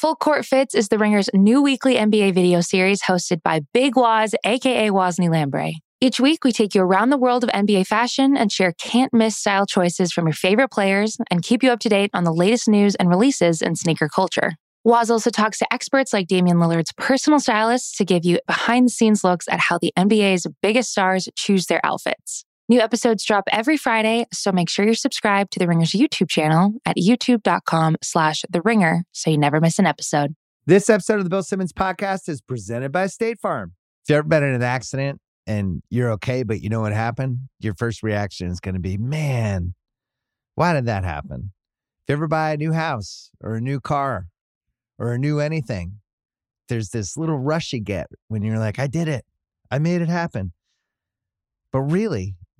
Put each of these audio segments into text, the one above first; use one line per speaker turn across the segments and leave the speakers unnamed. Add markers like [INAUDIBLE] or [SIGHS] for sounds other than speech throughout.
Full Court Fits is The Ringer's new weekly NBA video series hosted by Big Wos, aka Wosny Lambre. Each week, we take you around the world of NBA fashion and share can't miss style choices from your favorite players and keep you up to date on the latest news and releases in sneaker culture. Wos also talks to experts like Damian Lillard's personal stylist to give you behind the scenes looks at how the NBA's biggest stars choose their outfits. New episodes drop every Friday, so make sure you're subscribed to The Ringer's YouTube channel at youtube.com slash The Ringer so you never miss an episode.
This episode of the Bill Simmons podcast is presented by State Farm. If you've ever been in an accident and you're okay, but you know what happened, your first reaction is going to be, man, why did that happen? If you ever buy a new house or a new car or a new anything, there's this little rush you get when you're like, I did it. I made it happen. But really,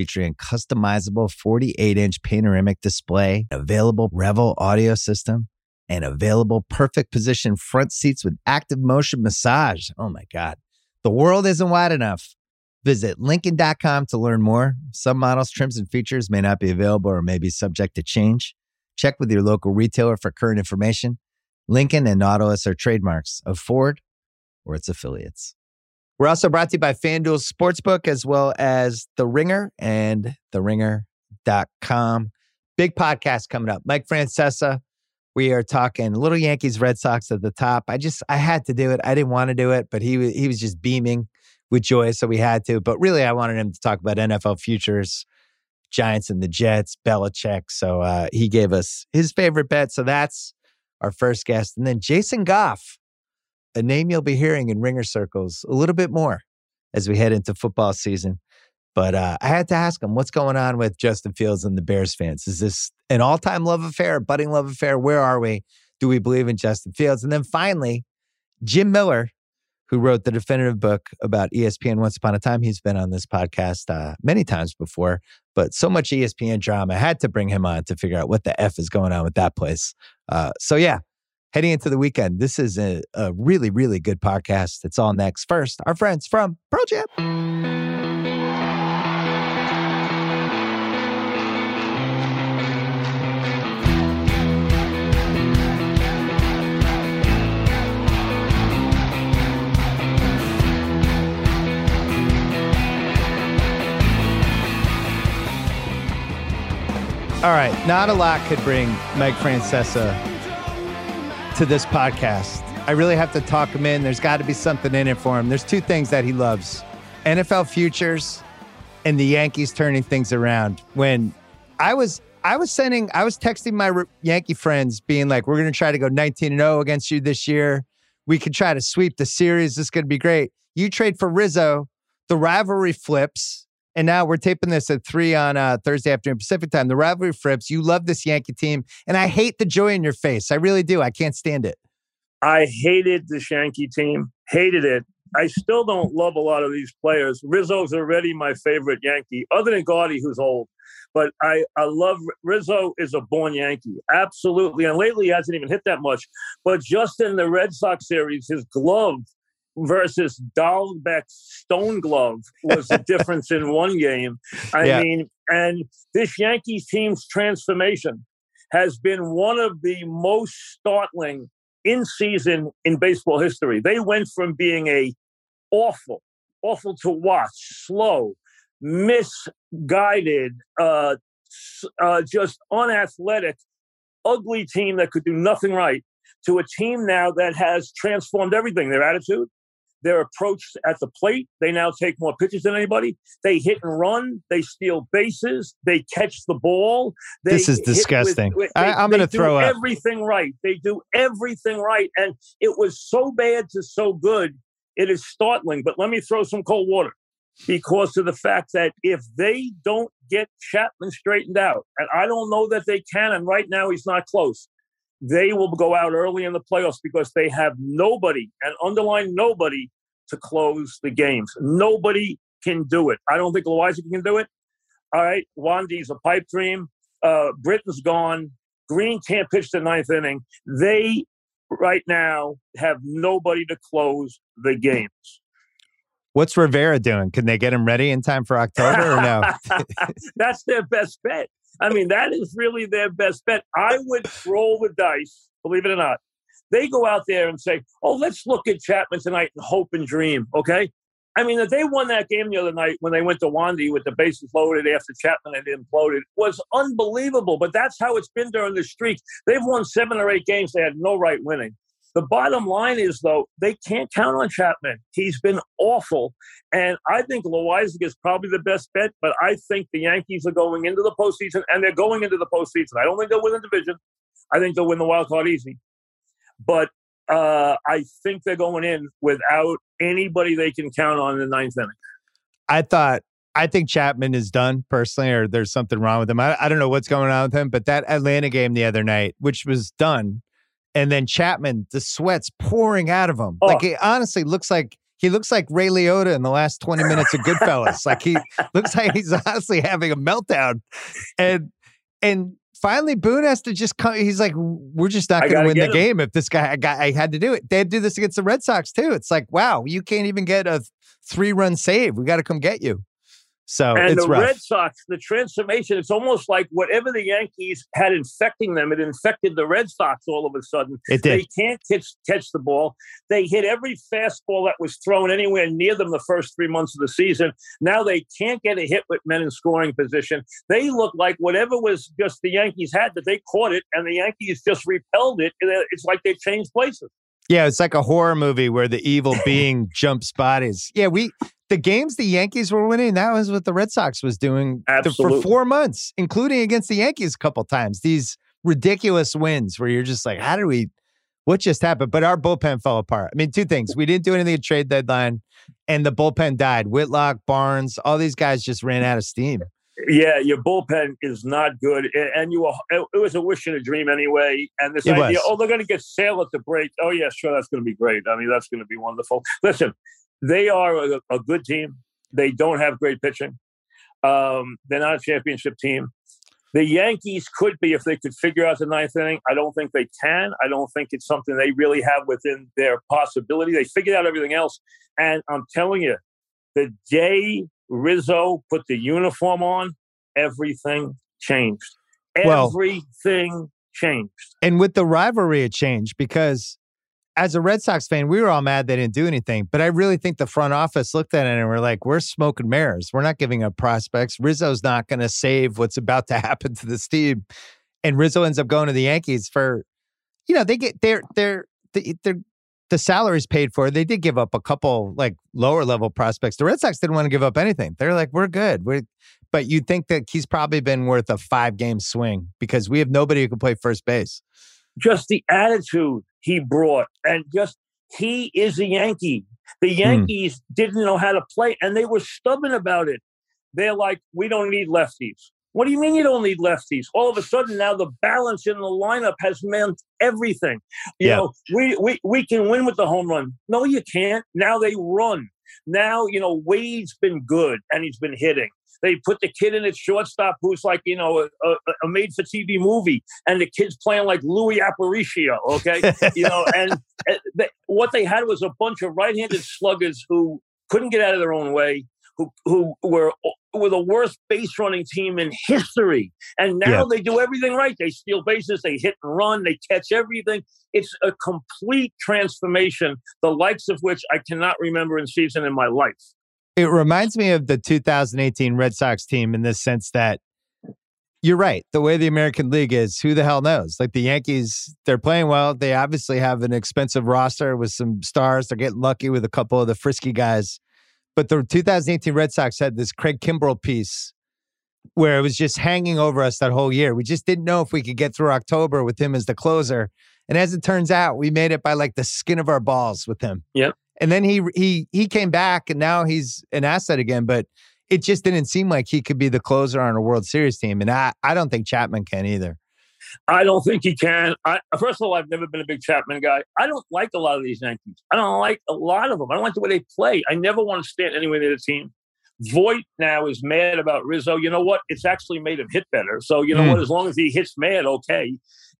featuring customizable 48 inch panoramic display, available Revel audio system, and available perfect position front seats with active motion massage. Oh my God. The world isn't wide enough. Visit Lincoln.com to learn more. Some models, trims, and features may not be available or may be subject to change. Check with your local retailer for current information. Lincoln and Nautilus are trademarks of Ford or its affiliates. We're also brought to you by FanDuel Sportsbook as well as The Ringer and TheRinger.com. Big podcast coming up. Mike Francesa. We are talking Little Yankees, Red Sox at the top. I just I had to do it. I didn't want to do it, but he he was just beaming with joy, so we had to. But really, I wanted him to talk about NFL futures, Giants and the Jets, Belichick. So uh, he gave us his favorite bet. So that's our first guest, and then Jason Goff a name you'll be hearing in ringer circles a little bit more as we head into football season. But uh, I had to ask him, what's going on with Justin Fields and the Bears fans? Is this an all time love affair, a budding love affair? Where are we? Do we believe in Justin Fields? And then finally, Jim Miller, who wrote the definitive book about ESPN Once Upon a Time. He's been on this podcast uh, many times before, but so much ESPN drama. I had to bring him on to figure out what the F is going on with that place. Uh, so, yeah, heading into the weekend. This is a, a really, really good podcast. It's all next. First, our friends from Pearl Jam. All right, not a lot could bring Mike Francesa to this podcast. I really have to talk him in. There's got to be something in it for him. There's two things that he loves NFL futures and the Yankees turning things around. When I was I was sending, I was texting my Yankee friends, being like, "We're going to try to go 19 and 0 against you this year. We could try to sweep the series. This is going to be great." You trade for Rizzo, the rivalry flips, and now we're taping this at three on uh, Thursday afternoon Pacific time. The rivalry flips. You love this Yankee team, and I hate the joy in your face. I really do. I can't stand it.
I hated this Yankee team. Hated it. I still don't love a lot of these players. Rizzo's already my favorite Yankee, other than Gardy, who's old. But I, I love Rizzo is a born Yankee, absolutely. And lately he hasn't even hit that much. But just in the Red Sox series, his glove versus Dalbec's Stone Glove was the [LAUGHS] difference in one game. I yeah. mean, and this Yankees team's transformation has been one of the most startling in season in baseball history. They went from being a awful, awful to watch, slow, misguided, uh, uh, just unathletic, ugly team that could do nothing right to a team now that has transformed everything their attitude, their approach at the plate. They now take more pitches than anybody. They hit and run. They steal bases. They catch the ball. They
this is disgusting. With, with, they, I, am going to throw
up. everything right. They do everything right, and it was so bad to so good. It is startling. But let me throw some cold water because of the fact that if they don't get Chapman straightened out, and I don't know that they can, and right now he's not close. They will go out early in the playoffs because they have nobody, and underline nobody, to close the games. Nobody can do it. I don't think Loaisiga can do it. All right, Wandy's a pipe dream. Uh, Britton's gone. Green can't pitch the ninth inning. They right now have nobody to close the games.
What's Rivera doing? Can they get him ready in time for October or no? [LAUGHS]
That's their best bet. I mean, that is really their best bet. I would roll the dice, believe it or not. They go out there and say, oh, let's look at Chapman tonight and hope and dream, okay? I mean, that they won that game the other night when they went to Wandy with the bases loaded after Chapman had imploded was unbelievable. But that's how it's been during the streak. They've won seven or eight games they had no right winning. The bottom line is, though, they can't count on Chapman. He's been awful. And I think Loaisiga is probably the best bet, but I think the Yankees are going into the postseason, and they're going into the postseason. I don't think they'll win the division. I think they'll win the wild card easy. But uh, I think they're going in without anybody they can count on in the ninth inning.
I thought I think Chapman is done personally, or there's something wrong with him. I, I don't know what's going on with him, but that Atlanta game the other night, which was done, and then Chapman, the sweat's pouring out of him. Oh. Like it honestly looks like he looks like Ray Liotta in the last 20 minutes of Goodfellas. like he [LAUGHS] looks like he's honestly having a meltdown. And and finally Boone has to just come. He's like, we're just not going to win the him. game if this guy I, got, I had to do it. They had to do this against the Red Sox too. It's like, wow, you can't even get a three run save. We got to come get you. So
and
the
rough. Red Sox, the transformation, it's almost like whatever the Yankees had infecting them, it infected the Red Sox all of a sudden.
It
did. They can't catch, catch the ball. They hit every fastball that was thrown anywhere near them the first three months of the season. Now they can't get a hit with men in scoring position. They look like whatever was just the Yankees had, that they caught it and the Yankees just repelled it. It's like they changed places.
Yeah, it's like a horror movie where the evil [LAUGHS] being jumps bodies. Yeah, we the games the Yankees were winning, that was what the Red Sox was doing for four months, including against the Yankees a couple times. These ridiculous wins where you're just like, how did we, what just happened? But our bullpen fell apart. I mean, two things. We didn't do anything at trade deadline, and the bullpen died. Whitlock, Barnes, all these guys just ran out of steam.
Yeah, your bullpen is not good, and you it was a wish and a dream anyway. And this it idea, was. oh, they're going to get Sale at the break. Oh yeah, sure, that's going to be great. I mean, that's going to be wonderful. Listen, they are a, a good team. They don't have great pitching. Um, they're not a championship team. The Yankees could be if they could figure out the ninth inning. I don't think they can. I don't think it's something they really have within their possibility. They figured out everything else. And I'm telling you, the day Rizzo put the uniform on, everything changed. Everything well, changed.
And with the rivalry, it changed because as a Red Sox fan, we were all mad they didn't do anything. But I really think the front office looked at it and we're like, we're smoking mirrors. We're not giving up prospects. Rizzo's not going to save what's about to [LAUGHS] happen to this team. And Rizzo ends up going to the Yankees for, you know, they get their their their the salaries paid for. They did give up a couple like lower level prospects. The Red Sox didn't want to give up anything. They're like, we're good. We're, but you'd think that he's probably been worth a five game swing because we have nobody who can play first base.
Just the attitude he brought. And just, he is a Yankee. The hmm. Yankees mm. didn't know how to play and they were stubborn about it. They're like, we don't need lefties. What do you mean you don't need lefties? All of a sudden now the balance in the lineup has meant everything. You yeah. know, we, we we can win with the home run. No, you can't. Now they run. Now, you know, Wade's been good and he's been hitting. They put the kid in at shortstop who's like, you know, a, a, a made for TV movie, and the kid's playing like Louis Aparicio, okay? [LAUGHS] you know, and uh, they, what they had was a bunch of right handed sluggers who couldn't get out of their own way. Who, who were were the worst base running team in history, and now yeah. they do everything right. They steal bases, they hit and run, they catch everything. It's a complete transformation, the likes of which I cannot remember in season in my life.
It reminds me of the 2018 Red Sox team in this sense that you're right. The way the American League is, who the hell knows? Like the Yankees, they're playing well. They obviously have an expensive roster with some stars. They're getting lucky with a couple of the frisky guys. But the 2018 Red Sox had this Craig Kimbrel piece where it was just hanging over us that whole year. We just didn't know if we could get through October with him as the closer. And as it turns out, we made it by like the skin of our balls with him.
Yep.
And then he he he came back and now he's an asset again, but it just didn't seem like he could be the closer on a World Series team. And I, I don't think Chapman can either.
I don't think he can. I, first of all, I've never been a big Chapman guy. I don't like a lot of these Yankees. I don't like a lot of them. I don't like the way they play. I never want to stand anywhere near the team. Voit now is mad about Rizzo. You know what? It's actually made him hit better. So you know mm. what? As long as he hits mad, okay.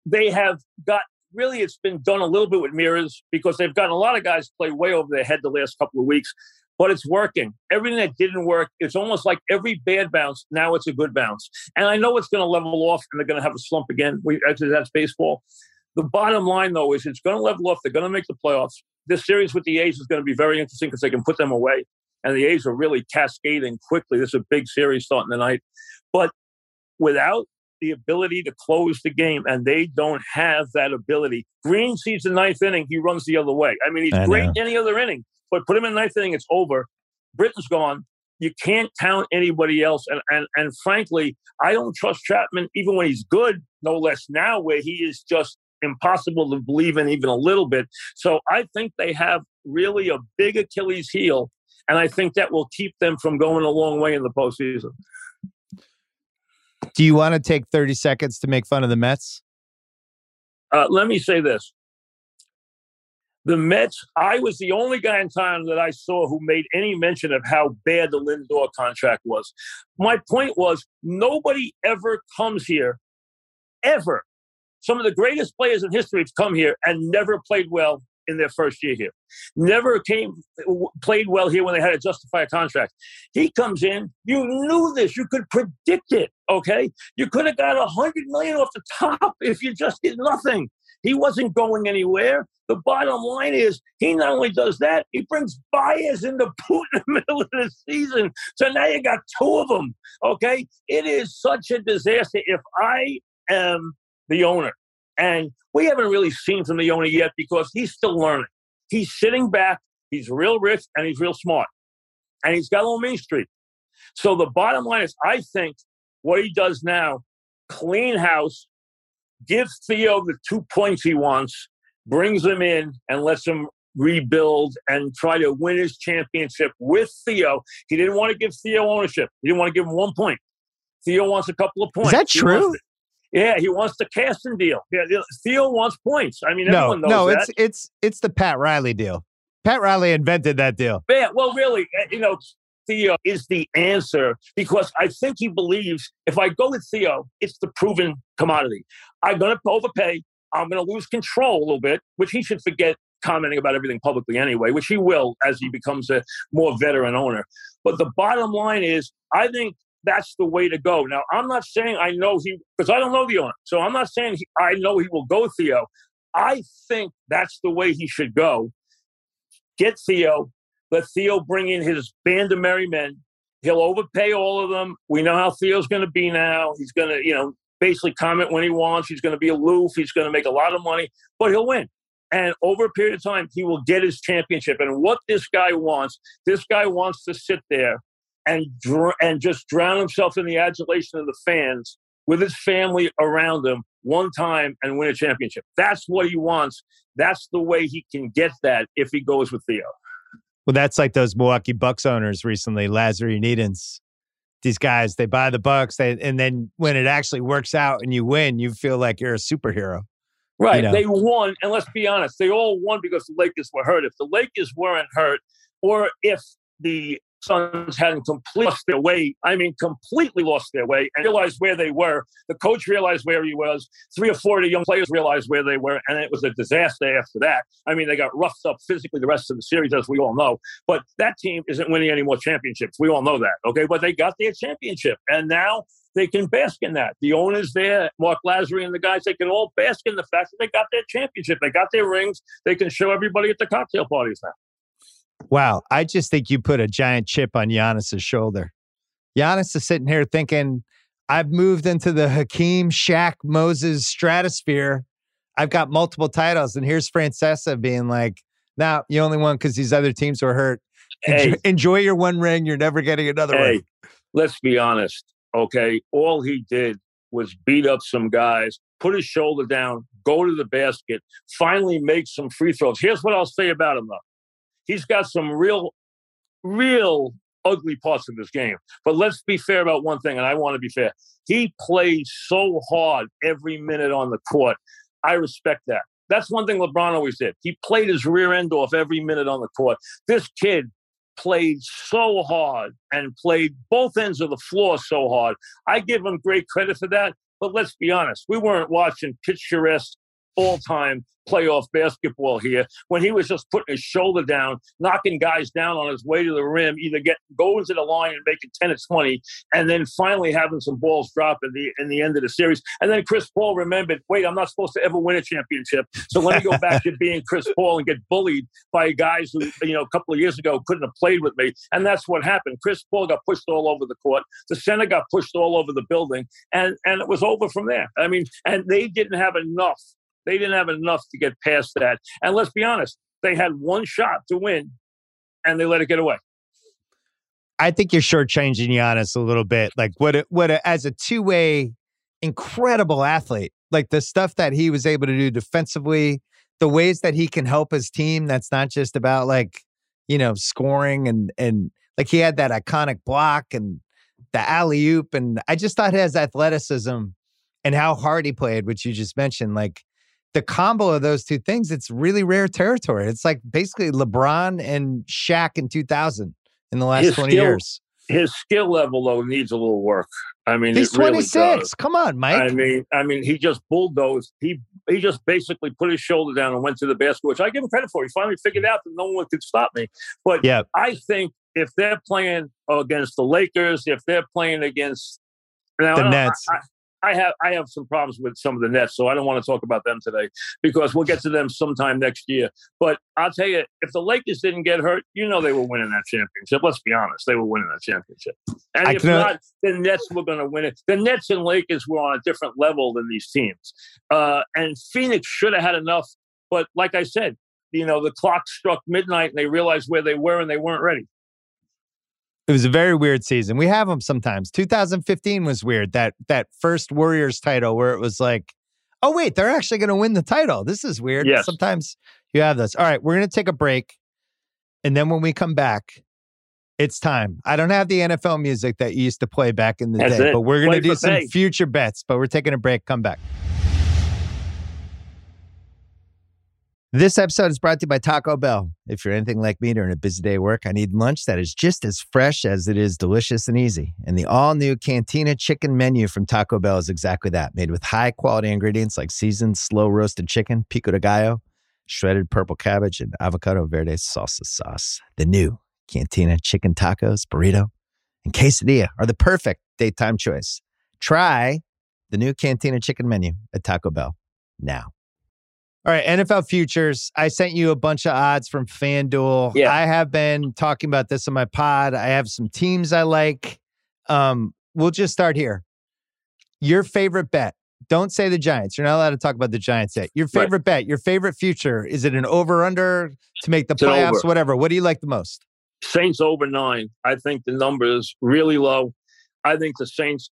They have got really. It's been done a little bit with mirrors because they've gotten a lot of guys play way over their head the last couple of weeks but it's working. Everything that didn't work, it's almost like every bad bounce, now it's a good bounce. And I know it's going to level off and they're going to have a slump again. We, that's baseball. The bottom line, though, is it's going to level off. They're going to make the playoffs. This series with the A's is going to be very interesting because they can put them away. And the A's are really cascading quickly. This is a big series starting tonight. But without the ability to close the game, and they don't have that ability. Green sees the ninth inning, he runs the other way. I mean, he's I great know. any other inning, but put him in the ninth inning, it's over. Britton's gone. You can't count anybody else. And, and, and frankly, I don't trust Chapman even when he's good, no less now, where he is just impossible to believe in even a little bit. So I think they have really a big Achilles heel. And I think that will keep them from going a long way in the postseason.
Do you want to take 30 seconds to make fun of the Mets?
Uh, let me say this the Mets, I was the only guy in town that I saw who made any mention of how bad the Lindor contract was. My point was nobody ever comes here, ever. Some of the greatest players in history have come here and never played well in their first year here. Never came played well here when they had to justify a contract. He comes in, you knew this, you could predict it, okay? You could have got a hundred million off the top if you just did nothing. He wasn't going anywhere. The bottom line is he not only does that, he brings Baez into boot in the [LAUGHS] middle of the season. So now you got two of them. Okay. It is such a disaster. If I am the owner, and we haven't really seen from the owner yet because he's still learning. He's sitting back, he's real rich, and he's real smart. And he's got a little Main Street. So the bottom line is, I think what he does now, clean house, gives Theo the two points he wants, brings him in, and lets him rebuild and try to win his championship with Theo. He didn't want to give Theo ownership. He didn't want to give him one point. Theo wants a couple of points.
Is that true?
Yeah, he wants the casting deal. Yeah, Theo wants points. I mean, no,
no,
that.
it's it's it's the Pat Riley deal. Pat Riley invented that deal.
Yeah, well, really, eh, you know, Theo is the answer because I think he believes if I go with Theo, it's the proven commodity. I'm going to overpay. I'm going to lose control a little bit, which he should forget commenting about everything publicly anyway, which he will as he becomes a more veteran owner. But the bottom line is, I think that's the way to go. Now, I'm not saying I know he, because I don't know the owner. So I'm not saying he, I know he will go Theo. I think that's the way he should go. Get Theo, let Theo bring in his band of merry men. He'll overpay all of them. We know how Theo's going to be now. He's going to, you know, basically comment when he wants. He's going to be aloof. He's going to make a lot of money, but he'll win. And over a period of time, he will get his championship. And what this guy wants, this guy wants to sit there and dr- and just drown himself in the adulation of the fans with his family around him one time and win a championship. That's what he wants. That's the way he can get that if he goes with Theo.
Well, that's like those Milwaukee Bucks owners recently, Lasry and Edens. These guys, they buy the Bucks, they, and then when it actually works out and you win, you feel like you're a superhero.
Right. You know? They won, and let's be honest, they all won because the Lakers were hurt. If the Lakers weren't hurt, or if the Suns hadn't completely lost their way. I mean, completely lost their way and realized where they were. The coach realized where he was. Three or four of the young players realized where they were, and it was a disaster after that. I mean, they got roughed up physically the rest of the series, as we all know. But that team isn't winning any more championships. We all know that, okay? But they got their championship, and now they can bask in that. The owners there, Mark Lasry and the guys, they can all bask in the fact that they got their championship. They got their rings. They can show everybody at the cocktail parties now.
Wow. I just think you put a giant chip on Giannis's shoulder. Giannis is sitting here thinking, I've moved into the Hakeem, Shaq, Moses stratosphere. I've got multiple titles. And here's Francesa being like, now you only won because these other teams were hurt. Enjoy, hey, enjoy, your one ring. You're never getting another hey, ring.
Let's be honest. Okay. All he did was beat up some guys, put his shoulder down, go to the basket, finally make some free throws. Here's what I'll say about him, though he's got some real, real ugly parts of this game. But let's be fair about one thing, and I want to be fair. He played so hard every minute on the court. I respect that. That's one thing LeBron always did. He played his rear end off every minute on the court. This kid played so hard and played both ends of the floor so hard. I give him great credit for that. But let's be honest, we weren't watching picturesque all time playoff basketball here when he was just putting his shoulder down, knocking guys down on his way to the rim, either get going to the line and making 10 or 20, and then finally having some balls drop in the in the end of the series. And then Chris Paul remembered, wait, I'm not supposed to ever win a championship. So let me go [LAUGHS] back to being Chris Paul and get bullied by guys who, you know, a couple of years ago couldn't have played with me. And that's what happened. Chris Paul got pushed all over the court. The center got pushed all over the building. And and it was over from there. I mean, and they didn't have enough they didn't have enough to get past that. And let's be honest, they had one shot to win and they let it get away.
I think you're shortchanging Giannis a little bit. Like what a, what a, as a two way incredible athlete, like the stuff that he was able to do defensively, the ways that he can help his team. That's not just about like you know scoring and and like he had that iconic block and the alley oop, and I just thought his athleticism and how hard he played, which you just mentioned, like the combo of those two things, it's really rare territory. It's like basically LeBron and Shaq in 2000 in the last his 20
skill,
years.
His skill level though needs a little work. I mean,
he's 26.
Really
Come on, Mike.
I mean, I mean, he just bulldozed. He he just basically put his shoulder down and went to the basket, which I give him credit for. He finally figured out that no one could stop me. But yeah. I think if they're playing against the Lakers, if they're playing against
now, the Nets,
I, I have I have some problems with some of the Nets, so I don't want to talk about them today because we'll get to them sometime next year. But I'll tell you, if the Lakers didn't get hurt, you know they were winning that championship. Let's be honest, they were winning that championship. And I if not, the Nets were going to win it. The Nets and Lakers were on a different level than these teams, uh, and Phoenix should have had enough. But like I said, you know, the clock struck midnight, and they realized where they were, and they weren't ready.
It was a very weird season. We have them sometimes. 2015 was weird. That that first Warriors title where it was like, oh wait, they're actually going to win the title. This is weird.
Yes.
Sometimes you have this. All right, we're going to take a break, and then when we come back, it's time. I don't have the NFL music that you used to play back in the
That's
day,
it.
but we're going to do some
pay.
future bets. But we're taking a break. Come back. This episode is brought to you by Taco Bell. If you're anything like me during a busy day at work, I need lunch that is just as fresh as it is delicious and easy. And the all new Cantina chicken menu from Taco Bell is exactly that, made with high quality ingredients like seasoned, slow roasted chicken, pico de gallo, shredded purple cabbage, and avocado verde salsa sauce. The new Cantina chicken tacos, burrito, and quesadilla are the perfect daytime choice. Try the new Cantina chicken menu at Taco Bell now. All right, NFL futures. I sent you a bunch of odds from FanDuel.
Yeah.
I have been talking about this on my pod. I have some teams I like. Um, we'll just start here. Your favorite bet. Don't say the Giants. You're not allowed to talk about the Giants yet. Your favorite right. bet, your favorite future. Is it an over under to make the
it's
playoffs? Whatever. What do you like the most?
Saints over nine. I think the number is really low. I think the Saints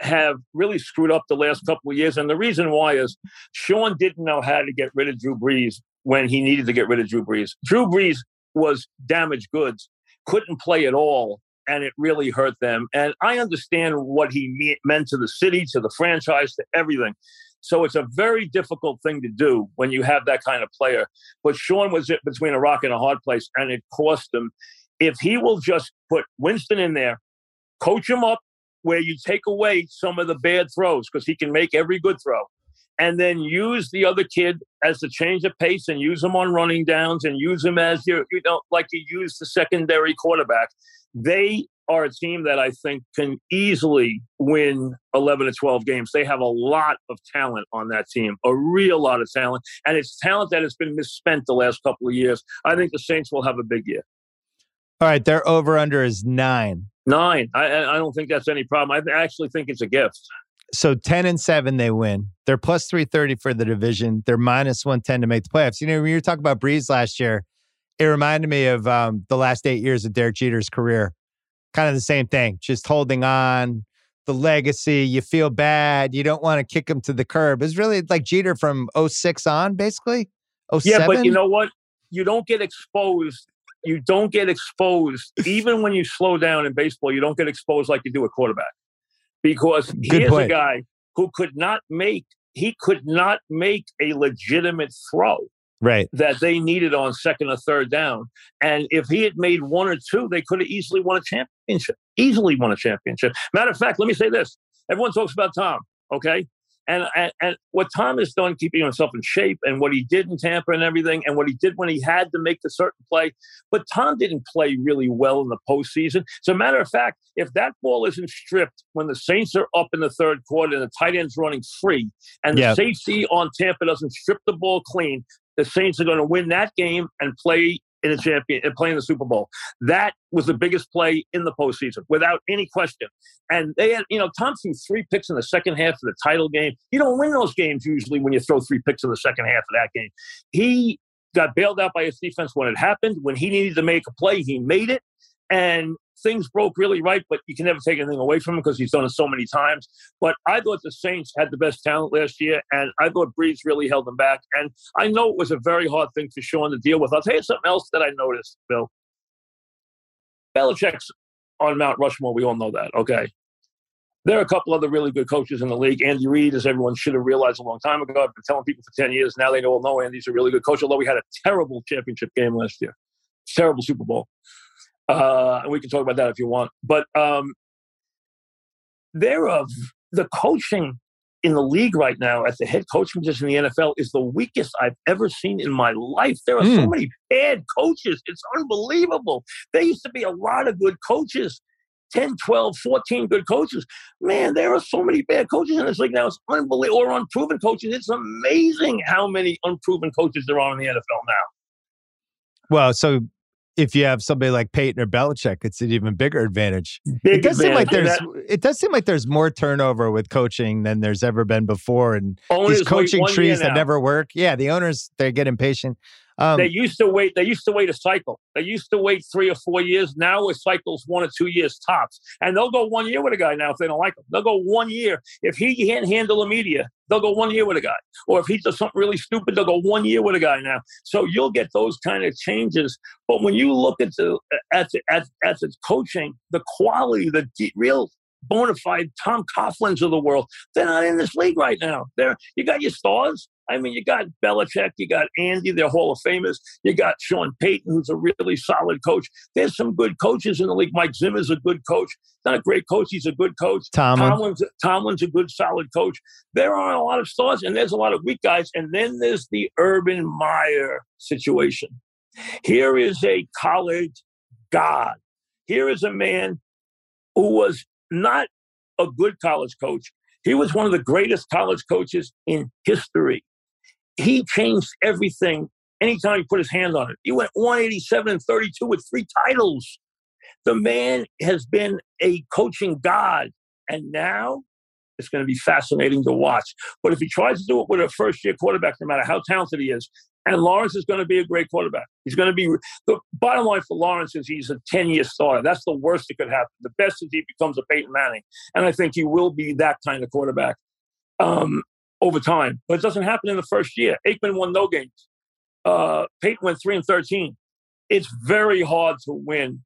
have really screwed up the last couple of years. And the reason why is Sean didn't know how to get rid of Drew Brees when he needed to get rid of Drew Brees. Drew Brees was damaged goods, couldn't play at all, and it really hurt them. And I understand what he me- meant to the city, to the franchise, to everything. So it's a very difficult thing to do when you have that kind of player. But Sean was it between a rock and a hard place, and it cost him. If he will just put Winston in there, coach him up, where you take away some of the bad throws because he can make every good throw. And then use the other kid as the change of pace and use him on running downs and use him as your you know like you use the secondary quarterback. They are a team that i think can easily win 11 to 12 games. They have a lot of talent on that team a real lot of talent and it's talent that has been misspent the last couple of years. I think the saints will have a big year
all right their over under is nine
Nine. I, I don't think that's any problem. I actually think it's a gift.
So 10 and 7, they win. They're plus 330 for the division. They're minus 110 to make the playoffs. You know, when you were talking about Brees last year, it reminded me of um, the last eight years of Derek Jeter's career. Kind of the same thing, just holding on, the legacy. You feel bad. You don't want to kick him to the curb. It's really like Jeter from 06 on, basically. 07?
Yeah, but you know what? You don't get exposed you don't get exposed even when you slow down in baseball. You don't get exposed like you do a quarterback because
Good
here's
point.
a guy who could not make he could not make a legitimate throw
Right.
that they needed on second or third down. And if he had made one or two, they could have easily won a championship. Easily won a championship. Matter of fact, let me say this: everyone talks about Tom, okay? And, and and what Tom has done, keeping himself in shape, and what he did in Tampa and everything, and what he did when he had to make the certain play. But Tom didn't play really well in the postseason. As a matter of fact, if that ball isn't stripped when the Saints are up in the third quarter and the tight end's running free, and the safety on Tampa doesn't strip the ball clean, the Saints are going to win that game and play in a champion and play in the Super Bowl. That was the biggest play in the postseason, without any question. And they had, you know, Tom threw three picks in the second half of the title game. You don't win those games usually when you throw three picks in the second half of that game. He got bailed out by his defense when it happened. When he needed to make a play, he made it. And things broke really right, but you can never take anything away from him because he's done it so many times. But I thought the Saints had the best talent last year, and I thought Brees really held them back. And I know it was a very hard thing for Sean to deal with. I'll tell you something else that I noticed, Bill. Belichick's on Mount Rushmore. We all know that, okay? There are a couple other really good coaches in the league. Andy Reid, as everyone should have realized a long time ago, I've been telling people for 10 years. Now they all know Andy's a really good coach, although we had a terrible championship game last year, terrible Super Bowl. Uh, and we can talk about that if you want. But um, there are the coaching in the league right now at the head coaching position in the NFL is the weakest I've ever seen in my life. There are so
Hmm.
many bad coaches. It's unbelievable. There used to be a lot of good coaches. 10, 12, 14 good coaches. Man, there are so many bad coaches in this league now. It's unbelievable. Or unproven coaches. It's amazing how many unproven coaches there are in the NFL now.
Well, so if you have somebody like Peyton or Belichick, it's an even bigger advantage.
Big
it does seem like there's
And
it does seem like there's more turnover with coaching than there's ever been before, and
that-
these coaching trees that never work. Yeah, the owners they get impatient. Um,
they used to wait. They used to wait a cycle. They used to wait three or four years. Now a cycle's one or two years tops, and they'll go one year with a guy now if they don't like him. They'll go one year if he can't handle the media. They'll go one year with a guy, or if he does something really stupid, they'll go one year with a guy now. So you'll get those kind of changes. But when you look at the at the, at, at the coaching, the quality, the real bona fide Tom Coughlin's of the world, they're not in this league right now. They're you got your stars. I mean, you got Belichick, you got Andy, they're Hall of Famers. You got Sean Payton, who's a really solid coach. There's some good coaches in the league. Mike Zimmer's a good coach. Not a great coach, he's a good coach.
Tomlin.
Tomlin's, Tomlin's a good, solid coach. There are a lot of stars, and there's a lot of weak guys. And then there's the Urban Meyer situation. Here is a college god. Here is a man who was not a good college coach. He was one of the greatest college coaches in history. He changed everything anytime he put his hand on it. He went 187 and 32 with three titles. The man has been a coaching god, and now it's going to be fascinating to watch. But if he tries to do it with a first year quarterback, no matter how talented he is, and Lawrence is going to be a great quarterback. He's going to be the bottom line for Lawrence is he's a 10 year starter. That's the worst that could happen. The best is he becomes a Peyton Manning. And I think he will be that kind of quarterback um, over time. But it doesn't happen in the first year. Aikman won no games. Uh, Peyton went 3 and 13. It's very hard to win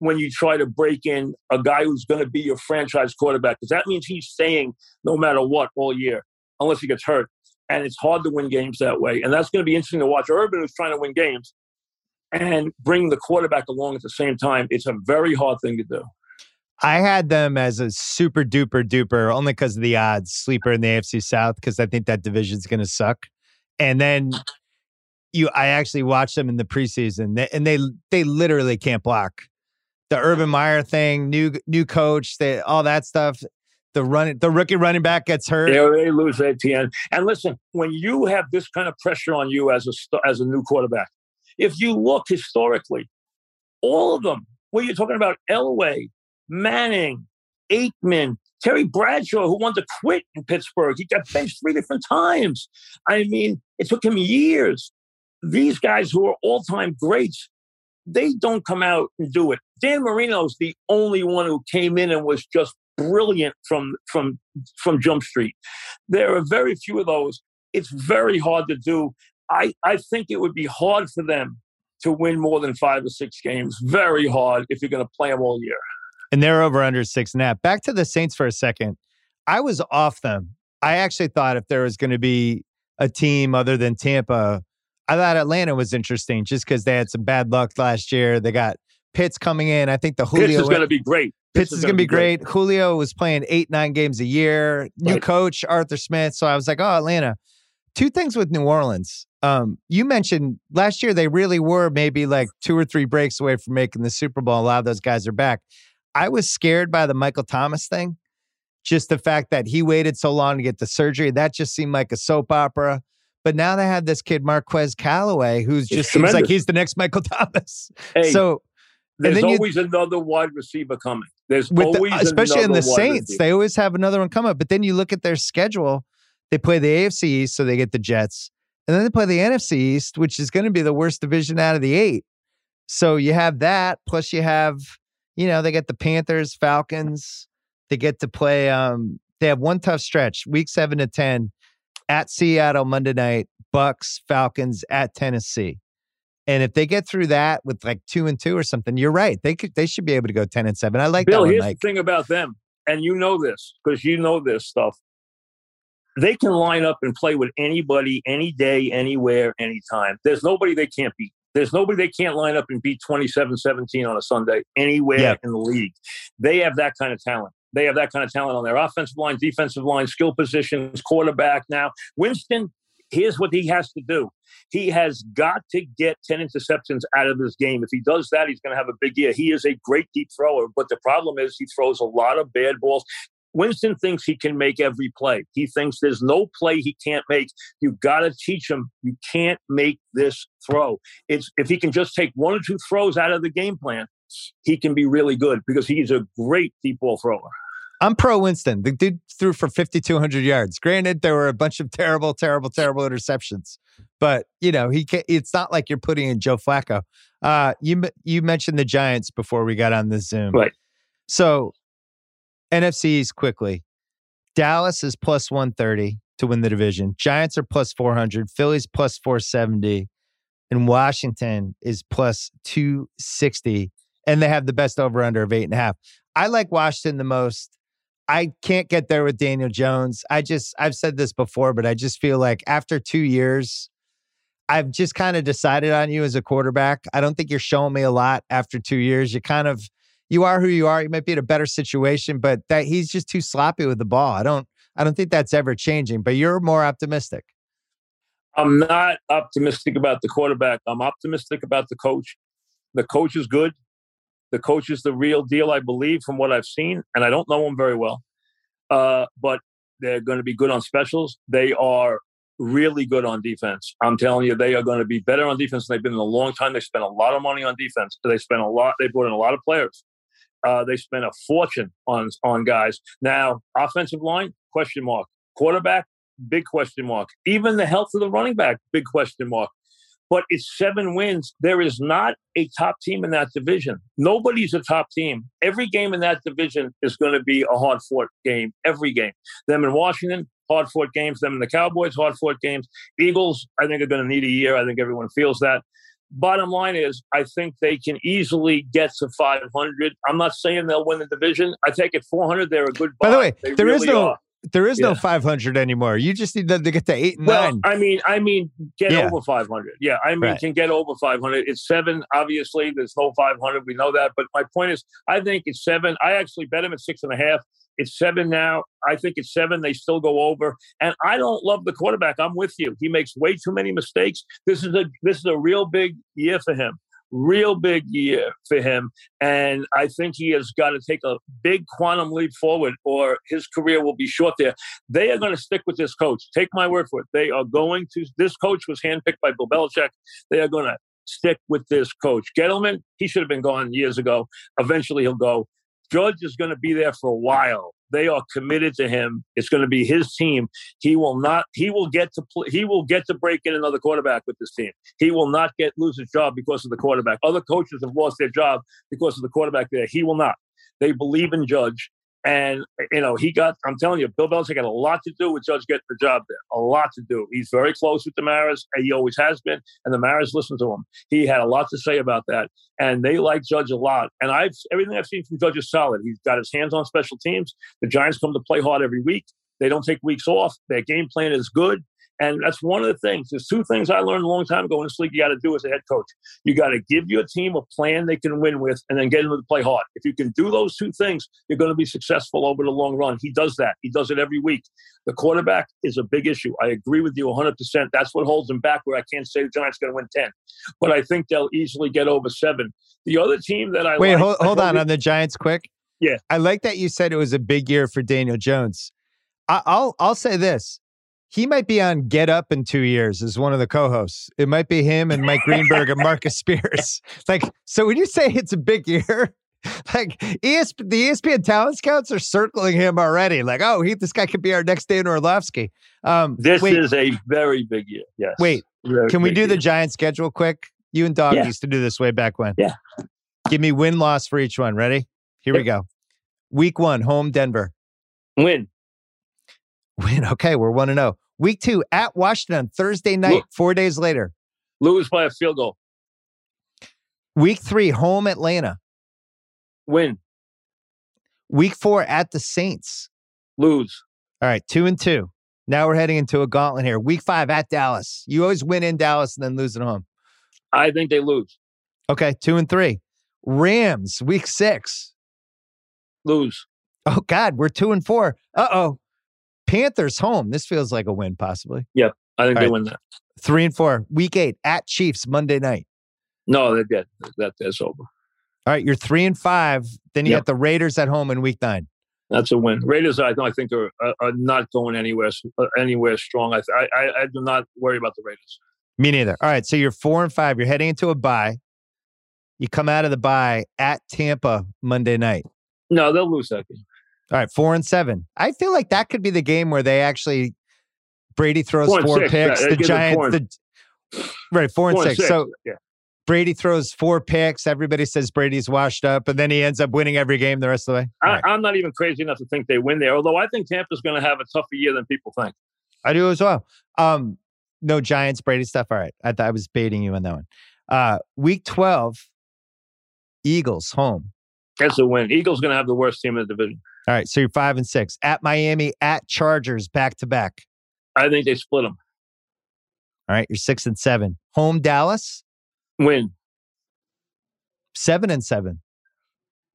when you try to break in a guy who's going to be your franchise quarterback because that means he's staying no matter what all year, unless he gets hurt. And it's hard to win games that way. And that's going to be interesting to watch. Urban is trying to win games and bring the quarterback along at the same time. It's a very hard thing to do.
I had them as a super duper duper only because of the odds sleeper in the AFC South because I think that division's going to suck. And then you, I actually watched them in the preseason, and they they literally can't block. The Urban Meyer thing, new new coach, they, all that stuff. The run, the rookie running back gets hurt.
Yeah, they lose Etienne. And listen, when you have this kind of pressure on you as a as a new quarterback, if you look historically, all of them, where you're talking about Elway, Manning, Aikman, Terry Bradshaw, who wanted to quit in Pittsburgh, he got benched three different times. I mean, it took him years. These guys who are all time greats, they don't come out and do it. Dan Marino's the only one who came in and was just brilliant from from from Jump Street. There are very few of those. It's very hard to do. I, I think it would be hard for them to win more than five or six games. Very hard if you're going to play them all year.
And they're over under six and a half. Back to the Saints for a second. I was off them. I actually thought if there was going to be a team other than Tampa, I thought Atlanta was interesting just because they had some bad luck last year. They got Pitts coming in. I think the Julio
Pitts is going to be great.
Pitts, is, is going to be great. great. Julio was playing eight, nine games a year. New right. coach, Arthur Smith. So I was like, oh, Atlanta. Two things with New Orleans. Um, you mentioned last year they really were maybe like two or three breaks away from making the Super Bowl. A lot of those guys are back. I was scared by the Michael Thomas thing. Just the fact that he waited so long to get the surgery, that just seemed like a soap opera. But now they have this kid, Marquez Callaway, who's just seems like he's the next Michael [LAUGHS] Thomas.
Hey, so there's always you, another wide receiver coming. There's always
the, especially in the Saints, receiver. they always have another one coming. But then you look at their schedule; they play the AFC East, so they get the Jets, and then they play the NFC East, which is going to be the worst division out of the eight. So you have that, plus you have, you know, they get the Panthers, Falcons. They get to play. Um, they have one tough stretch: week seven to ten at Seattle Monday night, Bucs, Falcons at Tennessee. And if they get through that with like two and two or something, you're right. They could they should be able to go ten and seven. I like
Bill.
That
here's
Mike.
the thing about them, and you know this because you know this stuff. They can line up and play with anybody, any day, anywhere, anytime. There's nobody they can't beat. There's nobody they can't line up and beat 27-17 on a Sunday anywhere yeah. in the league. They have that kind of talent. They have that kind of talent on their offensive line, defensive line, skill positions, quarterback. Now, Winston, here's what he has to do. He has got to get 10 interceptions out of his game. If he does that, he's going to have a big year. He is a great deep thrower, but the problem is he throws a lot of bad balls. Winston thinks he can make every play. He thinks there's no play he can't make. You got to teach him you can't make this throw. It's if he can just take one or two throws out of the game plan, he can be really good because he's a great deep ball thrower.
I'm pro Winston. The dude threw for 5,200 yards. Granted, there were a bunch of terrible, terrible, terrible interceptions, but you know he. Can, it's not like you're putting in Joe Flacco. Uh, you you mentioned the Giants before we got on the Zoom,
right?
So NFCs quickly. Dallas is plus 130 to win the division. Giants are plus 400. Philly's plus 470, and Washington is plus 260. And they have the best over under of eight and a half. I like Washington the most I can't get there with Daniel Jones. I just, I've said this before, but I just feel like after two years, I've just kind of decided on you as a quarterback. I don't think you're showing me a lot after two years. You kind of, you are who you are. You might be in a better situation, but that he's just too sloppy with the ball. I don't, I don't think that's ever changing. But you're more optimistic.
I'm not optimistic about the quarterback. I'm optimistic about the coach. The coach is good. The coach is the real deal, I believe, from what I've seen, and I don't know him very well. Uh, but they're going to be good on specials. They are really good on defense. I'm telling you, they are going to be better on defense than they've been in a long time. They spent a lot of money on defense. They spent a lot. They brought in a lot of players. Uh, they spent a fortune on on guys. Now, offensive line question mark. Quarterback big question mark. Even the health of the running back big question mark but it's seven wins. There is not a top team in that division. Nobody's a top team. Every game in that division is going to be a hard fought game. Every game. Them in Washington, hard fought games. Them in the Cowboys, hard fought games. Eagles, I think, are going to need a year. I think everyone feels that. Bottom line is, I think they can easily get to 500. I'm not saying they'll win the division. I take it 400. They're a good.
By the way, they there really is no are. There is yeah. no 500 anymore. You just need them to get to eight and
well,
nine.
I mean, I mean, get yeah. over 500. Yeah, I mean, right. can get over 500. It's seven. Obviously, there's no 500. We know that. But my point is, I think it's seven. I actually bet him at six and a half. It's seven now. I think it's seven. They still go over. And I don't love the quarterback. I'm with you. He makes way too many mistakes. This is a this is a real big year for him real big year for him. And I think he has got to take a big quantum leap forward or his career will be short there. They are going to stick with this coach. Take my word for it. They are going to, this coach was handpicked by Bill Belichick. They are going to stick with this coach. Gettleman, he should have been gone years ago. Eventually he'll go. Judge is going to be there for a while. They are committed to him. It's going to be his team. He will not. He will get to. Play, he will get to break in another quarterback with this team. He will not get lose his job because of the quarterback. Other coaches have lost their job because of the quarterback there. He will not. They believe in Judge, And you know, he got. I'm telling you, Bill Belichick had a lot to do with Judge getting the job there. A lot to do. He's very close with the Maras. He always has been, and the Maras listen to him. He had a lot to say about that, and they like Judge a lot. And I've everything I've seen from Judge is solid. He's got his hands on special teams. The Giants come to play hard every week. They don't take weeks off. Their game plan is good. And that's one of the things. There's two things I learned a long time ago in this league you got to do as a head coach. You got to give your team a plan they can win with and then get them to play hard. If you can do those two things, you're going to be successful over the long run. He does that. He does it every week. The quarterback is a big issue. I agree with you 100%. That's what holds them back where I can't say the Giants going to win 10. But I think they'll easily get over seven. The other team that I
Wait,
like,
hold, hold on on the Giants quick.
Yeah.
I like that you said it was a big year for Daniel Jones. I, I'll I'll say this he might be on Get Up in two years as one of the co-hosts. It might be him and Mike Greenberg and Marcus Spears. [LAUGHS] Like, so when you say it's a big year, [LAUGHS] like ESP, the ESPN talent scouts are circling him already. Like, oh, he, this guy could be our next Dan Orlovsky. Um,
this
wait,
is a very big year. Yes.
Wait,
Very
can we do the Giant schedule quick? You and Dog
Yeah.
used to do this way back when.
Yeah.
Give me win loss for each one. Ready? Here we go. Week one, home Denver.
win?
Win. Okay, we're one and zero. Week two at Washington Thursday night.
Look.
Four days later.
Lose by a field goal.
Week three, home Atlanta.
Win.
Week four at the Saints.
Lose.
All right, two and two. Now we're heading into a gauntlet here. Week five at Dallas. You always win in Dallas and then lose at home.
I think they lose.
Okay, two and three. Rams, week six.
Lose.
Oh, God, we're two and four. Uh oh. Panthers home. This feels like a win, possibly.
Yeah, I think
All
they
right.
win that.
Three and four. Week eight at Chiefs, Monday night.
No, they're dead. That that's over.
All right, you're three and five. Then you
Yep.
got the Raiders at home in week nine.
That's a win. Raiders, I, I think, are, are, are not going anywhere uh, anywhere strong. I, I I I do not worry about the Raiders.
Me neither. All right, so you're four and five. You're heading into a bye. You come out of the bye at Tampa Monday night.
No, they'll lose that game.
All right, four and seven. I feel like that could be the game where they actually Brady throws
Four
four
six,
picks. the
four
Giants, the right four and
Four
six. So
yeah.
Brady throws four picks. Everybody says Brady's washed up, and then he ends up winning every game the rest of the way.
I,
right.
I'm not even crazy enough to think they win there. Although I think Tampa's going to have a tougher year than people think.
I do as well. Um, no Giants Brady stuff. All right, I thought I was baiting you on that one. Uh, week twelve, Eagles home.
That's a win. Eagles going to have the worst team in the division.
All right, so you're five and six at Miami, at Chargers, back to back.
I think they split them.
All right, you're six and seven. Home Dallas,
Win.
seven and seven.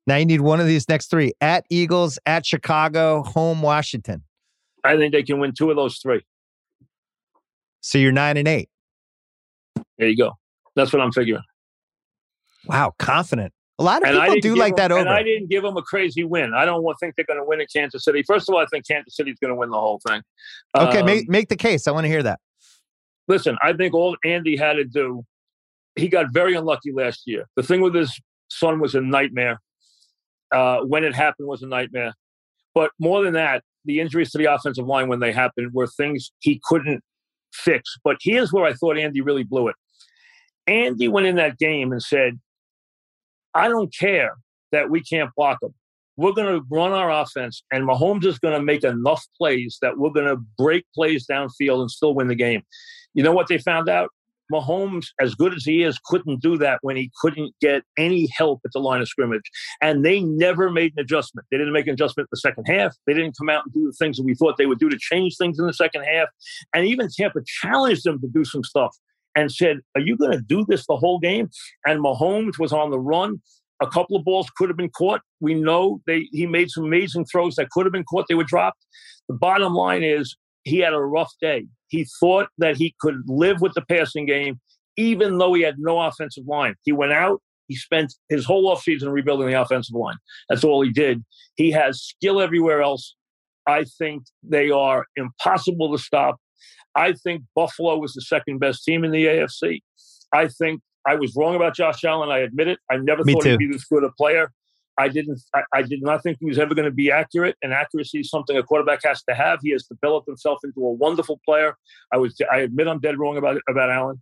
Now you need one of these next three at Eagles, at Chicago, home Washington.
I think they can win two of those three.
So you're nine and eight.
There you go. That's what I'm figuring.
Wow, confident. A lot of
And
people do like
them-
that over.
And I didn't give them a crazy win. I don't think they're going to win in Kansas City. First of all, I think Kansas City's going to win the whole thing.
okay,
Um,
make make the case. I want to hear that.
listen, I think all Andy had to do, he got very unlucky last year. The thing with his son was a nightmare. Uh, when it happened was a nightmare. But more than that, the injuries to the offensive line when they happened were things he couldn't fix. But here's where I thought Andy really blew it. Andy went in that game and said, I don't care that we can't block them. We're going to run our offense, and Mahomes is going to make enough plays that we're going to break plays downfield and still win the game. You know what they found out? Mahomes, as good as he is, couldn't do that when he couldn't get any help at the line of scrimmage. And they never made an adjustment. They didn't make an adjustment in the second half. They didn't come out and do the things that we thought they would do to change things in the second half. And even Tampa challenged them to do some stuff and said, Are you going to do this the whole game? And Mahomes was on the run. A couple of balls could have been caught. We know they he made some amazing throws that could have been caught. They were dropped. The bottom line is he had a rough day. He thought that he could live with the passing game, even though he had no offensive line. He went out. He spent his whole offseason rebuilding the offensive line. That's all he did. He has skill everywhere else. I think they are impossible to stop. I think Buffalo was the second best team in the AFC. I think I was wrong about Josh Allen. I admit it. I never
Me
thought
too.
he'd be this good a player. I didn't. I, I did not think he was ever going to be accurate, and accuracy is something a quarterback has to have. He has developed himself into a wonderful player. I was. I admit I'm dead wrong about about Allen.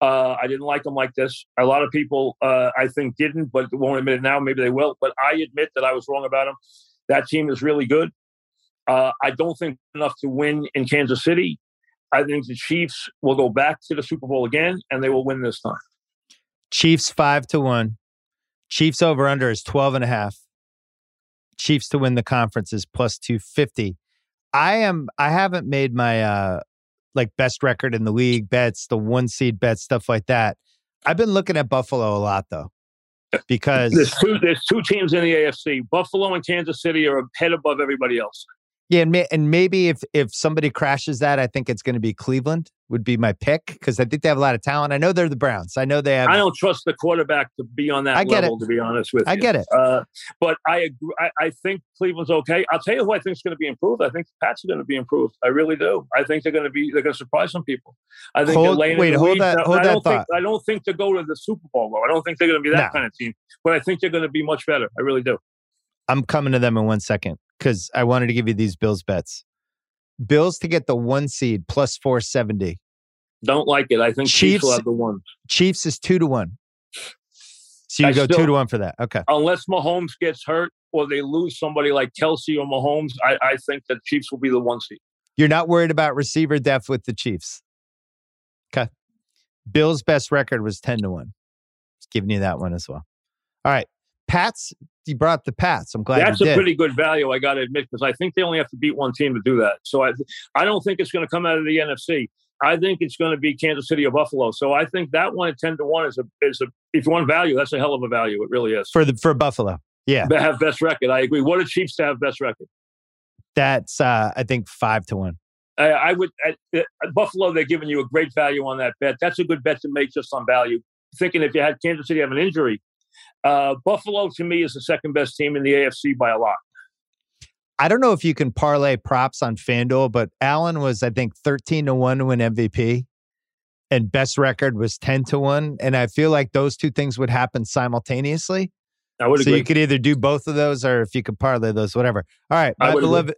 Uh, I didn't like him like this. A lot of people, uh, I think, didn't, but won't admit it now. Maybe they will. But I admit that I was wrong about him. That team is really good. Uh, I don't think enough to win in Kansas City. I think the Chiefs will go back to the Super Bowl again, and they will win this time.
Chiefs five to one. Chiefs over under is 12 and a half. Chiefs to win the conference is plus 250. I am I haven't made my uh like best record in the league bets, the one seed bets, stuff like that. I've been looking at Buffalo a lot though. Because
there's two there's two teams in the AFC. Buffalo and Kansas City are head above everybody else.
Yeah, and, may, and maybe if if somebody crashes that, I think it's going to be Cleveland would be my pick because I think they have a lot of talent. I know they're the Browns. I know they have.
I don't trust the quarterback to be on that
I get
level.
it.
To be honest with you,
I get it.
Uh, but I agree. I, I think Cleveland's okay. I'll tell you who I think is going to be improved. I think the Pats are going to be improved. I really do. I think they're going to be. They're going to surprise some people. I think
Hold-
they're laying in
wait,
the
hold that- hold
I
that
don't think.
thought.
I don't think they're going to go to the Super Bowl though. I don't think they're going to be that
No.
kind of team. But I think they're going to be much better. I really do.
I'm coming to them in one second because I wanted to give you these Bills bets. Bills to get the one seed plus 470.
Don't like it. I think Chiefs, will have the one.
Chiefs is two to one. So you
I
go
still-
two to one for that. Okay.
Unless Mahomes gets hurt or they lose somebody like Kelce or Mahomes, I, I think that Chiefs will be the one seed.
You're not worried about receiver depth with the Chiefs. Okay. Bills' best record was 10 to 1. Just giving you that one as well. All right. Pats, you brought the Pats. I'm glad
That's a
did.
pretty good value, I got to admit, because I think they only have to beat one team to do that. So I, I don't think it's going to come out of the NFC. I think it's going to be Kansas City or Buffalo. So I think that one at ten to one is a is a if you want value, that's a hell of a value. It really is.
for the for Buffalo. Yeah.
They have best record. I agree. What are Chiefs to have best record?
That's uh I think 5 to 1.
I, I would at, at Buffalo. They're giving you a great value on that bet. That's a good bet to make just on value. Thinking if you had Kansas City have an injury, uh, Buffalo to me is the second best team in the AFC by a lot.
I don't know if you can parlay props on FanDuel, but Allen was, I think, 13 to 1 to win MVP, and best record was 10 to 1. And I feel like those two things would happen simultaneously.
I would
So
agree.
you could either do both of those or if you could parlay those, whatever. All right.
I
My
agree.
beloved,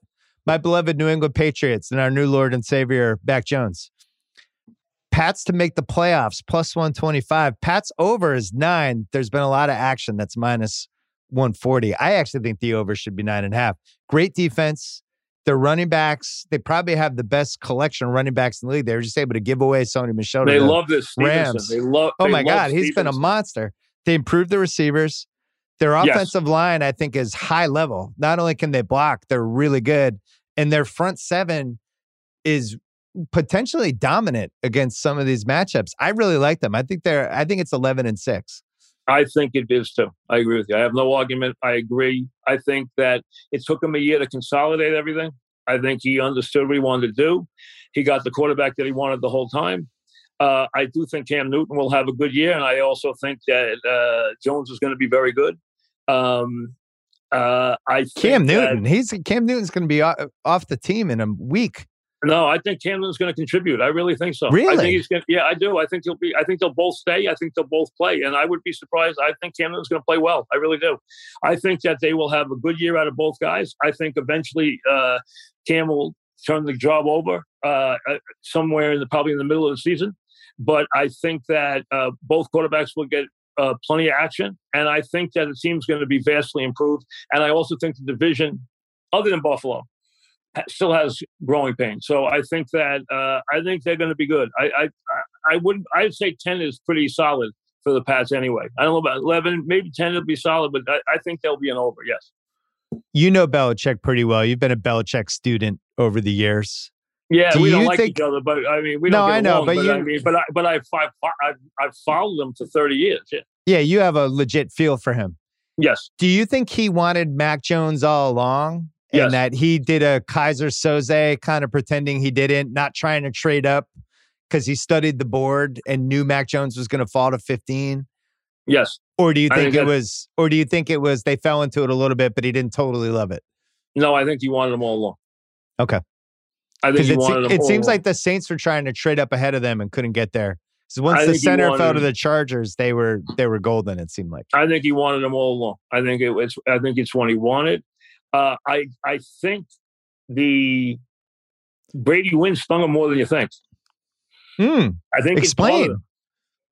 my beloved New England Patriots and our new Lord and Savior, Mac Jones. Pats to make the playoffs plus 125. Pats over is nine. There's been a lot of action that's minus 140. I actually think the over should be nine and a half. Great defense. Their running backs, they probably have the best collection of running backs in the league. They were just able to give away Sony Michel.
they
the-
love this Stevenson.
Rams.
They love.
Oh my
love
God, he's been a monster. They improved the receivers. Their
Yes.
offensive line, I think, is high level. Not only can they block, they're really good. And their front seven is potentially dominant against some of these matchups. I really like them. I think they're I think it's 11 and 6.
I think it is too. I agree with you. I have no argument. I agree. I think that it took him a year to consolidate everything. I think he understood what he wanted to do. He got the quarterback that he wanted the whole time. Uh, I do think Cam Newton will have a good year, and I also think that uh, Jones is going to be very good. Um, uh, I think
Cam
that-
Newton, he's Cam Newton's going to be o- off the team in a week.
No, I think Camden's going to contribute. I really think so. I
Really?
think he's going. Yeah, I do. I think he'll be. I think they'll both stay. I think they'll both play, and I would be surprised. I think Camden's going to play well. I really do. I think that they will have a good year out of both guys. I think eventually uh, Cam will turn the job over uh, uh, somewhere in the probably in the middle of the season. But I think that uh, both quarterbacks will get uh, plenty of action, and I think that the team's going to be vastly improved. And I also think the division, other than Buffalo, still has growing pains. So I think that uh, I think they're going to be good. I, I I- wouldn't. I'd say ten is pretty solid for the Pats anyway. I don't know about eleven, maybe ten will be solid, but I, I think they'll be an over. Yes.
You know Belichick pretty well. You've been a Belichick student over the years.
Yeah,
Do
we don't
you
like
think-
each other, but I mean, we
No,
don't. Get
I know,
along,
but
but,
you-
I mean, but I, but I've, I've I've I've followed them for thirty years. Yeah.
Yeah, you have a legit feel for him.
Yes.
Do you think he wanted Mac Jones all along? And
Yes.
that he did a Keyser Söze kind of pretending he didn't, not trying to trade up because he studied the board and knew Mac Jones was going to fall to 15?
Yes.
Or do you think
think
it was, or do you think it was they fell into it a little bit, but he didn't totally love it?
No, I think he wanted them all along.
Okay.
I think he
it,
wanted them
it seems
along.
like the Saints were trying to trade up ahead of them and couldn't get there. So once
I
the center fell to the Chargers, they were they were golden. It seemed like.
I think he wanted them all along. I think it was. I think it's one he wanted. Uh, I I think the Brady win stung him more than you think.
Hmm.
I think it's part of
Explain.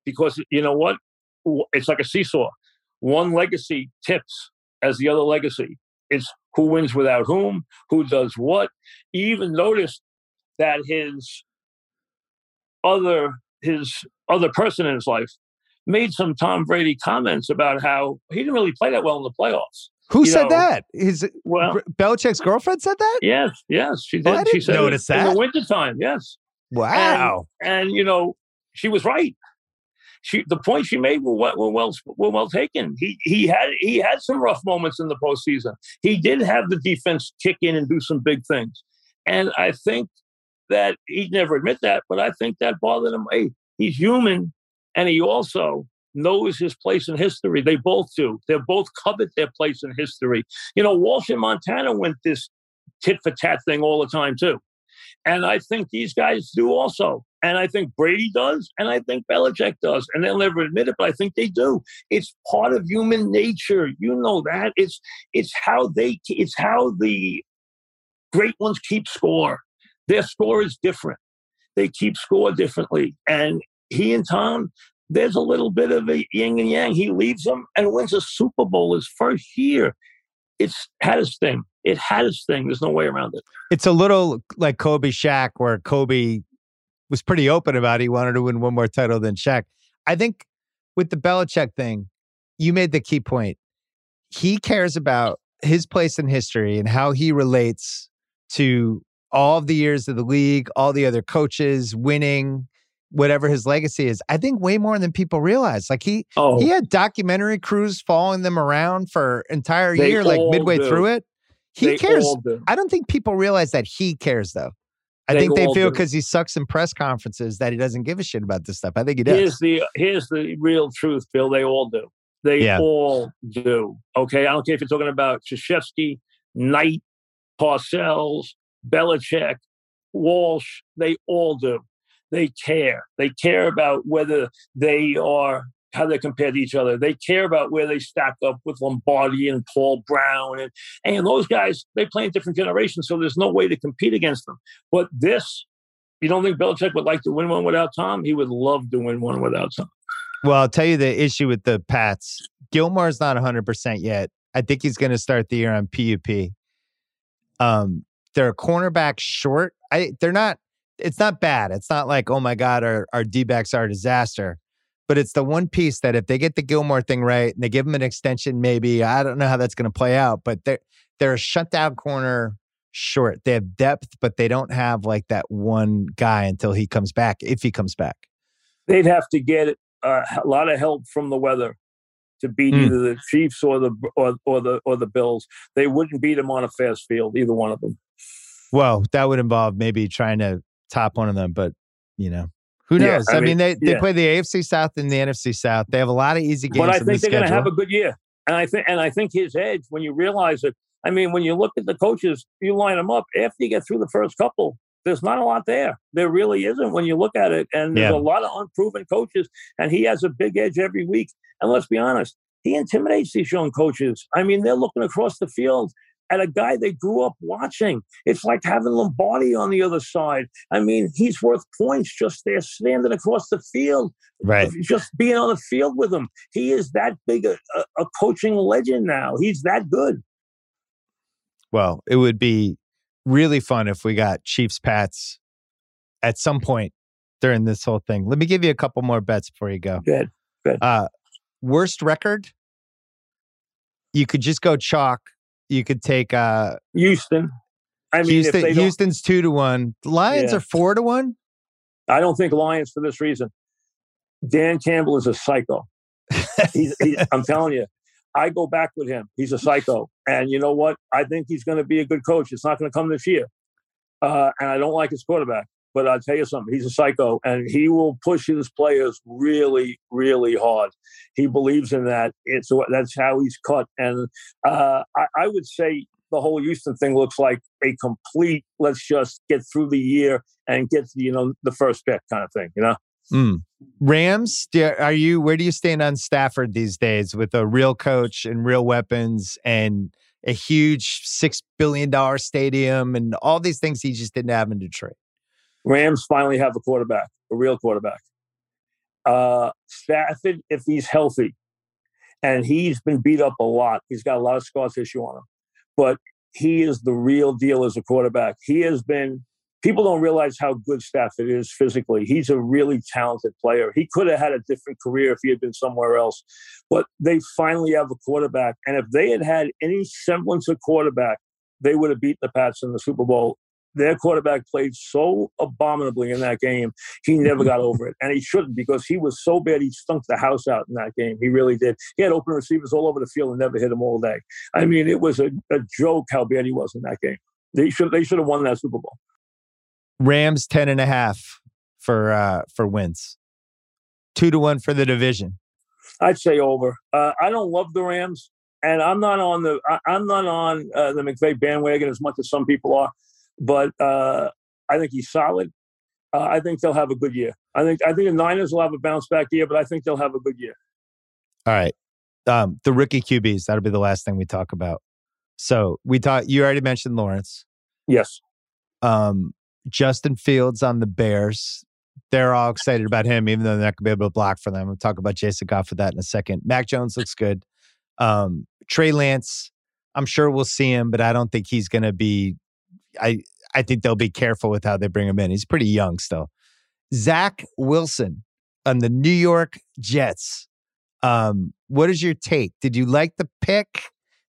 because you know what? It's like a seesaw. One legacy tips as the other legacy. It's who wins without whom, who does what. He even noticed that his other his other person in his life made some Tom Brady comments about how he didn't really play that well in the playoffs.
Who
You
said
know,
that? His
Well,
Belichick's girlfriend said that?
yes, yes, she did.
Oh, I
she
didn't
said
notice
it in
that.
the wintertime, yes.
Wow.
And you know, she was right. She the points she made were well, were well were well taken. He he had he had some rough moments in the postseason. He did have the defense kick in and do some big things, and I think that he'd never admit that, but I think that bothered him. Hey, he's human, and he also knows his place in history. They both do. They both covet their place in history. You know, Walsh and Montana went this tit for tat thing all the time too. And I think these guys do also. And I think Brady does, and I think Belichick does. And they'll never admit it, but I think they do. It's part of human nature. You know that. It's it's how they it's how the great ones keep score. Their score is different. They keep score differently. And he and Tom, there's a little bit of a yin and yang. He leaves them and wins a Super Bowl his first year. It's had his thing. It had his thing. There's no way around it.
It's a little like Kobe Shaq, where Kobe was pretty open about he wanted to win one more title than Shaq. I think with the Belichick thing, you made the key point. He cares about his place in history and how he relates to all of the years of the league, all the other coaches, winning, whatever his legacy is. I think way more than people realize. Like he
Oh,
he had documentary crews following them around for entire year, like midway
do.
through it. He
they
cares.
do.
I don't think people realize that he cares, though. I
They
think they feel because he sucks in press conferences that he doesn't give a shit about this stuff. I think he does.
Here's the here's the real truth, Bill. They all do. They
Yeah.
all do. Okay, I don't care if you're talking about Krzyzewski, Knight, Parcells, Belichick, Walsh. They all do. They care. They care about whether they are how they compare to each other. They care about where they stack up with Lombardi and Paul Brown and and those guys. They play in different generations, so there's no way to compete against them. But this, you don't think Belichick would like to win one without Tom? He would love to win one without Tom.
Well, I'll tell you the issue with the Pats. Gilmore's not 100% yet. I think he's going to start the year on PUP. Um, they're a cornerback short. I they're not it's not bad. It's not like, oh my God, our, our D backs are a disaster. But it's the one piece that if they get the Gilmore thing right and they give him an extension, maybe I don't know how that's going to play out, but they're they're a shutdown corner short. They have depth, but they don't have like that one guy until he comes back, if he comes back.
They'd have to get uh, a lot of help from the weather to beat
Hmm.
either the Chiefs or the or, or the or the Bills. They wouldn't beat them on a fast field, either one of them.
Well, that would involve maybe trying to top one of them, but you know, who
Yeah,
knows?
I
I, mean,
mean,
they, they play the AFC South and the NFC South. They have a lot of easy games.
But I think
the
they're going to have a good year, and I think and I think his edge when you realize it. I mean, when you look at the coaches, you line them up after you get through the first couple. There's not a lot there. There really isn't when you look at it, and there's
Yeah.
a lot of unproven coaches, and he has a big edge every week. And let's be honest, he intimidates these young coaches. I mean, they're looking across the field at a guy they grew up watching. It's like having Lombardi on the other side. I mean, he's worth points just there standing across the field
right.
just being on the field with him. He is that big a, a, coaching legend now. He's that good.
Well, it would be really fun if we got Chiefs Pats at some point during this whole thing. Let me give you a couple more bets before you go.
Good.
Uh, worst record. You could just go chalk. You could take uh,
Houston. I mean,
Houston.
if they
Houston's two to one. The Lions
Yeah.
are four to one.
I don't think Lions for this reason. Dan Campbell is a psycho. He's, he, [LAUGHS] I'm telling you, I go back with him. He's a psycho, and you know what? I think he's going to be a good coach. It's not going to come this year, uh, and I don't like his quarterback. But I'll tell you something. He's a psycho, and he will push his players really, really hard. He believes in that. It's that's how he's cut. And uh, I, I would say the whole Houston thing looks like a complete. Let's just get through the year and get you know the first pick kind of thing. You know.
Mm. Rams, are you where do you stand on Stafford these days with a real coach and real weapons and a huge six billion dollar stadium and all these things he just didn't have in Detroit?
Rams finally have a quarterback, a real quarterback. Uh, Stafford, if he's healthy, and he's been beat up a lot, he's got a lot of scar tissue on him, but he is the real deal as a quarterback. He has been people don't realize how good Stafford is physically. He's a really talented player. He could have had a different career if he had been somewhere else, but they finally have a quarterback. And if they had had any semblance of quarterback, they would have beaten the Pats in the Super Bowl. Their quarterback played so abominably in that game, he never got over it. And he shouldn't because he was so bad, he stunk the house out in that game. He really did. He had open receivers all over the field and never hit them all day. I mean, it was a, a joke how bad he was in that game. They should they should have won that Super Bowl.
Rams 10 and a half for uh for wins. 2 to 1 for the division.
I'd say over. Uh, I don't love the Rams, and I'm not on the I, am not on uh, the McVay bandwagon as much as some people are, but uh, I think he's solid. Uh, I think they'll have a good year. I think I think the Niners will have a bounce back year, but I think they'll have a good year.
All right, um, the rookie QBs. That'll be the last thing we talk about. So we talked. You already mentioned Lawrence.
Yes.
Um, Justin Fields on the Bears. They're all excited about him, even though they're not going to be able to block for them. We'll talk about Jason Goff for that in a second. Mac Jones looks good. Um, Trey Lance, I'm sure we'll see him, but I don't think he's going to be. I I think they'll be careful with how they bring him in. He's pretty young still. Zach Wilson on the New York Jets. Um, what is your take? Did you like the pick?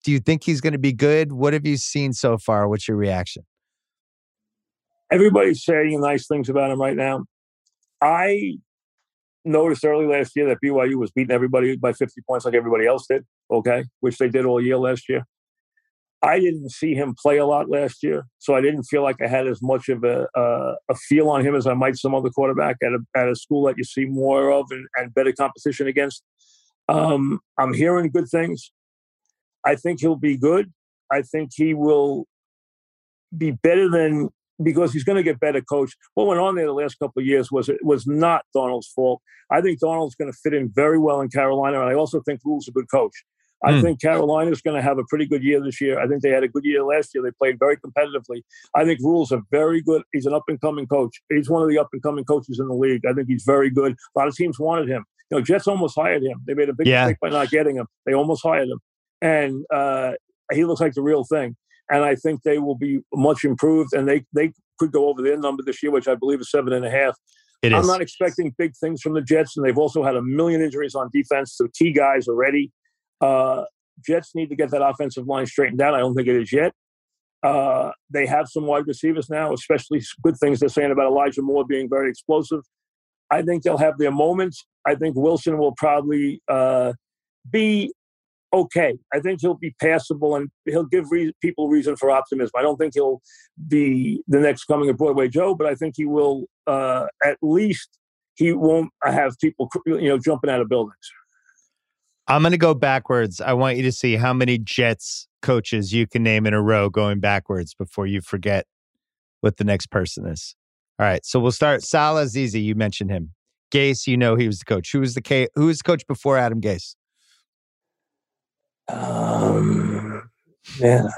Do you think he's going to be good? What have you seen so far? What's your reaction?
everybody's saying nice things about him right now. I noticed early last year that BYU was beating everybody by 50 points like everybody else did, okay, which they did all year last year. I didn't see him play a lot last year, so I didn't feel like I had as much of a, uh, a feel on him as I might some other quarterback at a, at a school that you see more of and, and better competition against. Um, I'm hearing good things. I think he'll be good. I think he will be better than because he's going to get better coached. What went on there the last couple of years was it was not Donald's fault. I think Donald's going to fit in very well in Carolina, and I also think Rhule's a good coach. I mm. think Carolina's going to have a pretty good year this year. I think they had a good year last year. They played very competitively. I think Rhule's a very good. He's an up and coming coach. He's one of the up and coming coaches in the league. I think he's very good. A lot of teams wanted him. You know, Jets almost hired him. They made a big yeah. mistake by not getting him. They almost hired him, and uh, he looks like the real thing and I think they will be much improved. And they they could go over their number this year, which I believe is seven and a half. It I'm is. not expecting big things from the Jets, and they've also had a million injuries on defense to key guys already. Uh, Jets need to get that offensive line straightened out. I don't think it is yet. Uh, they have some wide receivers now, especially good things they're saying about Elijah Moore being very explosive. I think they'll have their moments. I think Wilson will probably uh, be okay. I think he'll be passable and he'll give re- people reason for optimism. I don't think he'll be the next coming of Broadway Joe, but I think he will uh, at least he won't have people you know jumping out of buildings.
I'm going to go backwards. I want you to see how many Jets coaches you can name in a row going backwards before you forget what the next person is. All right, so we'll start. Saleh Zizi, you mentioned him. Gase, you know he was the coach. Who was the K- who was the coach before Adam Gase?
Um, man,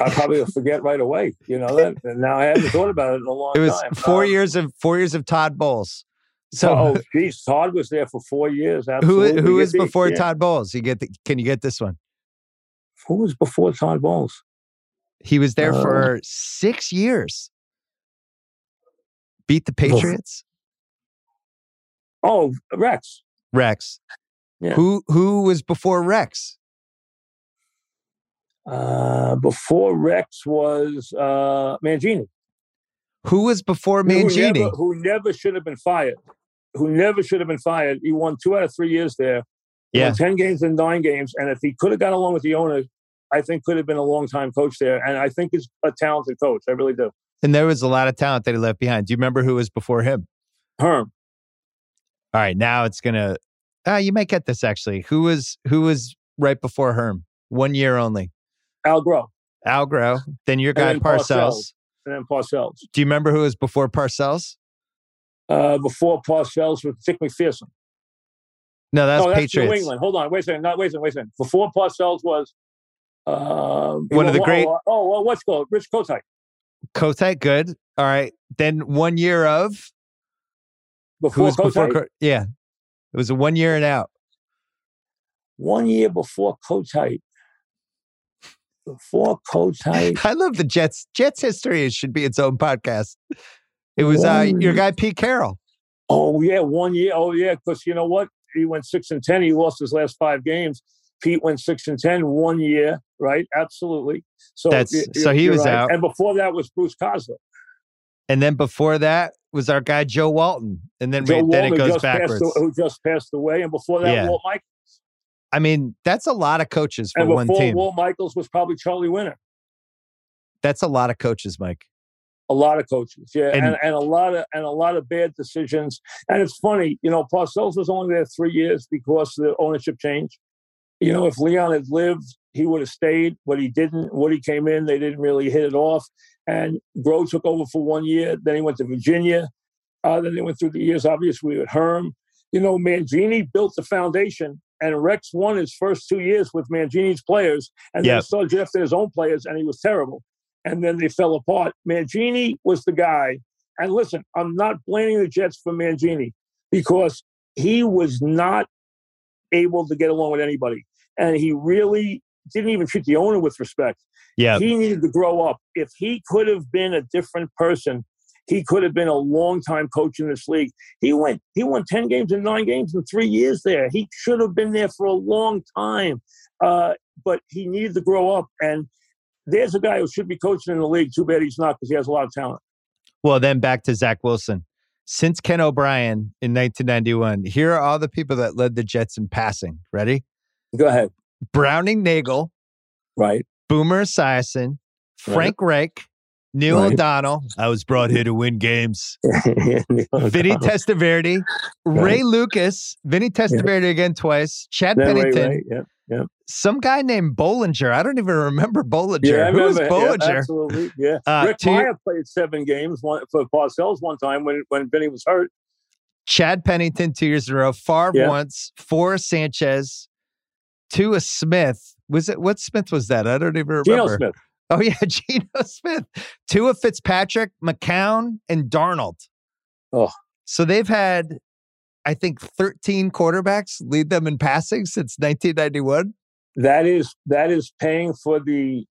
I probably will forget right away. You know that. And now I haven't thought about it in a long
time. It was
time.
four um, years of four years of Todd Bowles. So,
oh, geez, Todd was there for four years.
Absolutely. Who who is before yeah. Todd Bowles? You get the, can you get this one?
Who was before Todd Bowles?
He was there uh, for six years. Beat the Patriots.
Oh, Rex.
Rex. Yeah. Who who was before Rex?
Uh, before Rex was uh, Mangini.
Who was before Mangini?
Who never, who never, should have been fired. Who never should have been fired. He won two out of three years there. yeah. 10 games and nine games. And if he could have got along with the owners, I think could have been a long time coach there. And I think he's a talented coach. I really do.
And there was a lot of talent that he left behind. Do you remember who was before him?
Herm.
All right. Now it's going to, ah, you might get this actually. Who was, who was right before Herm? One year only.
Al Groh.
Al Groh. Then your guy Parcells. Parcells.
And then Parcells.
Do you remember who was before Parcells?
Uh, before Parcells was Dick MacPherson.
No, that's, no, that's Patriots.
New England. Hold on, wait a second. Not wait a second. Wait a second. Before Parcells was uh,
one of the great.
Oh, oh, well, what's called Rich Kotite.
Kotite, good. All right. Then one year of
before before.
Yeah, it was a one year and out.
One year before Kotite. before Hyde. [LAUGHS]
I love the Jets. Jets history should be its own podcast. It was uh, your guy Pete Carroll.
Oh yeah, one year. Oh yeah, because you know what? He went six and ten. He lost his last five games. Pete went six and ten one year, right? Absolutely. So
That's
y-
so he was
right.
out,
and before that was Bruce Coslet.
and then before that was our guy Joe Walton, and then
Joe
we, then
Walton
it goes backwards.
Passed, who just passed away, and before that,
Yeah.
Walt Michaels.
I mean, that's a lot of coaches for
And
one team.
Walt Michaels was probably Charlie Winner.
That's a lot of coaches, Mike.
A lot of coaches, yeah,
And-
and, and, a lot of and a lot of bad decisions. And it's funny, you know, Parcells was only there three years because the ownership changed. You know, if Leon had lived, he would have stayed, but he didn't. Woody came in, they didn't really hit it off. And Groh took over for one year. Then he went to Virginia. Uh, then they went through the years, obviously, with Herm. You know, Mangini built the foundation, and Rex won his first two years with Mangini's players, and
Yep.
then started drafting his own players, and he was terrible. And then they fell apart. Mangini was the guy. And listen, I'm not blaming the Jets for Mangini because he was not able to get along with anybody. And he really didn't even treat the owner with respect.
Yeah,
He needed to grow up. If he could have been a different person, he could have been a long time coach in this league. He went, he won 10 games and nine games in three years there. He should have been there for a long time. Uh, but he needed to grow up. And there's a guy who should be coaching in the league. Too bad he's not because he has a lot of talent.
Well, then back to Zach Wilson. Since Ken O'Brien in 1991, here are all the people that led the Jets in passing. Ready?
Go ahead.
Browning Nagle,
Right.
Boomer Esiason,
Right.
Frank Reich, Neil
Right.
O'Donnell. I was brought here to win games. [LAUGHS] Vinny Testaverde, Ray Lucas, Vinny Testaverde again twice, Chad
Right,
Pennington,
right, yeah.
Some guy named Bollinger. I don't even remember Bollinger.
Yeah, I
Who was
remember. Yeah,
Bollinger?
absolutely. Yeah. [LAUGHS]
Uh,
Rick Mirer played seven games one, for Parcells one time when when Vinny was hurt.
Chad Pennington two years in a row, Favre
Yeah.
once, four Sanchez, two a Smith. Was it what Smith was that? I don't even remember.
Geno Smith.
Oh yeah, [LAUGHS] Geno Smith, two of Fitzpatrick, McCown, and Darnold.
Oh.
so they've had, I think, thirteen quarterbacks lead them in passing since 1991.
That is that is paying for the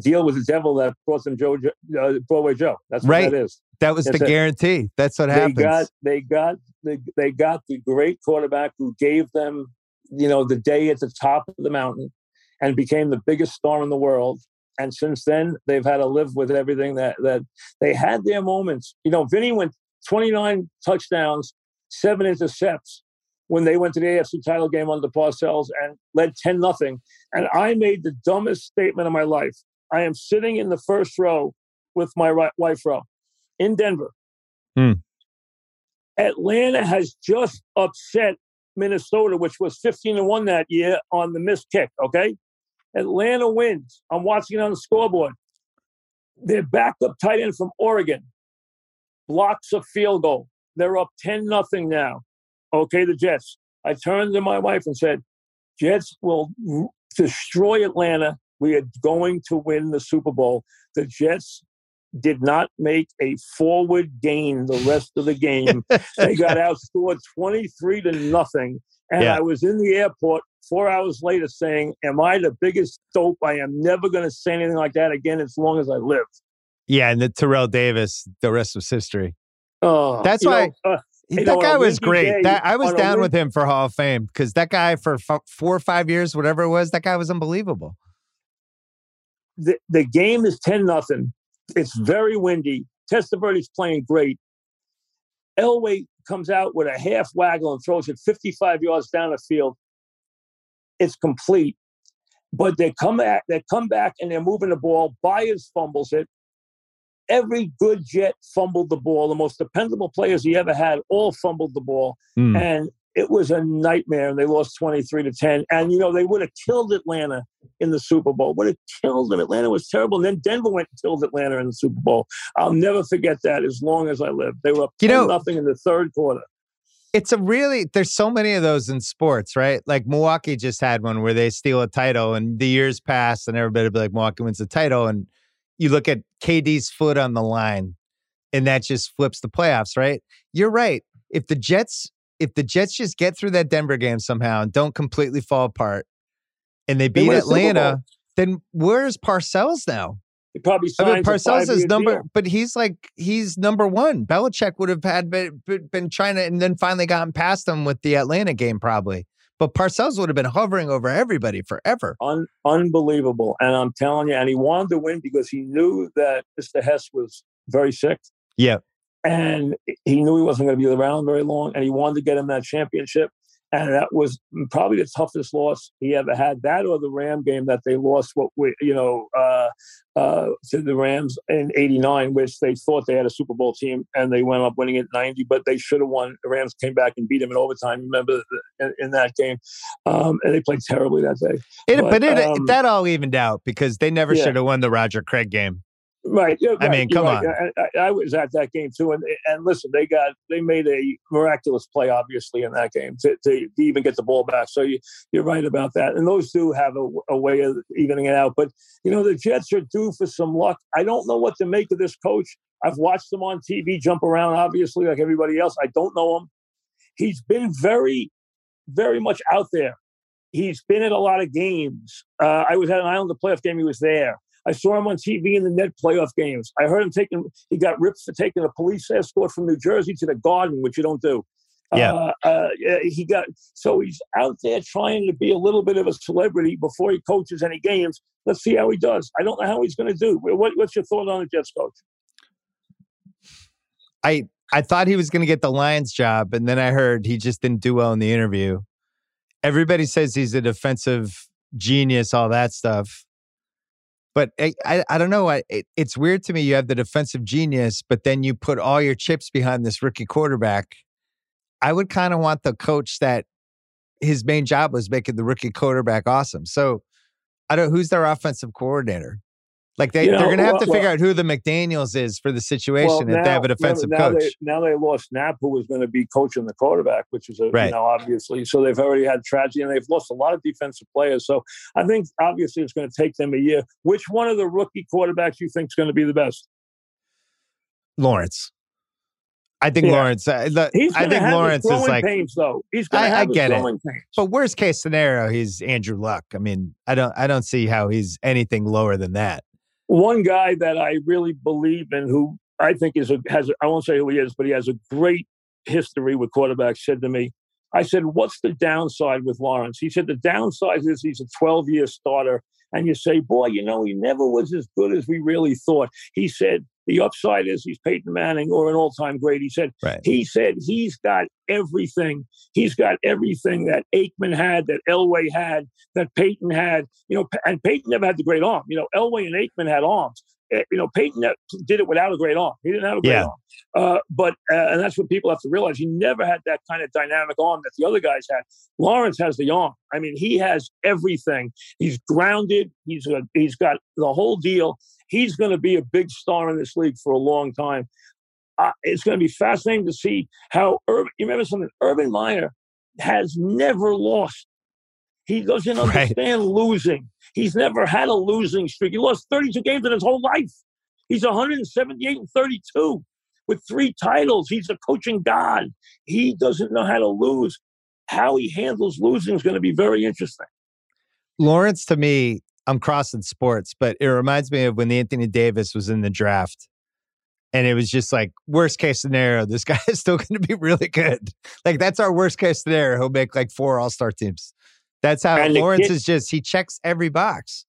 deal with the devil that brought them Joe uh, Broadway Joe. That's what
Right.
that is.
That was
That's
the
it.
guarantee. That's what
They
happens.
got they got the they got the great quarterback who gave them you know the day at the top of the mountain and became the biggest star in the world. And since then, they've had to live with everything that that they had their moments. You know, Vinny went 29 touchdowns, seven intercepts when they went to the AFC title game under Parcells and led 10 nothing. And I made the dumbest statement of my life. I am sitting in the first row with my wife row in Denver.
Hmm.
Atlanta has just upset Minnesota, which was 15 to 1 that year on the missed kick. Okay. Atlanta wins. I'm watching it on the scoreboard. Their backup tight end from Oregon blocks a field goal. They're up 10 nothing now. Okay, the Jets. I turned to my wife and said, Jets will destroy Atlanta. We are going to win the Super Bowl. The Jets did not make a forward gain the rest of the game. [LAUGHS] they got outscored 23 to nothing. And
Yeah.
I was in the airport four hours later saying, Am I the biggest dope? I am never going to say anything like that again as long as I live.
yeah, and the Terrell Davis. The rest was history.
Oh,
That's why-
know, uh, You
that
know,
guy was great.
day-
that I was down with him for Hall of Fame because that guy for f- four or five years, whatever it was, that guy was unbelievable.
the, the game is 10 nothing. It's very windy. Testaverde's playing great. Elway comes out with a half waggle and throws it 55 yards down the field. It's complete. But they come back, they come back and they're moving the ball. Byars fumbles it. Every good jet fumbled the ball. The most dependable players he ever had all fumbled the ball.
Hmm.
And it was a nightmare. And they lost 23 to 10. And, you know, they would have killed Atlanta in the Super Bowl. Would have killed them. Atlanta was terrible. And then Denver went and killed Atlanta in the Super Bowl. I'll never forget that as long as I live. They were up
You know-
nothing in the third quarter.
It's a really there's so many of those in sports, right? Like Milwaukee just had one where they steal a title and the years pass and everybody be like Milwaukee wins the title and you look at KD's foot on the line and that just flips the playoffs, right? You're right. If the Jets if the Jets just get through that Denver game somehow and don't completely fall apart and they beat
Super
Atlanta, Then where's Parcells now?
He probably
I mean, Parcells is number,
deal.
but he's like he's number one. Belichick would have had been, been trying to, and then finally gotten past him with the Atlanta game, probably. But Parcells would have been hovering over everybody forever.
Un- unbelievable. And I'm telling you, and he wanted to win because he knew that Mr. Hess was very sick.
Yeah.
And he knew he wasn't going to be around very long. And he wanted to get him that championship. And that was probably the toughest loss he ever had. That or the Ram game that they lost, what we, you know, uh, uh, to the Rams in '89, which they thought they had a Super Bowl team and they went up winning it 90, but they should have won. The Rams came back and beat them in overtime. Remember the, in, in that game, um, and they played terribly that day.
It,
But,
but it,
um,
that all evened out because they never
Yeah.
should have won the Roger Craig game.
Right. yeah,
I
right,
mean,
you're
come
right. I, I, I was at that game too, and and listen, they got they made a miraculous play, obviously, in that game to, to, to even get the ball back. So you you're right about that, and those do have a, a way of evening it out. But you know, the Jets are due for some luck. I don't know what to make of this coach. I've watched him on TV jump around, obviously, like everybody else. I don't know him. He's been very, very much out there. He's been at a lot of games. Uh, I was at an Islander playoff game. He was there. I saw him on TV in the net playoff games. I heard him taking, he got ripped for taking a police escort from New Jersey to the garden, which you don't do.
Yeah.
Uh, uh, he got, so he's out there trying to be a little bit of a celebrity before he coaches any games. Let's see how he does. I don't know how he's going to do. What, what's your thought on the Jets coach?
I I thought he was going to get the Lions job, and then I heard he just didn't do well in the interview. Everybody says he's a defensive genius, all that stuff. But I, I, I don't know. I, it, it's weird to me. You have the defensive genius, but then you put all your chips behind this rookie quarterback. I would kind of want the coach that his main job was making the rookie quarterback awesome. So I don't. Who's their offensive coordinator? Like they,
You know,
they're going to have
well-
to figure
well-
out who the McDaniels is for the situation if they have a
now-
defensive
now
coach.
They, now they lost Knapp, who was going to be coaching the quarterback, which is a,
Right.
you know obviously. So they've already had tragedy, and they've lost a lot of defensive players. So I think obviously it's going to take them a year. Which one of the rookie quarterbacks you think is going to be the best?
Lawrence. I think
Yeah.
Lawrence. Uh, the-
He's
I think Lawrence is like.
pains, though. He's going
I-
to
I
have
get it.
pains.
But worst case scenario, he's Andrew Luck. I mean, I don't. I don't see how he's anything lower than that.
One guy that I really believe in, who I think is a has I won't say who he is, but he has a great history with quarterbacks. Said to me, I said, "What's the downside with Lawrence?" He said, "The downside is he's a 12 year starter." And you say, boy, you know, he never was as good as we really thought. He said, the upside is he's Peyton Manning or an all time great. He said,
Right.
he said he's got everything. He's got everything that Aikman had, that Elway had, that Peyton had. You know, and Peyton never had the great arm. You know, Elway and Aikman had arms. Eh, You know, Peyton did it without a great arm. He didn't have a great
Yeah.
arm. Uh, but uh, and that's what people have to realize. He never had that kind of dynamic arm that the other guys had. Lawrence has the arm. I mean, he has everything. He's grounded. He's a, he's got the whole deal. He's going to be a big star in this league for a long time. Uh, it's going to be fascinating to see how Urban. You remember something? Urban Meyer has never lost. He doesn't
Right.
understand losing. He's never had a losing streak. He lost 32 games in his whole life. He's 178 and 32 with three titles. He's a coaching god. He doesn't know how to lose. How he handles losing is going to be very interesting.
Lawrence to me, I'm crossing sports, but it reminds me of when Anthony Davis was in the draft. And it was just like worst case scenario, this [LAUGHS] guy is still going to be really good. Like that's our worst case scenario. He'll make like four All Star teams. That's how
And
Lawrence
kid-
is. Just he checks every box.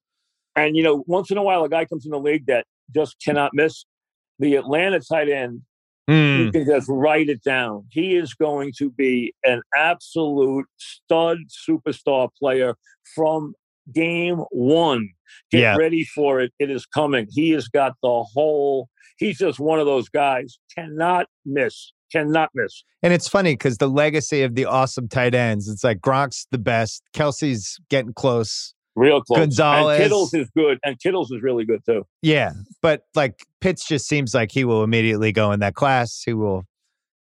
And, you know, once in a while, a guy comes in the league that just cannot miss. The Atlanta tight end
Hmm.
You can just write it down. He is going to be an absolute stud superstar player from game one. Get
Yeah.
ready for it. It is coming. He has got the whole, he's just one of those guys. Cannot miss. Cannot miss.
And it's funny because the legacy of the awesome tight ends, it's like Gronk's the best. Kelce's getting close.
Real close.
Gonzalez.
And Kittle's is good. And Kittle's is really good too.
Yeah. But like Pitts just seems like he will immediately go in that class. He will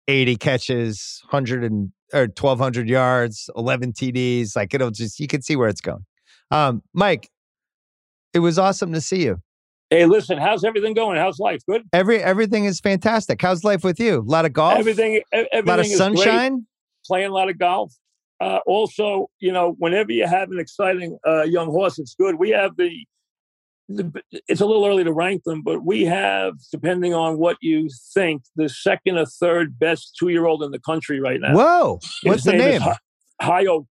80 catches, 100 and or 1200 yards, 11 TDs. Like it'll just, you can see where it's going. Um, Mike, it was awesome to see you.
Hey, listen, how's everything going? How's life? Good?
Every everything is fantastic. How's life with you? A lot of golf,
Everything, everything
a lot of
is great.
sunshine.
Playing a lot of golf. uh, also, you know, whenever you have an exciting uh, young horse, it's good. We have the, the, it's a little early to rank them, but we have, depending on what you think, the second or third best two year old in the country right now.
Whoa. What's
His
the name?
High Oak.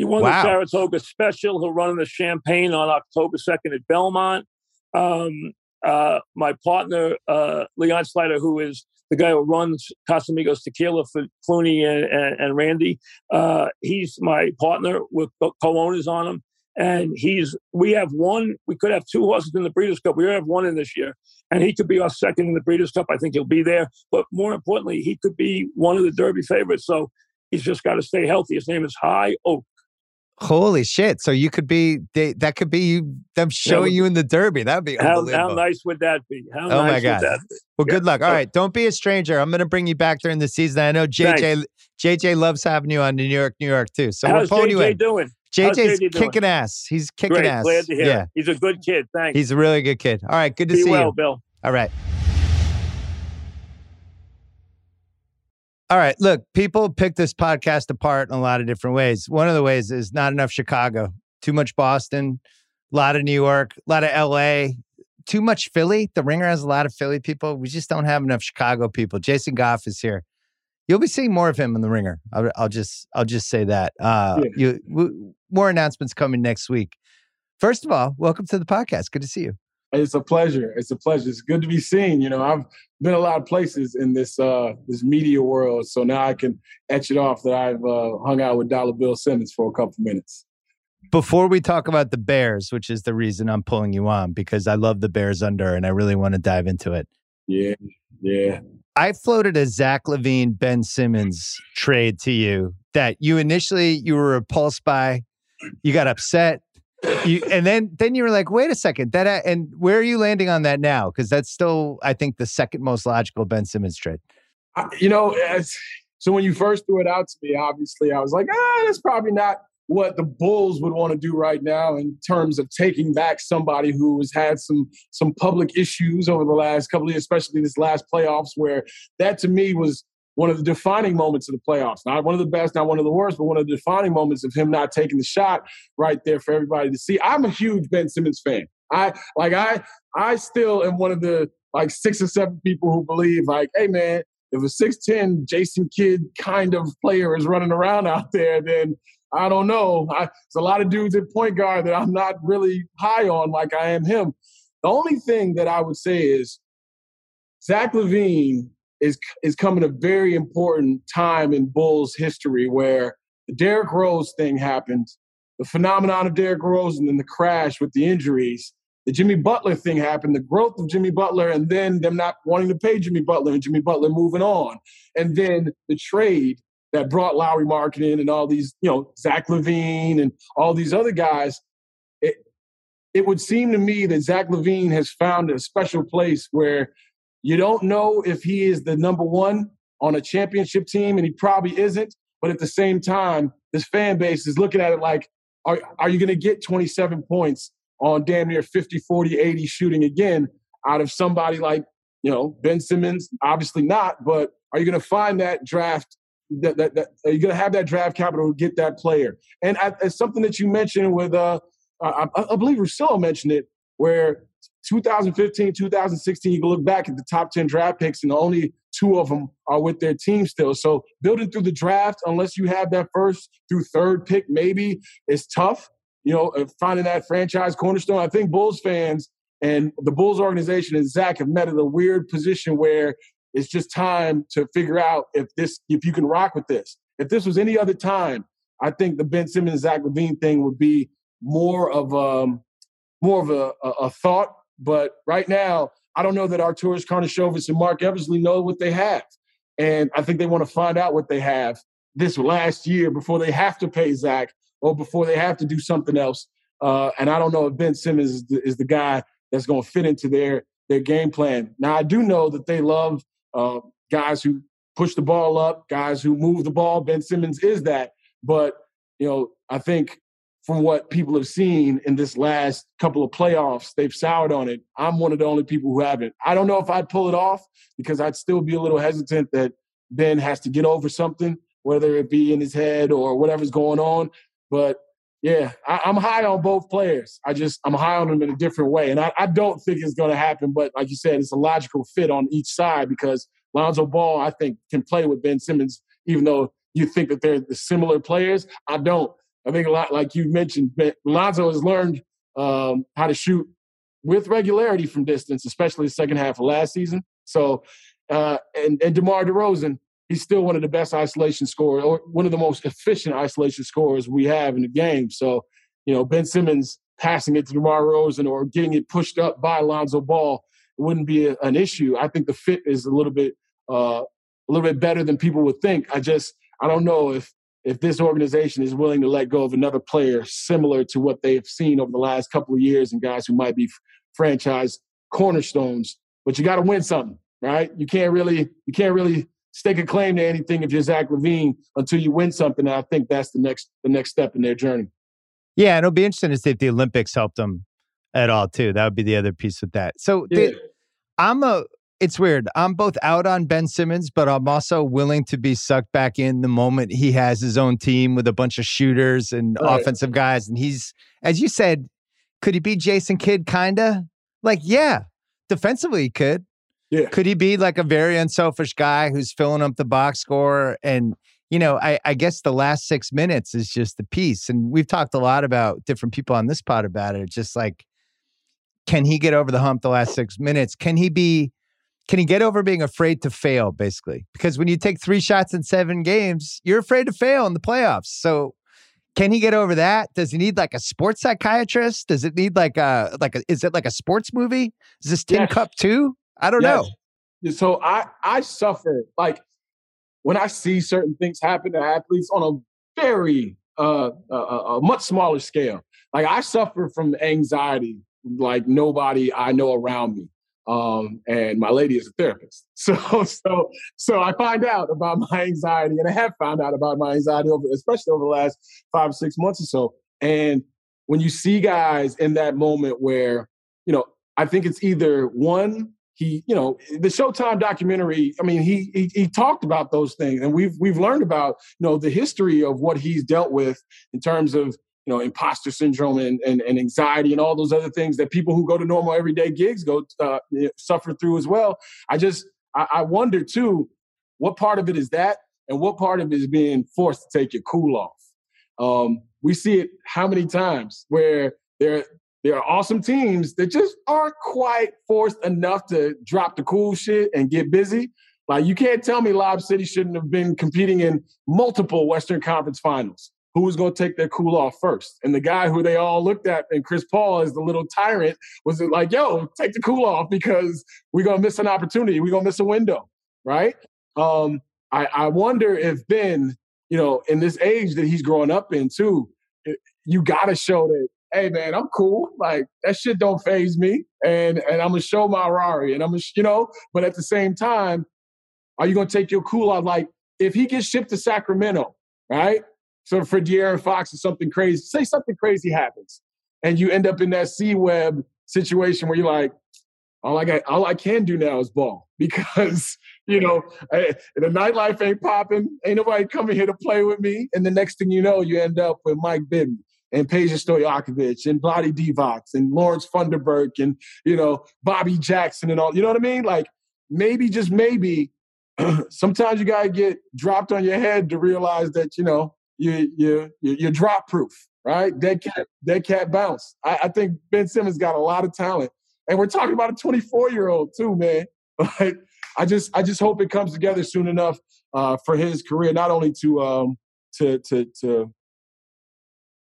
He won
Wow.
the Saratoga Special. He'll run in the Champagne on October 2nd at Belmont. Um, uh, my partner, uh, Leon Slider, who is the guy who runs Casamigos Tequila for Clooney and, and, and Rande, uh, he's my partner with co- co-owners on him. And he's, we have one, we could have two horses in the Breeders' Cup. We only have one in this year. And he could be our second in the Breeders' Cup. I think he'll be there. But more importantly, he could be one of the Derby favorites. So he's just got to stay healthy. His name is High Oak.
Holy shit. So you could be, they, that could be you, them showing you in the Derby. That'd be
How, how nice would that be? How
Oh my
nice
God.
would that be?
Well,
Yeah.
good luck. All right, Don't be a stranger. I'm going to bring you back during the season. I know JJ, JJ loves having you on New York, New York too. So
How's
we're pulling you
JJ
in.
doing?
JJ's
JJ doing?
kicking ass. He's kicking
Great.
ass.
Glad to hear
yeah.
it. He's a good kid. Thanks.
He's a really good kid. All right. Good to
Be
see
well,
you.
Bill.
All right. All right. Look, people pick this podcast apart in a lot of different ways. One of the ways is not enough Chicago, too much Boston, a lot of New York, a lot of LA, too much Philly. The Ringer has a lot of Philly people. We just don't have enough Chicago people. Jason Goff is here. You'll be seeing more of him in the Ringer. I'll, I'll just, I'll just say that. Uh,
Yeah.
You w- more announcements coming next week. First of all, welcome to the podcast. Good to see you.
It's a pleasure. It's a pleasure. It's good to be seen. You know, I've been a lot of places in this uh, this media world, so now I can etch it off that I've uh, hung out with Dollar Bill Simmons for a couple minutes.
before we talk about the Bears, which is the reason I'm pulling you on because I love the Bears under and I really want to dive into it.
Yeah, yeah.
I floated a Zach LaVine Ben Simmons trade to you that you initially you were repulsed by, you got upset, you and then then you were like, wait a second, that uh, and where are you landing on that now? Because that's still I think the second most logical Ben Simmons trade.
I, you know, as, so when you first threw it out to me, obviously I was like, ah, that's probably not what the Bulls would want to do right now in terms of taking back somebody who has had some some public issues over the last couple of years, especially this last playoffs, where that to me was one of the defining moments of the playoffs. Not one of the best, not one of the worst, but one of the defining moments of him not taking the shot right there for everybody to see. I'm a huge Ben Simmons fan. I like I I still am one of the like six or seven people who believe like, hey man, if a 6'10 Jason Kidd kind of player is running around out there, then I don't know. I, there's a lot of dudes at point guard that I'm not really high on like I am him. The only thing that I would say is Zach LaVine is is coming a very important time in Bulls history where the Derrick Rose thing happened, the phenomenon of Derrick Rose, and then the crash with the injuries. The Jimmy Butler thing happened, the growth of Jimmy Butler, and then them not wanting to pay Jimmy Butler and Jimmy Butler moving on. And then the trade that brought Lauri Markkanen and all these, you know, Zach LaVine and all these other guys. It, it would seem to me that Zach LaVine has found a special place where you don't know if he is the number one on a championship team, and he probably isn't. But at the same time, this fan base is looking at it like, are, are you going to get 27 points on damn near 50, 40, 80 shooting again out of somebody like, you know, Ben Simmons? Obviously not, but are you going to find that draft? That, that, that are you going to have that draft capital to get that player? And I, it's something that you mentioned with, uh, I, I believe Russillo mentioned it, where 2015, 2016, you can look back at the top 10 draft picks, and only two of them are with their team still. So building through the draft, unless you have that first through third pick, maybe is tough. You know, uh, finding that franchise cornerstone. I think Bulls fans and the Bulls organization and Zach have met at a weird position where it's just time to figure out if this, if you can rock with this. If this was any other time, I think the Ben Simmons Zach LaVine thing would be more of um more of a, a, a thought. But right now, I don't know that Arturas Karnisovas and Marc Eversley know what they have. And I think they want to find out what they have this last year before they have to pay Zach or before they have to do something else. Uh, and I don't know if Ben Simmons is the, is the guy that's going to fit into their their game plan. Now I do know that they love uh, guys who push the ball up, guys who move the ball. Ben Simmons is that, but you know I think from what people have seen in this last couple of playoffs, they've soured on it. I'm one of the only people who haven't. I don't know if I'd pull it off because I'd still be a little hesitant that Ben has to get over something. whether it be in his head or whatever's going on. But yeah, I, am high on both players. I just I'm high on them in a different way, and I, I don't think it's going to happen. But like you said, it's a logical fit on each side because Lonzo Ball, I think, can play with Ben Simmons, even though you think that they're the similar players. I don't. I think a lot, like you mentioned, Lonzo has learned um, how to shoot with regularity from distance, especially the second half of last season. So, uh, and, and DeMar DeRozan, he's still one of the best isolation scorers, or one of the most efficient isolation scorers we have in the game. So, you know, Ben Simmons passing it to DeMar DeRozan or getting it pushed up by Lonzo Ball wouldn't be a, an issue. I think the fit is a little bit uh, a little bit better than people would think. I just I don't know if if this organization is willing to let go of another player similar to what they've seen over the last couple of years and guys who might be franchise cornerstones. But you got to win something, right? You can't really you can't really stake a claim to anything if you're Zach LaVine until you win something. And I think that's the next the next step in their journey.
Yeah, and it'll be interesting to see if the Olympics helped them at all too. That would be the other piece with that. So yeah. the, I'm a it's weird. I'm both out on Ben Simmons, but I'm also willing to be sucked back in the moment he has his own team with a bunch of shooters and right. offensive guys. And he's, as you said, could he be Jason Kidd? Kinda like, yeah, defensively he could.
Yeah.
Could he be like a very unselfish guy who's filling up the box score? And, you know, I, I guess the last six minutes is just the piece. And we've talked a lot about different people on this pod about it. It's just like, can he get over the hump the last six minutes? Can he be can he get over being afraid to fail, basically? Because when you take three shots in seven games, you're afraid to fail in the playoffs. So can he get over that? Does he need like a sports psychiatrist? Does it need like a like a is it like a sports movie? Is this Tin yes. Cup too? I don't yes.
know. So I I suffer like when I see certain things happen to athletes on a very uh, a, a much smaller scale. Like I suffer from anxiety like nobody I know around me. Um, and my lady is a therapist. [LAUGHS] So, so, so I find out about my anxiety, and I have found out about my anxiety over, especially over the last five or six months or so. And when you see guys in that moment where, you know, I think it's either one, he, you know, the Showtime documentary. I mean, he, he he talked about those things, and we've we've learned about, you know, the history of what he's dealt with in terms of know, imposter syndrome and, and, and, anxiety and all those other things that people who go to normal everyday gigs go uh, suffer through as well. I just, I, I, wonder too, what part of it is that and what part of it is being forced to take your cool off. Um, we see it how many times where there, there are awesome teams that just aren't quite forced enough to drop the cool shit and get busy. Like you can't tell me Lob City shouldn't have been competing in multiple Western Conference finals who was going to take their cool off first. And the guy who they all looked at, and Chris Paul as the little tyrant, was like, yo, take the cool off because we're going to miss an opportunity. We're going to miss a window, right? Um, I, I wonder if Ben, you know, in this age that he's growing up in too, you got to show that, hey, man, I'm cool. Like, that shit don't faze me. And, and I'm going to show my Rari. And I'm going to, you know, but at the same time, are you going to take your cool off? Like, if he gets shipped to Sacramento, right? So for De'Aaron Fox, or something crazy, say something crazy happens, and you end up in that C-Webb situation where you're like, all I got, all I can do now is ball [LAUGHS] because you know I, the nightlife ain't popping, ain't nobody coming here to play with me, and the next thing you know, you end up with Mike Bibby and Peja Stojakovic and Vlade Divac and Lawrence Funderburke and you know Bobby Jackson and all. You know what I mean? Like maybe just maybe [CLEARS THROAT] sometimes you gotta get dropped on your head to realize that you know you you you're drop proof, right? Dead cat, dead cat bounce. I, I, think Ben Simmons got a lot of talent, and we're talking about a 24 year old too, man. [LAUGHS] But I just I just hope it comes together soon enough uh, for his career, not only to um, to to to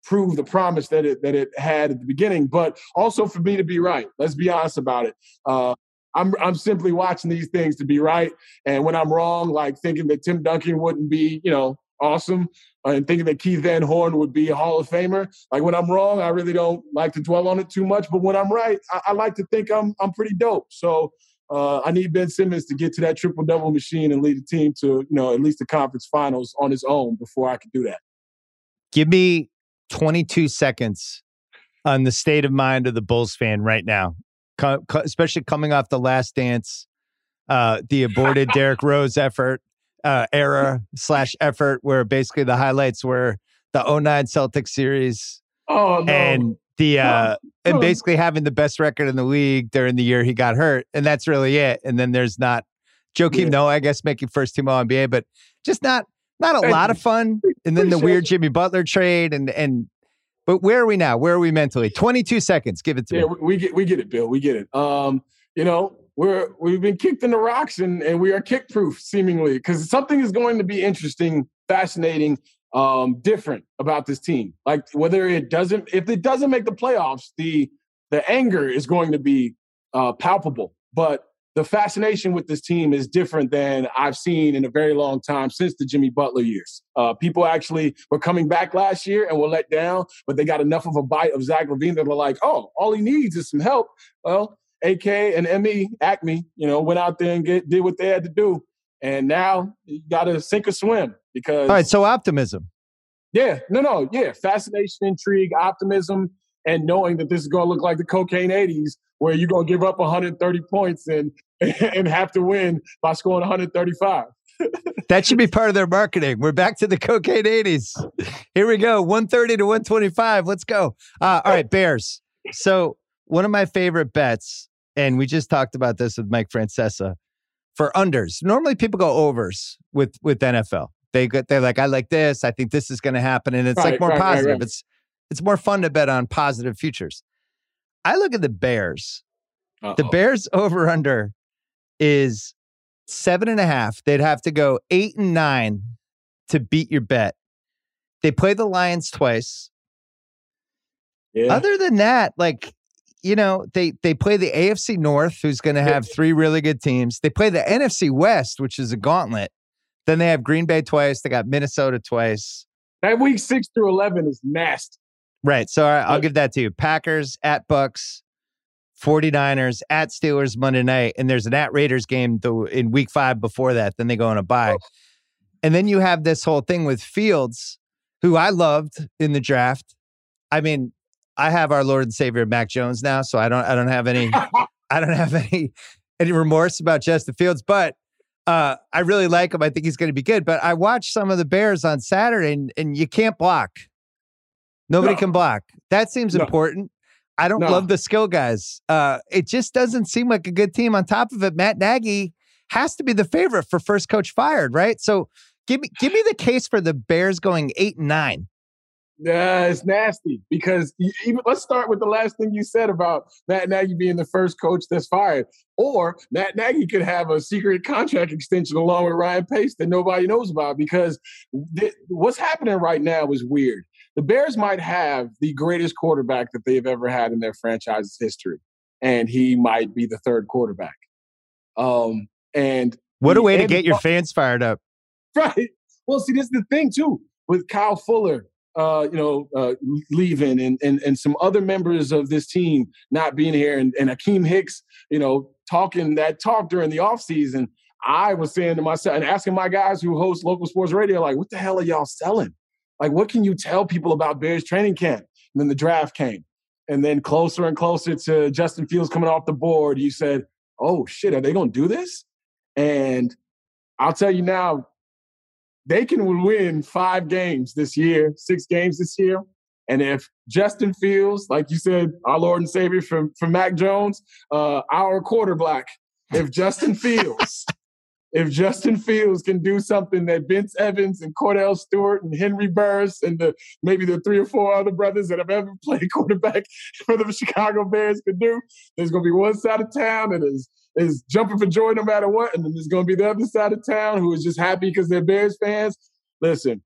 prove the promise that it that it had at the beginning, but also for me to be right. Let's be honest about it. Uh, I'm I'm simply watching these things to be right, and when I'm wrong, like thinking that Tim Duncan wouldn't be, you know, awesome and thinking that Keith Van Horn would be a Hall of Famer. Like when I'm wrong, I really don't like to dwell on it too much. But when I'm right, I, I like to think I'm I'm pretty dope. So uh, I need Ben Simmons to get to that triple double machine and lead the team to you know at least the conference finals on his own before I can do that.
Give me 22 seconds on the state of mind of the Bulls fan right now, co- co- especially coming off the last dance, uh, the aborted [LAUGHS] Derrick Rose effort uh, era slash effort where basically the highlights were the 09 Celtics series
Oh no.
and the uh and basically having the best record in the league during the year he got hurt, and that's really it. And then there's not Joakim
Yeah.
Noah, I guess, making first team All NBA, but just not not a lot
you.
of fun. And then the weird. Jimmy Butler trade, and and but where are we now? Where are we mentally? 22 seconds. Give it to
yeah,
me.
we, we get we get it, Bill. We get it. Um, you know, we're we've been kicked in the rocks and and we are kick proof seemingly because something is going to be interesting, fascinating, um, different about this team. Like whether it doesn't, if it doesn't make the playoffs, the the anger is going to be uh, palpable. But the fascination with this team is different than I've seen in a very long time since the Jimmy Butler years. Uh, people actually were coming back last year and were let down, but they got enough of a bite of Zach LaVine that were like, oh, all he needs is some help. Well, AK and ME, Acme, you know, went out there and get, did what they had to do. And now you got to sink or swim because,
All right, so optimism.
yeah, no, no, yeah, fascination, intrigue, optimism, and knowing that this is going to look like the cocaine 80s where you're going to give up 130 points and, [LAUGHS] and have to win by scoring 135. [LAUGHS]
That should be part of their marketing. We're back to the cocaine 80s. Here we go. 130 to 125. Let's go. Uh, all right, Bears. So, one of my favorite bets, and we just talked about this with Mike Francesa, for unders. Normally people go overs with with NFL. They go, they're like, I like this. I think this is going to happen. And it's like more
right, right,
positive.
right.
It's it's more fun to bet on positive futures. I look at the Bears. The
Uh-oh.
Bears over under is seven and a half. They'd have to go eight and nine to beat your bet. They play the Lions twice.
yeah.
Other than that, like you know, they they play the AFC North, who's going to have three really good teams. They play the NFC West, which is a gauntlet. Then they have Green Bay twice. They got Minnesota twice.
that week six through 11 is nasty.
Right. So I, I'll give that to you. Packers at Bucs, 49ers at Steelers Monday night, and there's an at Raiders game in week five before that. Then they go on a bye. Oh. And then you have this whole thing with Fields, who I loved in the draft. I mean, I have our Lord and Savior Mac Jones now, so I don't I don't have any I don't have any any remorse about Justin Fields, but uh, I really like him. I think he's going to be good. But I watched some of the Bears on Saturday, and, and you can't block. Nobody
No.
can block. That seems
No.
important. I don't
No.
love the skill guys. Uh, it just doesn't seem like a good team. On top of it, Matt Nagy has to be the favorite for first coach fired, right? So give me give me the case for the Bears going eight and nine.
Yeah, it's nasty because you, even let's start with the last thing you said about Matt Nagy being the first coach that's fired. Or Matt Nagy could have a secret contract extension along with Ryan Pace that nobody knows about because th- what's happening right now is weird. The Bears might have the greatest quarterback that they've ever had in their franchise's history, and he might be the third quarterback. Um, and
What a way to get your fans fired up. [LAUGHS]
right. Well, see, this is the thing too with Kyle Fuller, uh, you know, uh, leaving and, and and some other members of this team not being here, and, and Akiem Hicks, you know, talking that talk during the offseason. I was saying to myself and asking my guys who host local sports radio, like, what the hell are y'all selling? Like, what can you tell people about Bears training camp? And then the draft came. And then closer and closer to Justin Fields coming off the board, you said, oh shit, are they going to do this? And I'll tell you now, they can win five games this year, six games this year. And if Justin Fields, like you said, our Lord and Savior from, from Mac Jones, uh, our quarterback, if Justin [LAUGHS] Fields, if Justin Fields can do something that Vince Evans and Kordell Stewart and Henry Burris and the maybe the three or four other brothers that have ever [LAUGHS] played quarterback for the Chicago Bears could do, there's gonna be one side of town that is is jumping for joy no matter what, and then there's gonna be the other side of town who is just happy because they're Bears fans. Listen,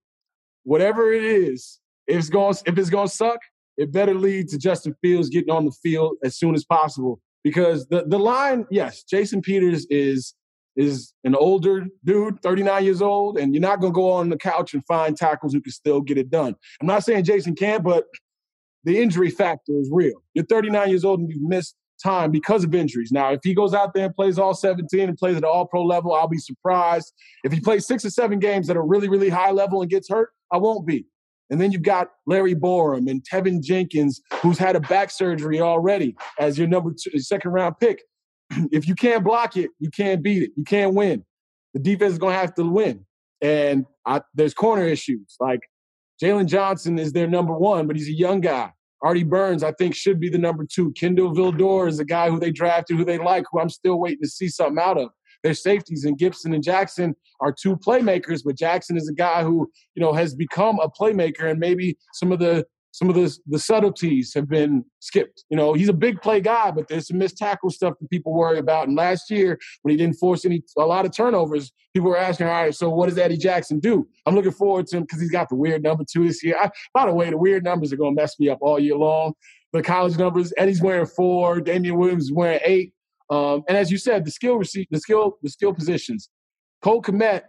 whatever it is, if it's going if it's gonna suck, it better lead to Justin Fields getting on the field as soon as possible. Because the, the line, yes, Jason Peters is is an older dude, 39 years old, and you're not gonna go on the couch and find tackles who can still get it done. I'm not saying Jason can't, but the injury factor is real. You're 39 years old and you've missed time because of injuries. Now, if he goes out there and plays all 17 and plays at an all pro level, I'll be surprised. If he plays six or seven games at a really, really high level and gets hurt, I won't be. And then you've got Larry Borom and Teven Jenkins, who's had a back surgery already as your number two, second round pick. [CLEARS THROAT] if you can't block it, you can't beat it. You can't win. The defense is going to have to win. And I, there's corner issues. Like Jaylon Johnson is their number one, but he's a young guy. Artie Burns, I think, should be the number two. Kindle Vildor is a guy who they drafted, who they like, who I'm still waiting to see something out of. Their safeties and Gipson and Jackson are two playmakers, but Jackson is a guy who, you know, has become a playmaker and maybe some of the some of the the subtleties have been skipped. You know, he's a big play guy, but there's some missed tackle stuff that people worry about. And last year, when he didn't force any a lot of turnovers, people were asking, "All right, so what does Eddie Jackson do?" I'm looking forward to him because he's got the weird number two this year. I, by the way, the weird numbers are going to mess me up all year long. The college numbers, Eddie's wearing four, Damien Williams is wearing eight. Um, and as you said, the skill receipt, the skill, the skill positions. Cole Kmet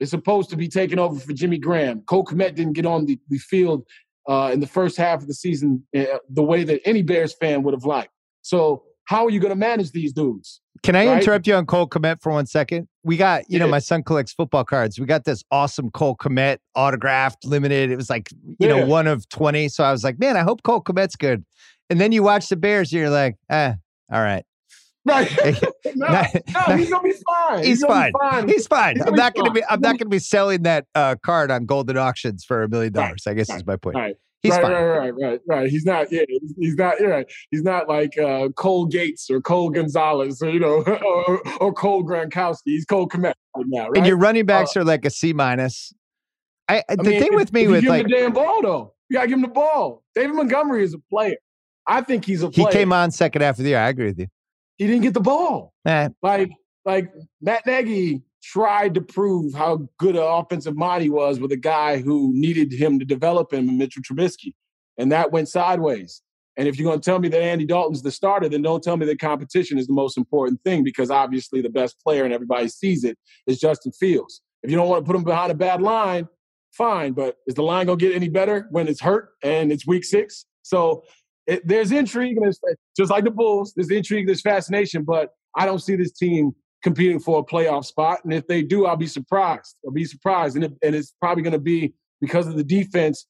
is supposed to be taking over for Jimmy Graham. Cole Kmet didn't get on the, the field uh, in the first half of the season uh, the way that any Bears fan would have liked. So how are you going to manage these dudes?
Can I right? interrupt you on Cole Kmet for one second? We got, you yeah. know, my son collects football cards. We got this awesome Cole Kmet autographed, limited. It was like, you yeah. know, one of 20. So I was like, man, I hope Cole Kmet's good. And then you watch the Bears, you're like, eh, all right.
Right. [LAUGHS] [LAUGHS] no, no, he's gonna be fine.
He's, he's fine. fine. He's fine. He's I'm not gonna be. I'm not gonna be selling that uh, card on Goldin Auctions for a million dollars. I guess right. is my point.
Right.
He's
right,
fine.
right, right, right, right. He's not. Yeah, he's, he's not. Yeah, he's not like uh, Cole Gates or Cole Gonzalez or you know [LAUGHS] or, or Cole Gronkowski. He's Cole Kmet right now. Right?
And your running backs uh, are like a C minus. I, I the mean, thing with me with
give
like
him the damn ball though. You gotta give him the ball. David Montgomery is a player. I think he's a player.
He came on second half of the year. I agree with you
he didn't get the ball.
Eh.
Like like Matt Nagy tried to prove how good an offensive mind he was with a guy who needed him to develop him, Mitchell Trubisky, and that went sideways. And if you're going to tell me that Andy Dalton's the starter, then don't tell me that competition is the most important thing because obviously the best player and everybody sees it is Justin Fields. If you don't want to put him behind a bad line, fine. But is the line going to get any better when it's hurt and it's week six? So it, there's intrigue and just like the Bulls. There's intrigue, there's fascination, but I don't see this team competing for a playoff spot. And if they do, I'll be surprised. I'll be surprised, and, it, and it's probably going to be because of the defense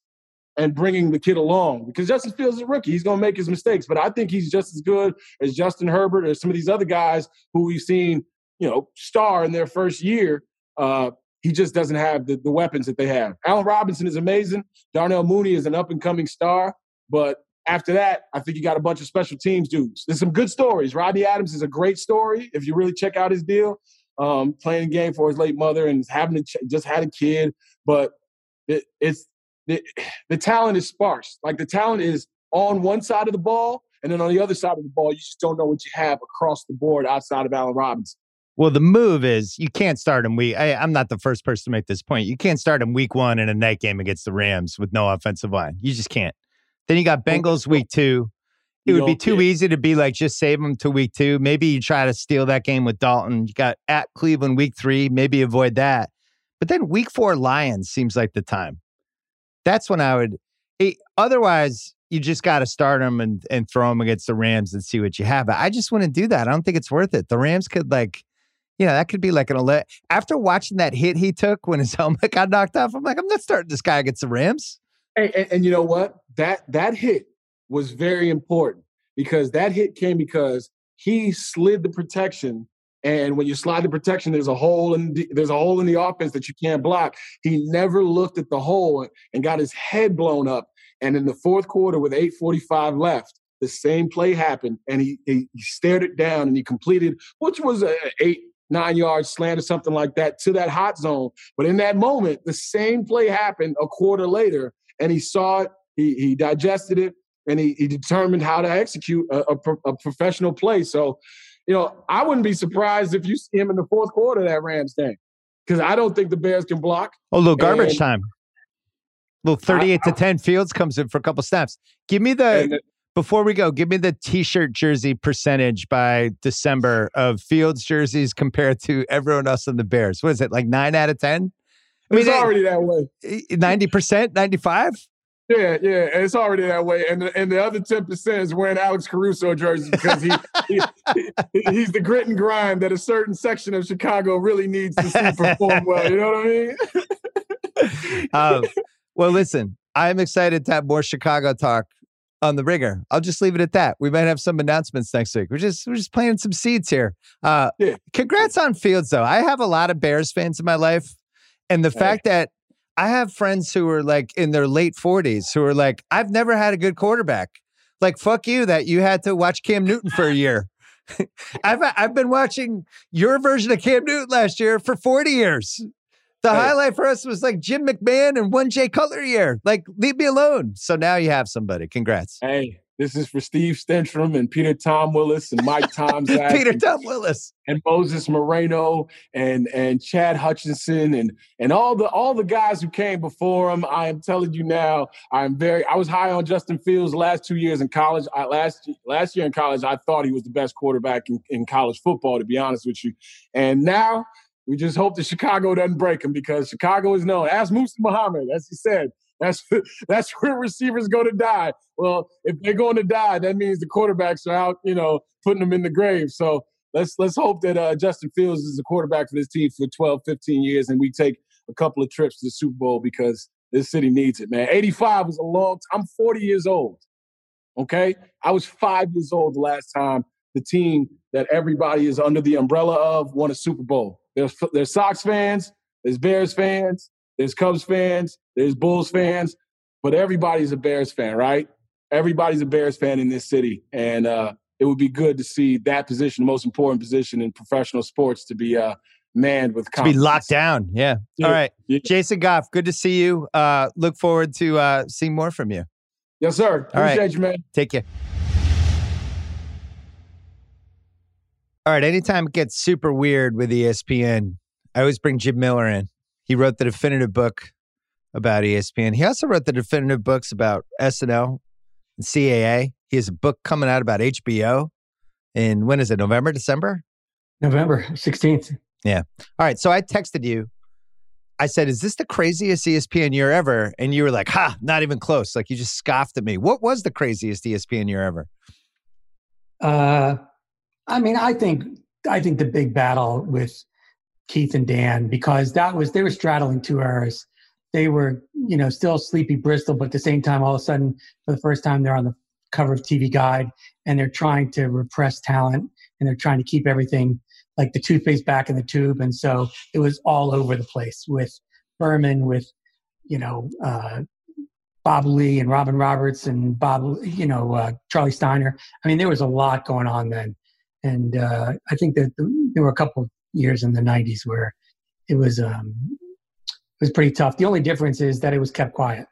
and bringing the kid along. Because Justin Fields is a rookie, he's going to make his mistakes, but I think he's just as good as Justin Herbert or some of these other guys who we've seen, you know, star in their first year. Uh, he just doesn't have the, the weapons that they have. Allen Robinson is amazing. Darnell Mooney is an up and coming star, but after that, I think you got a bunch of special teams dudes. There's some good stories. Rodney Adams is a great story if you really check out his deal. Um, playing a game for his late mother and having a ch- just had a kid, but it, it's the, the talent is sparse. Like the talent is on one side of the ball, and then on the other side of the ball, you just don't know what you have across the board outside of Allen Robinson.
Well, the move is you can't start him week. I, am not the first person to make this point. You can't start him week one in a night game against the Rams with no offensive line. You just can't. Then you got Bengals week two. It would be too easy to be like, just save them to week two. Maybe you try to steal that game with Dalton. You got at Cleveland week three. Maybe avoid that. But then week four, Lions seems like the time. That's when I would. It, otherwise, you just got to start them and, and throw them against the Rams and see what you have. But I just wouldn't do that. I don't think it's worth it. The Rams could like, you know, that could be like an elite. After watching that hit he took when his [LAUGHS] helmet got knocked off, I'm like, I'm not starting this guy against the Rams.
And, and, and, you know what? That that hit was very important because that hit came because he slid the protection. And when you slide the protection, there's a hole in the, there's a hole in the offense that you can't block. He never looked at the hole and got his head blown up. And in the fourth quarter, with 8:45 left, the same play happened, and he, he, stared it down and he completed, which was a eight nine yard slant or something like that to that hot zone. But in that moment, the same play happened a quarter later, and he saw it, he, he digested it, and he, he determined how to execute a, a, a, professional play. So, you know, I wouldn't be surprised if you see him in the fourth quarter of that Rams game because I don't think the Bears can block.
Oh, little garbage and, time. Little 38 I, to 10 Fields comes in for a couple snaps. Give me the, before we go, give me the t shirt jersey percentage by December of Fields jerseys compared to everyone else in the Bears. What is it, like nine out of 10?
I mean, it's already that way.
Ninety percent, ninety-five.
Yeah, yeah, it's already that way, and the, and the other ten percent is wearing Alex Caruso jerseys because he, he, he, he's the grit and grind that a certain section of Chicago really needs to see perform well. You know what I
mean? [LAUGHS] um, well, listen, I'm excited to have more Chicago talk on the Ringer. I'll just leave it at that. We might have some announcements next week. We're just we're just planting some seeds here. Uh, yeah. Congrats on Fields, though. I have a lot of Bears fans in my life. And the fact that I have friends who are like in their late 40s who are like, I've never had a good quarterback. Like, fuck you that you had to watch Cam Newton for a year. [LAUGHS] I've I've been watching your version of Cam Newton last year for 40 years. The hey. highlight for us was like Jim McMahon and one Jay Cutler year. Like, leave me alone. So now you have somebody. Congrats.
Hey, this is for Steve Stenstrom and Peter Tom Willis and Mike [LAUGHS] Tomczak.
Peter Tom Willis
and Moses Moreno and and Chad Hutchinson and and all the all the guys who came before him. I am telling you now, I'm very. I was high on Justin Fields last two years in college. I, last last year in college, I thought he was the best quarterback in, in college football. To be honest with you, and now we just hope that Chicago doesn't break him because Chicago is known. Ask Muhsin Muhammad, as he said, that's [LAUGHS] that's where receivers go to die. Well, if they're going to die, that means the quarterbacks are out, you know, putting them in the grave. So let's let's hope that uh, Justin Fields is the quarterback for this team for 12, 15 years, and we take a couple of trips to the Super Bowl because this city needs it, man. 85 was a long. T- I'm 40 years old. Okay, I was five years old the last time the team that everybody is under the umbrella of won a Super Bowl. There's there's Sox fans, there's Bears fans, there's Cubs fans, there's Bulls fans, but everybody's a Bears fan, right? Everybody's a Bears fan in this city, and uh, it would be good to see that position, the most important position in professional sports, to be uh, manned with
confidence. to be locked down. Yeah. yeah. All right, yeah. Jason Goff, good to see you. Uh, look forward to uh, seeing more from you.
Yes, sir. All Appreciate right. you, man.
Take care. All right. Anytime it gets super weird with ESPN, I always bring Jim Miller in. He wrote the definitive book about ESPN. He also wrote the definitive books about SNL and CAA. He has a book coming out about HBO in when is it? November, December?
November 16th.
Yeah. All right. So I texted you. I said, Is this the craziest ESPN year ever? And you were like, Ha, not even close. Like you just scoffed at me. What was the craziest ESPN year ever?
Uh, I mean, I think I think the big battle with Keith and Dan because that was they were straddling two eras. They were, you know, still sleepy Bristol, but at the same time, all of a sudden, for the first time, they're on the cover of TV Guide and they're trying to repress talent and they're trying to keep everything like the toothpaste back in the tube. And so it was all over the place with Berman, with you know uh, Bob Ley and Robin Roberts and Bob, you know uh, Charlie Steiner. I mean, there was a lot going on then and uh, I think that there were a couple years in the '90s where it was um, it was pretty tough. The only difference is that it was kept quiet.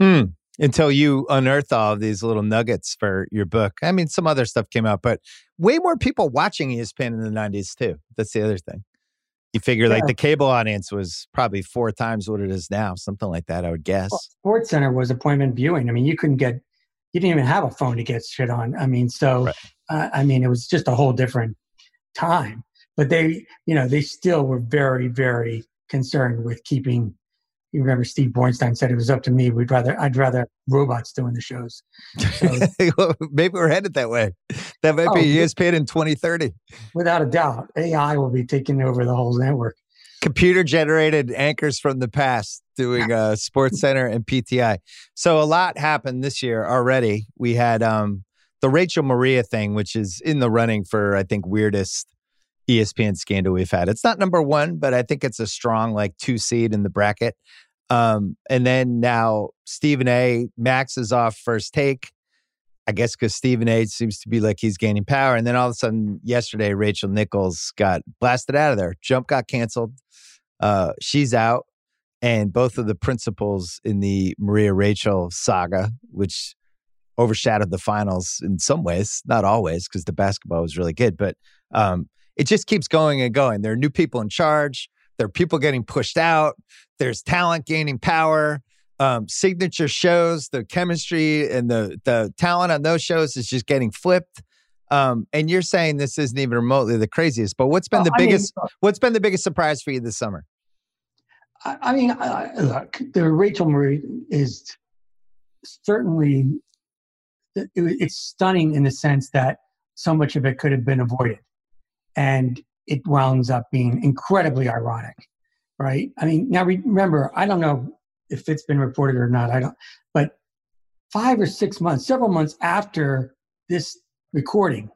Hmm. Until you unearth all of these little nuggets for your book. I mean, some other stuff came out, but way more people watching ESPN in the '90s too. That's the other thing. You figure yeah. like the cable audience was probably four times what it is now, something like that. I would guess. Well,
Sports Center was appointment viewing. I mean, you couldn't get you didn't even have a phone to get shit on. I mean, so right. uh, I mean, it was just a whole different time. But they, you know, they still were very, very concerned with keeping. You remember Steve Bornstein said it was up to me. We'd rather, I'd rather robots doing the shows.
So, [LAUGHS] Maybe we're headed that way. That might oh, be ESPN in 2030.
Without a doubt, AI will be taking over the whole network
computer generated anchors from the past doing uh, Sports Center and PTI. So a lot happened this year already. We had um, the Rachel Maria thing, which is in the running for I think weirdest ESPN scandal we've had. It's not number one, but I think it's a strong like two seed in the bracket. Um, and then now Stephen A. Max is off first take. I guess because Stephen A. seems to be like he's gaining power. And then all of a sudden, yesterday, Rachel Nichols got blasted out of there. Jump got canceled. Uh, she's out, and both of the principals in the Maria Rachel saga, which overshadowed the finals in some ways, not always, because the basketball was really good, but um, it just keeps going and going. There are new people in charge. There are people getting pushed out. There's talent gaining power. Um, signature shows, the chemistry and the the talent on those shows is just getting flipped. Um, and you're saying this isn't even remotely the craziest, but what's been the biggest? Mean, what's been the biggest surprise for you this summer?
I, I mean, uh, look, the Rachel Marie is certainly it, it's stunning in the sense that so much of it could have been avoided, and it winds up being incredibly ironic, right? I mean, now remember, I don't know if it's been reported or not. I don't, but five or six months, several months after this recording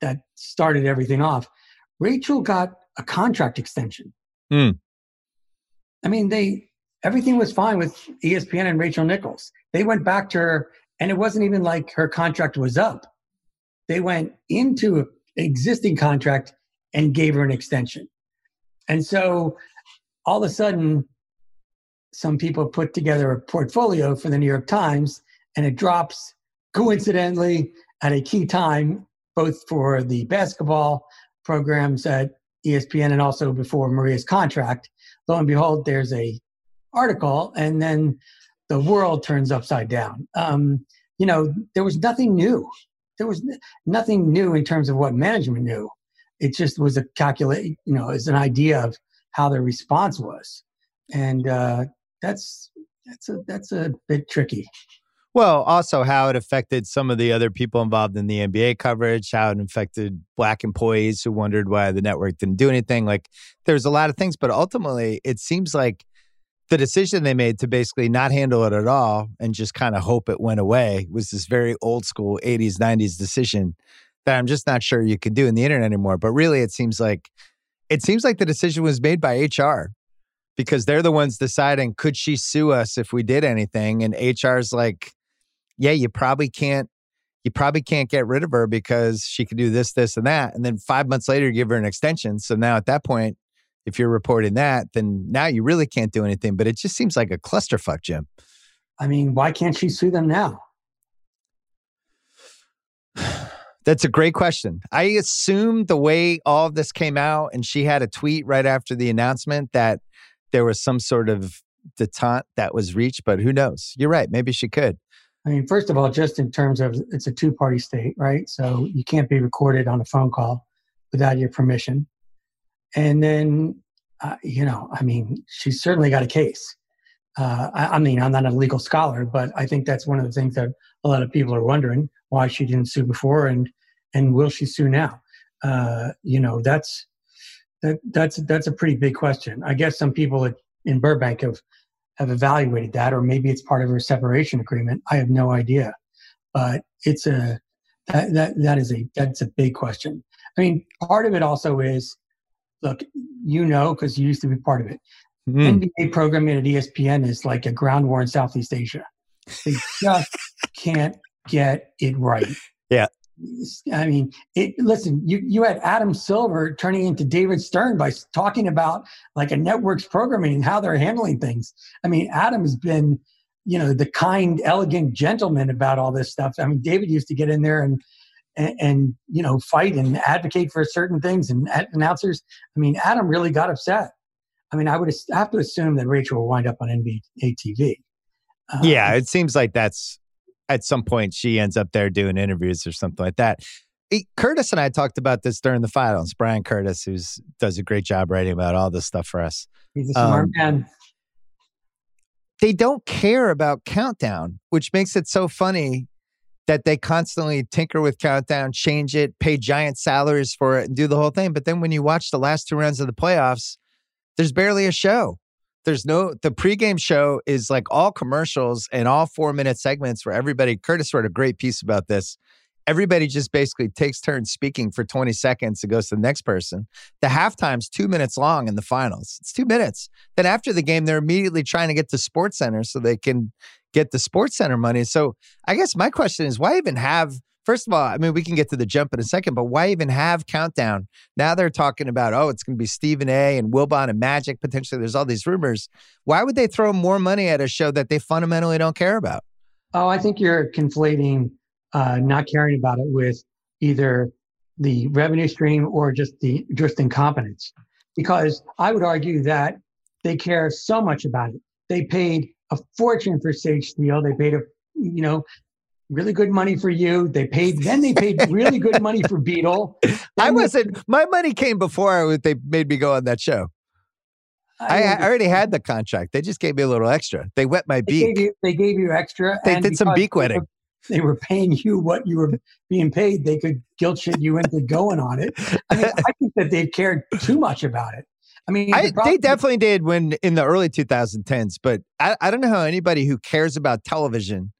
that started everything off, Rachel got a contract extension.
Mm.
I mean, they everything was fine with ESPN and Rachel Nichols. They went back to her, and it wasn't even like her contract was up. They went into existing contract and gave her an extension. And so all of a sudden, some people put together a portfolio for the New York Times, and it drops coincidentally at a key time, both for the basketball programs at ESPN and also before Maria's contract. Lo and behold, there's a article, and then the world turns upside down. Um, you know, there was nothing new. There was nothing new in terms of what management knew. It just was a calculate. You know, it's an idea of how the response was, and uh, that's that's a that's a bit tricky.
Well, also how it affected some of the other people involved in the NBA coverage, how it affected black employees who wondered why the network didn't do anything. Like there's a lot of things, but ultimately it seems like the decision they made to basically not handle it at all and just kind of hope it went away was this very old school 80s, 90s decision that I'm just not sure you could do in the internet anymore. But really it seems like it seems like the decision was made by HR because they're the ones deciding could she sue us if we did anything and HR's like yeah, you probably can't you probably can't get rid of her because she could do this, this, and that. And then five months later, give her an extension. So now at that point, if you're reporting that, then now you really can't do anything. But it just seems like a clusterfuck, Jim.
I mean, why can't she sue them now? [SIGHS]
That's a great question. I assume the way all of this came out, and she had a tweet right after the announcement that there was some sort of detente that was reached, but who knows? You're right. Maybe she could.
I mean, first of all, just in terms of it's a two party state, right? So you can't be recorded on a phone call without your permission. And then, uh, you know, I mean, she's certainly got a case. Uh, I, I, mean, I'm not a legal scholar, but I think that's one of the things that a lot of people are wondering why she didn't sue before and and will she sue now? Uh, you know, that's that that's that's a pretty big question. I guess some people in Burbank have have evaluated that, or maybe it's part of her separation agreement. I have no idea, but it's a that that, that is a that's a big question. I mean, part of it also is, look, you know, because you used to be part of it. Mm. NBA programming at ESPN is like a ground war in Southeast Asia. They just can't get it right.
Yeah.
I mean, it, listen, you, you had Adam Silver turning into David Stern by talking about like a network's programming and how they're handling things. I mean, Adam has been, you know, the kind, elegant gentleman about all this stuff. I mean, David used to get in there and, and, and you know, fight and advocate for certain things and announcers. I mean, Adam really got upset. I mean, I would have to assume that Rachel will wind up on NBA TV.
Um, yeah, it seems like that's at some point she ends up there doing interviews or something like that. Curtis and I talked about this during the finals. Bryan Curtis, who does a great job writing about all this stuff for us.
He's a smart um, man.
They don't care about Countdown, which makes it so funny that they constantly tinker with Countdown, change it, pay giant salaries for it, and do the whole thing. But then when you watch the last two rounds of the playoffs, there's barely a show. There's no the pregame show is like all commercials and all four minute segments where everybody. Curtis wrote a great piece about this. Everybody just basically takes turns speaking for 20 seconds and goes to the next person. The halftime's two minutes long in the finals. It's two minutes. Then after the game, they're immediately trying to get to Sports Center so they can get the Sports Center money. So I guess my question is, why even have first of all, I mean, we can get to the jump in a second, but why even have countdown? Now they're talking about, oh, it's going to be Stephen A. and Wilbon and Magic potentially. There's all these rumors. Why would they throw more money at a show that they fundamentally don't care about?
Oh, I think you're conflating uh, not caring about it with either the revenue stream or just the just incompetence. Because I would argue that they care so much about it. They paid a fortune for Sage Steele. They paid a you know really good money for you. They paid, then they paid really good money for Beadle. [LAUGHS]
I wasn't, my money came before they made me go on that show. I, I, already had the contract. They just gave me a little extra. They wet my beak.
They gave you, they gave you extra.
They did some beak wetting.
They were, paying you what you were being paid. They could guilt shit you into going on it. I mean, I think that they cared too much about it. I mean,
I, the they definitely did when in the early 2010s, but I, I don't know how anybody who cares about television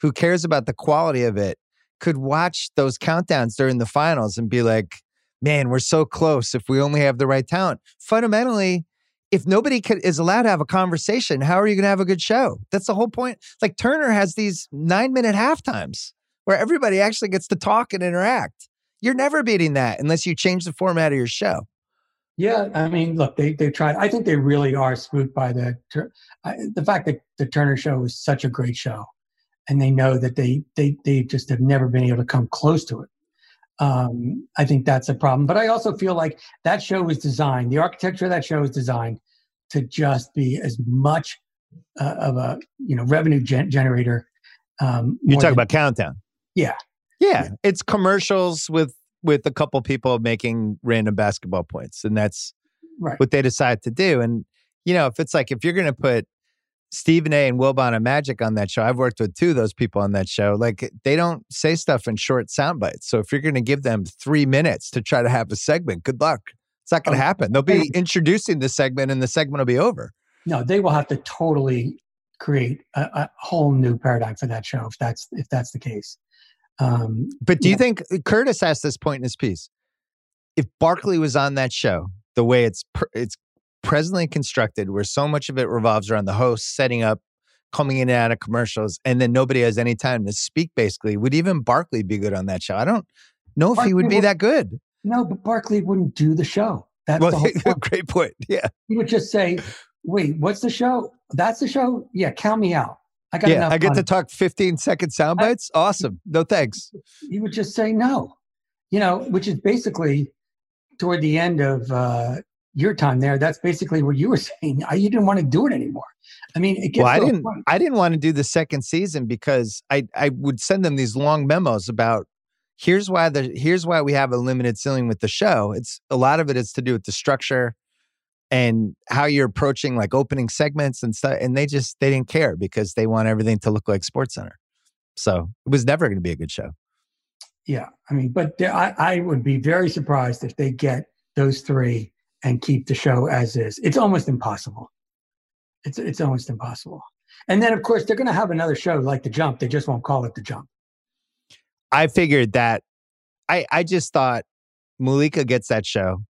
who cares about the quality of it could watch those countdowns during the finals and be like, man, we're so close if we only have the right talent. Fundamentally, if nobody is allowed to have a conversation, how are you going to have a good show? That's the whole point. Like Turner has these nine minute half times where everybody actually gets to talk and interact. You're never beating that unless you change the format of your show.
Yeah, I mean, look, they they tried. I think they really are spooked by the the fact that the Turner Show was such a great show, and they know that they they they just have never been able to come close to it. Um, I think that's a problem. But I also feel like that show was designed. The architecture of that show was designed to just be as much uh, of a you know revenue gen- generator.
Um, you talk about Countdown.
Yeah.
yeah, yeah. It's commercials with with a couple people making random basketball points, and that's
right.
what they decide to do. And you know, if it's like if you're going to put Stephen A. and Wilbon and Magic on that show, I've worked with two of those people on that show. Like they don't say stuff in short sound bites. So if you're going to give them three minutes to try to have a segment, good luck. It's not going to oh, happen. They'll be introducing the segment, and the segment will be over.
No, they will have to totally create a, a whole new paradigm for that show if that's if that's the case.
Um, but do you think Curtis asked this point in his piece? If Barkley was on that show, the way it's it's presently constructed, where so much of it revolves around the host setting up, coming in and out of commercials, and then nobody has any time to speak. Basically, would even Barkley be good on that show? I don't know if Barkley he would be would, that good.
No, but Barkley wouldn't do the show. That's well, the [LAUGHS]
great point. Yeah,
he would just say, "Wait, what's the show? That's the show? Yeah, count me out."
I got yeah, I get to talk 15 second sound bites. I, awesome. No thanks.
He would just say no, you know, which is basically toward the end of uh, your time there. That's basically what you were [LAUGHS] saying. I, you didn't want to do it anymore. I mean, it gets
well, I didn't. I didn't want to do the second season because I I would send them these long memos about here's why the here's why we have a limited ceiling with the show. It's a lot of it is to do with the structure and how you're approaching like opening segments and stuff and they just they didn't care because they want everything to look like sports center so it was never going to be a good show
yeah i mean but I, I would be very surprised if they get those three and keep the show as is. It's almost impossible. It's it's almost impossible. And then of course they're going to have another show like the jump. They just won't call it the jump.
I figured that i i just thought malika gets that show.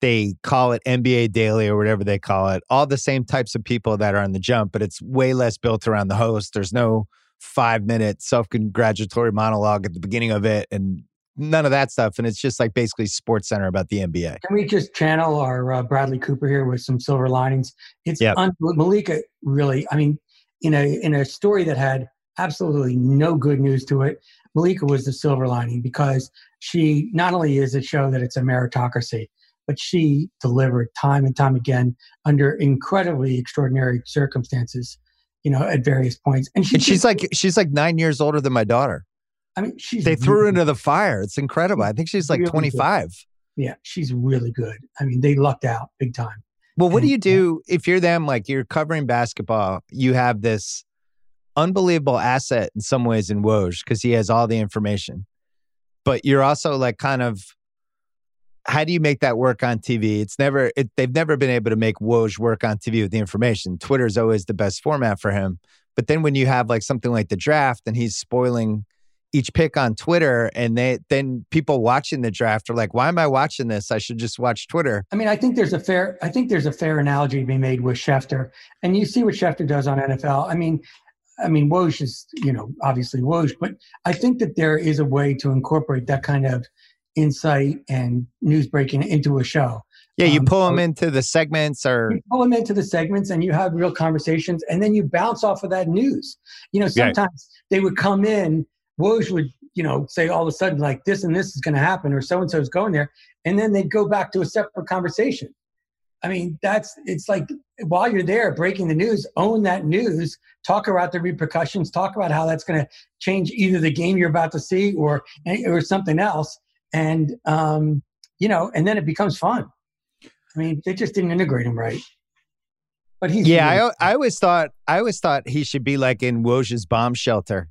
They call it NBA Daily or whatever they call it, all the same types of people that are on the jump, but it's way less built around the host. There's no five minute self congratulatory monologue at the beginning of it and none of that stuff. And it's just like basically Sports Center about the NBA.
Can we just channel our uh, Bradley Cooper here with some silver linings? It's yep. un- Malika really, I mean, in a, in a story that had absolutely no good news to it, Malika was the silver lining because she not only is it show that it's a meritocracy, but she delivered time and time again under incredibly extraordinary circumstances, you know, at various points.
And, she and she's like she's like nine years older than my daughter.
I mean, she's
they threw her into the fire. It's incredible. I think she's like really 25. Good.
Yeah, she's really good. I mean, they lucked out big time.
Well, what and, do you do if you're them? Like you're covering basketball, you have this unbelievable asset in some ways in Woj because he has all the information, but you're also like kind of how do you make that work on TV? It's never it, they've never been able to make Woj work on TV with the information. Twitter is always the best format for him. But then when you have like something like the draft and he's spoiling each pick on Twitter and they then people watching the draft are like, why am I watching this? I should just watch Twitter.
I mean, I think there's a fair I think there's a fair analogy to be made with Schefter. And you see what Schefter does on NFL. I mean, I mean, Woj is, you know, obviously Woj, but I think that there is a way to incorporate that kind of insight and news breaking into a show.
Yeah, you um, pull them into the segments or
you pull them into the segments and you have real conversations and then you bounce off of that news. You know, sometimes right. they would come in, Woj would, you know, say all of a sudden like this and this is going to happen or so and so is going there. And then they'd go back to a separate conversation. I mean, that's, it's like while you're there breaking the news, own that news, talk about the repercussions, talk about how that's going to change either the game you're about to see or, or something else and um, you know, and then it becomes fun. I mean, they just didn't integrate him right. But he's
yeah. I I always thought I always thought he should be like in Woj's bomb shelter,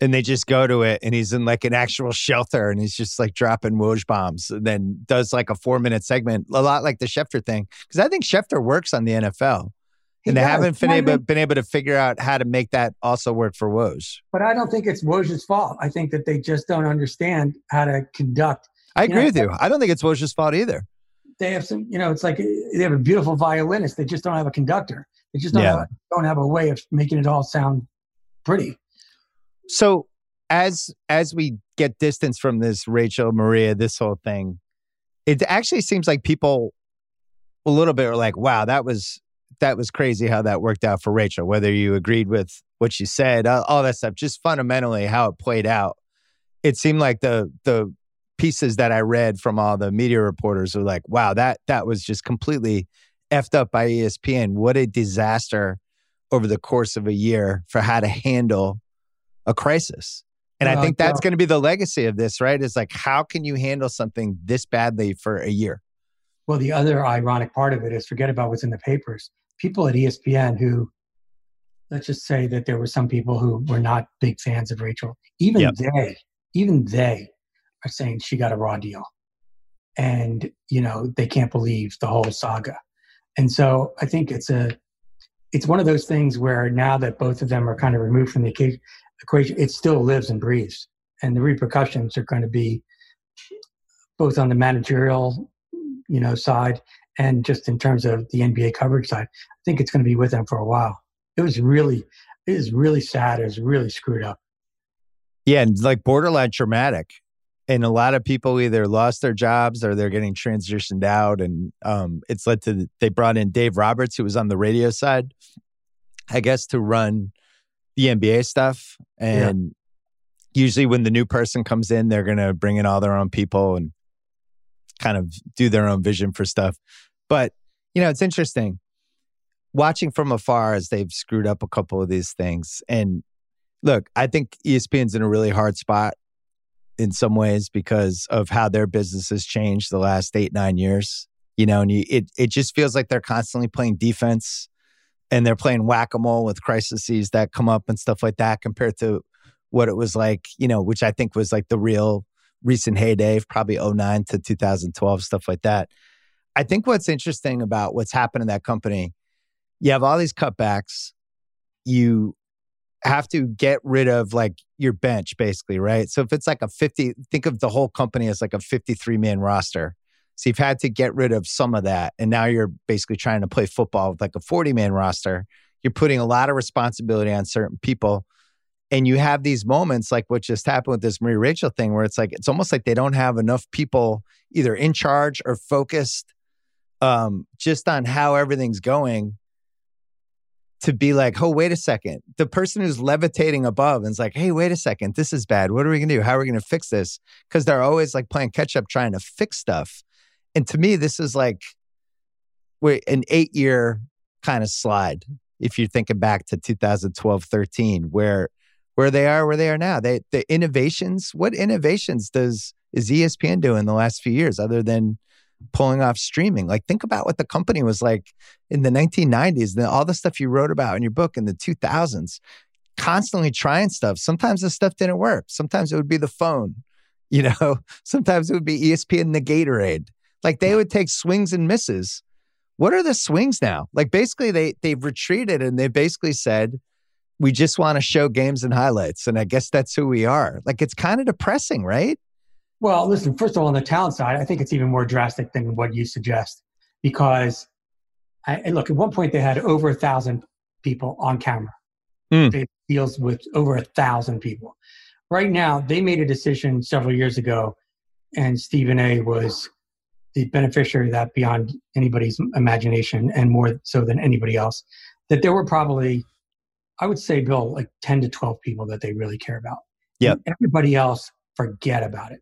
and they just go to it, and he's in like an actual shelter, and he's just like dropping Woj bombs, and then does like a four minute segment, a lot like the Schefter thing, because I think Schefter works on the NFL and they haven't been able, been able to figure out how to make that also work for Woj.
But I don't think it's Woj's fault. I think that they just don't understand how to conduct.
I agree know, with you. I don't think it's Woj's fault either.
they have some, you know, it's like they have a beautiful violinist. They just don't have a conductor. They just don't,
Yeah.
have, don't have a way of making it all sound pretty.
So as as we get distance from this Rachel Maria, this whole thing, it actually seems like people a little bit are like, wow, that was that was crazy how that worked out for Rachel. Whether you agreed with what she said, all, all that stuff, just fundamentally how it played out. It seemed like the the pieces that I read from all the media reporters were like, wow, that that was just completely effed up by ESPN. What a disaster over the course of a year for how to handle a crisis. And I
Well,
think that's going to be the legacy of this, right? Is like, how can you handle something this badly for a year?
Well, the other ironic part of it is forget about what's in the papers. People at ESPN who, let's just say that there were some people who were not big fans of Rachel. Even
Yep.
they, even they are saying she got a raw deal. And, you know, they can't believe the whole saga. And so I think it's a, it's one of those things where now that both of them are kind of removed from the equa- equation, it still lives and breathes. And the repercussions are going to be both on the managerial, you know, side and just in terms of the NBA coverage side. I think it's going to be with them for a while. It was really, it is really sad. It was really screwed up.
Yeah, and like borderline traumatic. And a lot of people either lost their jobs or they're getting transitioned out. And um, it's led to, they brought in Dave Roberts, who was on the radio side, I guess, to run the NBA stuff. And usually when the new person comes in, they're going to bring in all their own people and kind of do their own vision for stuff. But, you know, it's interesting watching from afar as they've screwed up a couple of these things. And look, I think ESPN's in a really hard spot in some ways because of how their business has changed the last eight, nine years. You know, and you, it it just feels like they're constantly playing defense and they're playing whack a mole with crises that come up and stuff like that compared to what it was like, you know, which I think was like the real recent heyday probably 09 to 2012, stuff like that. I think what's interesting about what's happened in that company, you have all these cutbacks. You have to get rid of like your bench basically, right? So if it's like a 50, think of the whole company as like a 53 man roster. So you've had to get rid of some of that. And now you're basically trying to play football with like a 40 man roster. You're putting a lot of responsibility on certain people. And you have these moments like what just happened with this Marie Rachel thing, where it's like, it's almost like they don't have enough people either in charge or focused um, just on how everything's going to be like, oh, wait a second. The person who's levitating above and is like, hey, wait a second, this is bad. What are we going to do? How are we going to fix this? Because they're always like playing catch up trying to fix stuff. And to me, this is like wait, an eight year kind of slide. If you're thinking back to 2012, 13, where where they are, where they are now. They the innovations, what innovations does is ESPN in the last few years other than pulling off streaming? Like think about what the company was like in the 1990s, and all the stuff you wrote about in your book in the 2000s, constantly trying stuff. Sometimes the stuff didn't work. Sometimes it would be the phone, you [LAUGHS] know, sometimes it would be ESPN the Gatorade. Like they would take swings and misses. What are the swings now? Like basically they they've retreated and they basically said, we just want to show games and highlights. And I guess that's who we are. Like it's kind of depressing, right?
Well, listen, first of all, on the talent side, I think it's even more drastic than what you suggest because, I, and look, at one point they had over a thousand people on camera.
Mm.
They deals with over a thousand people. Right now, they made a decision several years ago, and Stephen A. was the beneficiary of that beyond anybody's imagination, and more so than anybody else. That there were probably, I would say, Bill, like ten to twelve people that they really care about. yeah Everybody else forget about it.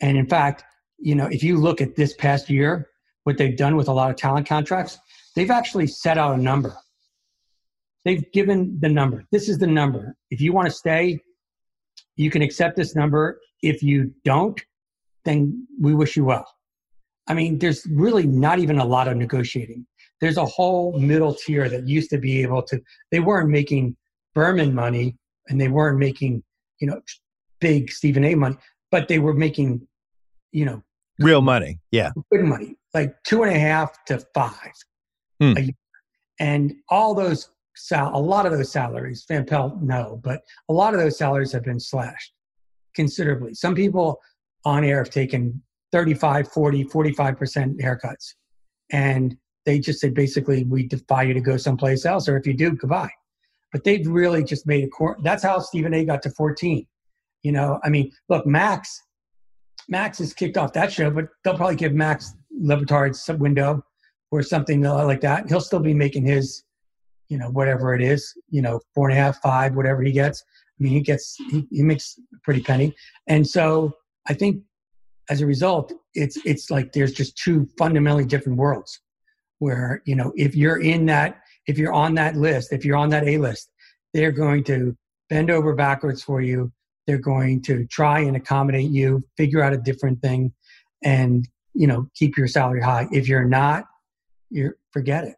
And in fact, you know, if you look at this past year, what they've done with a lot of talent contracts, they've actually set out a number. They've given the number. This is the number. If you want to stay, you can accept this number. If you don't, then we wish you well. I mean, there's really not even a lot of negotiating. There's a whole middle tier that used to be able to, they weren't making Berman money and they weren't making, you know, big Stephen A money, but they were making, you know,
Real money. Yeah.
good money, like two and a half to five
Hmm.
a year. And all those, sal- a lot of those salaries, Van Pelt, no, but a lot of those salaries have been slashed considerably. Some people on air have taken 35, 40, 45% haircuts. And they just said basically, we defy you to go someplace else, or if you do, goodbye. But they've really just made a core. That's how Stephen A got to 14. You know, I mean, look, Max, Max has kicked off that show, but they'll probably give Max Le Batard's window or something like that. He'll still be making his, you know, whatever it is, you know, four and a half, five, whatever he gets. I mean, he gets, he, he makes a pretty penny. And so I think as a result, it's, it's like there's just two fundamentally different worlds where, you know, if you're in that, if you're on that list, if you're on that A list, they're going to bend over backwards for you. They're going to try and accommodate you, figure out a different thing, and you know keep your salary high. If you're not, you forget it.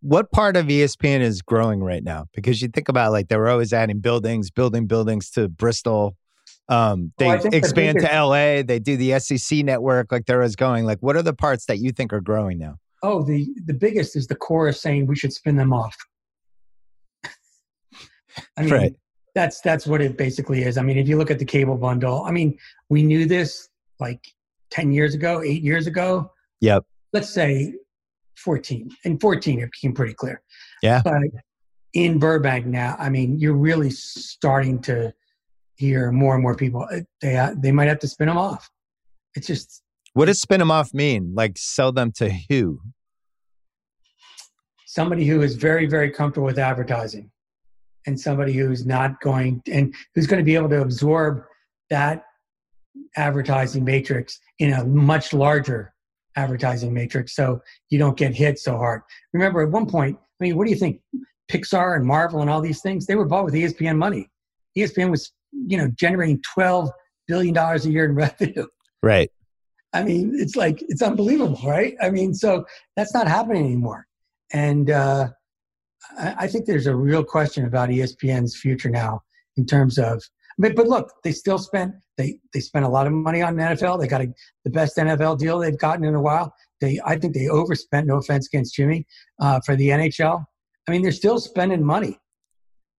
What part of ESPN is growing right now? Because you think about like they were always adding buildings, building buildings to Bristol. Um, they well, expand the to LA. They do the SEC network. Like they're always going. Like, what are the parts that you think are growing now?
Oh, the the biggest is the chorus saying we should spin them off. I mean, right. that's that's what it basically is. I mean, if you look at the cable bundle, I mean, we knew this like ten years ago, eight years ago.
Yep.
Let's say fourteen. and fourteen, it became pretty clear.
Yeah.
But in Burbank now, I mean, you're really starting to hear more and more people. Uh, they uh, they might have to spin them off. It's just.
What does spin them off mean? Like sell them to who?
Somebody who is very very comfortable with advertising and somebody who's not going and who's going to be able to absorb that advertising matrix in a much larger advertising matrix so you don't get hit so hard. Remember, at one point, I mean, what do you think? Pixar and Marvel and all these things, they were bought with ESPN money. ESPN was, you know, generating $12 billion a year in revenue.
Right.
I mean, it's like, it's unbelievable, right? I mean, so that's not happening anymore. And, uh, I think there's a real question about ESPN's future now in terms of. But, but look, they still spent they they spent a lot of money on the NFL. They got a, the best NFL deal they've gotten in a while. They I think they overspent. No offense against Jimmy uh, for the NHL. I mean, they're still spending money,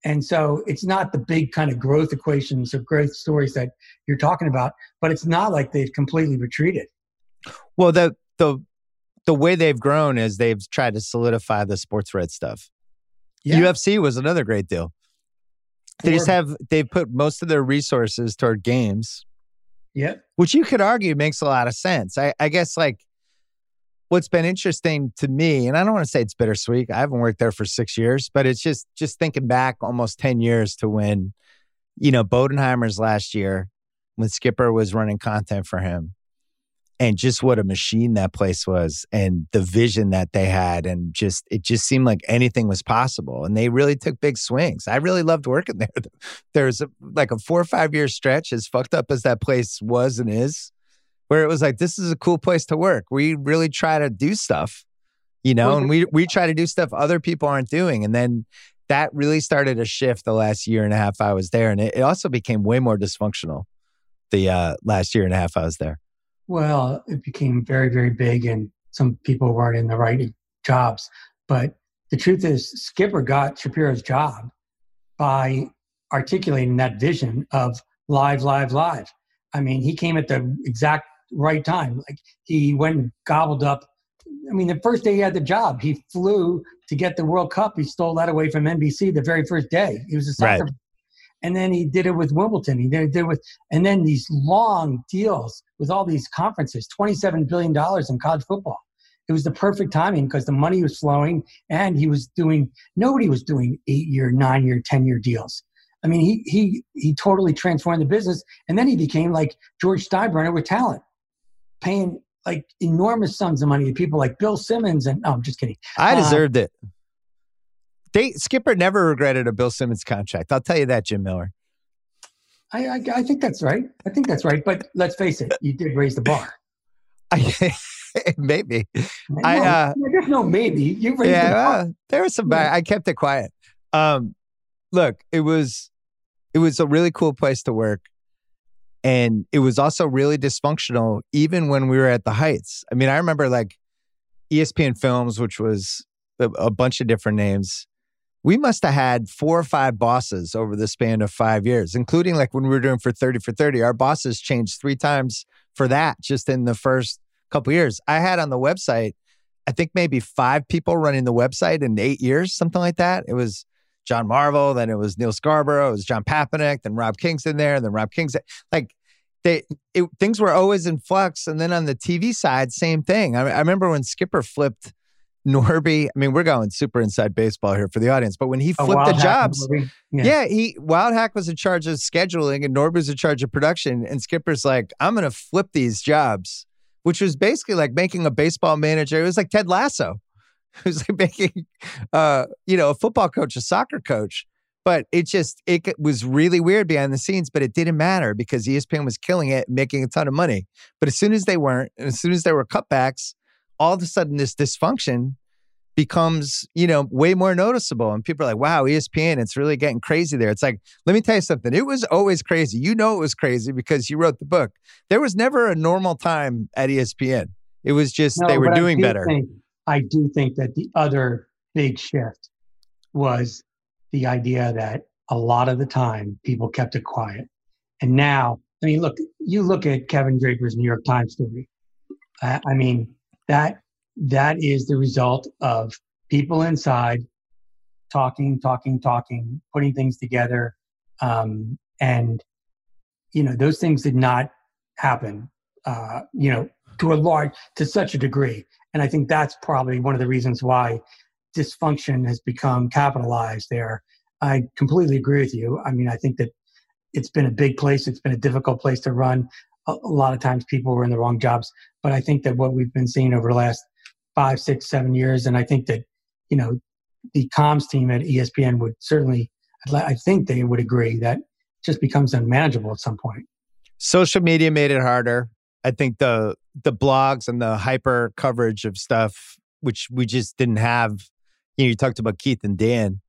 and so it's not the big kind of growth equations or growth stories that you're talking about. But it's not like they've completely retreated.
Well, the the the way they've grown is they've tried to solidify the sports red stuff. Yeah. UFC was another great deal. They or, just have they've put most of their resources toward games.
Yep.
Which you could argue makes a lot of sense. I, I guess like what's been interesting to me, and I don't want to say it's bittersweet. I haven't worked there for six years, but it's just just thinking back almost 10 years to when, you know, Bodenheimer's last year, when Skipper was running content for him and just what a machine that place was and the vision that they had and just it just seemed like anything was possible and they really took big swings i really loved working [LAUGHS] there there's like a four or five year stretch as fucked up as that place was and is where it was like this is a cool place to work we really try to do stuff you know and we we try to do stuff other people aren't doing and then that really started a shift the last year and a half i was there and it, it also became way more dysfunctional the uh, last year and a half i was there
well, it became very, very big, and some people weren't in the right jobs. But the truth is, Skipper got Shapiro's job by articulating that vision of live, live, live. I mean, he came at the exact right time. Like he went and gobbled up. I mean, the first day he had the job, he flew to get the World Cup. He stole that away from NBC the very first day. He was a soccer right and then he did it with Wimbledon. He did it with, and then these long deals with all these conferences, twenty-seven billion dollars in college football. It was the perfect timing because the money was flowing, and he was doing. Nobody was doing eight-year, nine-year, ten-year deals. I mean, he he he totally transformed the business, and then he became like George Steinbrenner with talent, paying like enormous sums of money to people like Bill Simmons and. Oh, I'm just kidding.
I deserved uh, it. They Skipper never regretted a Bill Simmons contract. I'll tell you that, Jim Miller.
I, I, I think that's right. I think that's right. But let's face it, you did raise the bar.
I, [LAUGHS] maybe. No, I uh,
there's no maybe. You raised yeah, the bar. Uh,
there was some. Yeah. I kept it quiet. Um, look, it was it was a really cool place to work, and it was also really dysfunctional. Even when we were at the heights. I mean, I remember like ESPN Films, which was a, a bunch of different names we must have had four or five bosses over the span of five years, including like when we were doing for 30 for 30. Our bosses changed three times for that just in the first couple years. I had on the website, I think maybe five people running the website in eight years, something like that. It was John Marvel, then it was Neal Scarbrough, it was John Papanek, then Rob Kingston there, and then Rob Kingston. Like they, it, things were always in flux. And then on the TV side, same thing. I, I remember when Skipper flipped [LAUGHS] Norby. I mean, we're going super inside baseball here for the audience, but when he flipped the jobs, yeah. yeah. he Wildhack was in charge of scheduling and Norby was in charge of production. And Skipper's like, I'm going to flip these jobs, which was basically like making a baseball manager. It was like Ted Lasso. [LAUGHS] Was like making, uh, you know, a football coach, a soccer coach. But it just it was really weird behind the scenes, but it didn't matter because ESPN was killing it, making a ton of money. But as soon as they weren't, and as soon as there were cutbacks, all of a sudden this dysfunction becomes, you know, way more noticeable. And people are like, wow, ESPN, it's really getting crazy there. It's like, let me tell you something. It was always crazy. You know, it was crazy because you wrote the book. There was never a normal time at ESPN. It was just no, they were doing better.
Think, I do think that the other big shift was the idea that a lot of the time people kept it quiet. And now, I mean, look, you look at Kevin Draper's New York Times story. I, I mean, that that is the result of people inside talking, talking, talking, putting things together. Um, and, you know, those things did not happen, uh, you know, to a large, to such a degree. And I think that's probably one of the reasons why dysfunction has become capitalized there. I completely agree with you. I mean, I think that it's been a big place. It's been a difficult place to run. A, a lot of times people were in the wrong jobs. But I think that what we've been seeing over the last five, six, seven years. And I think that, you know, the comms team at ESPN would certainly, I think they would agree that just becomes unmanageable at some point.
Social media made it harder. I think the the blogs and the hyper coverage of stuff, which we just didn't have. You know, you talked about Keith and Dan.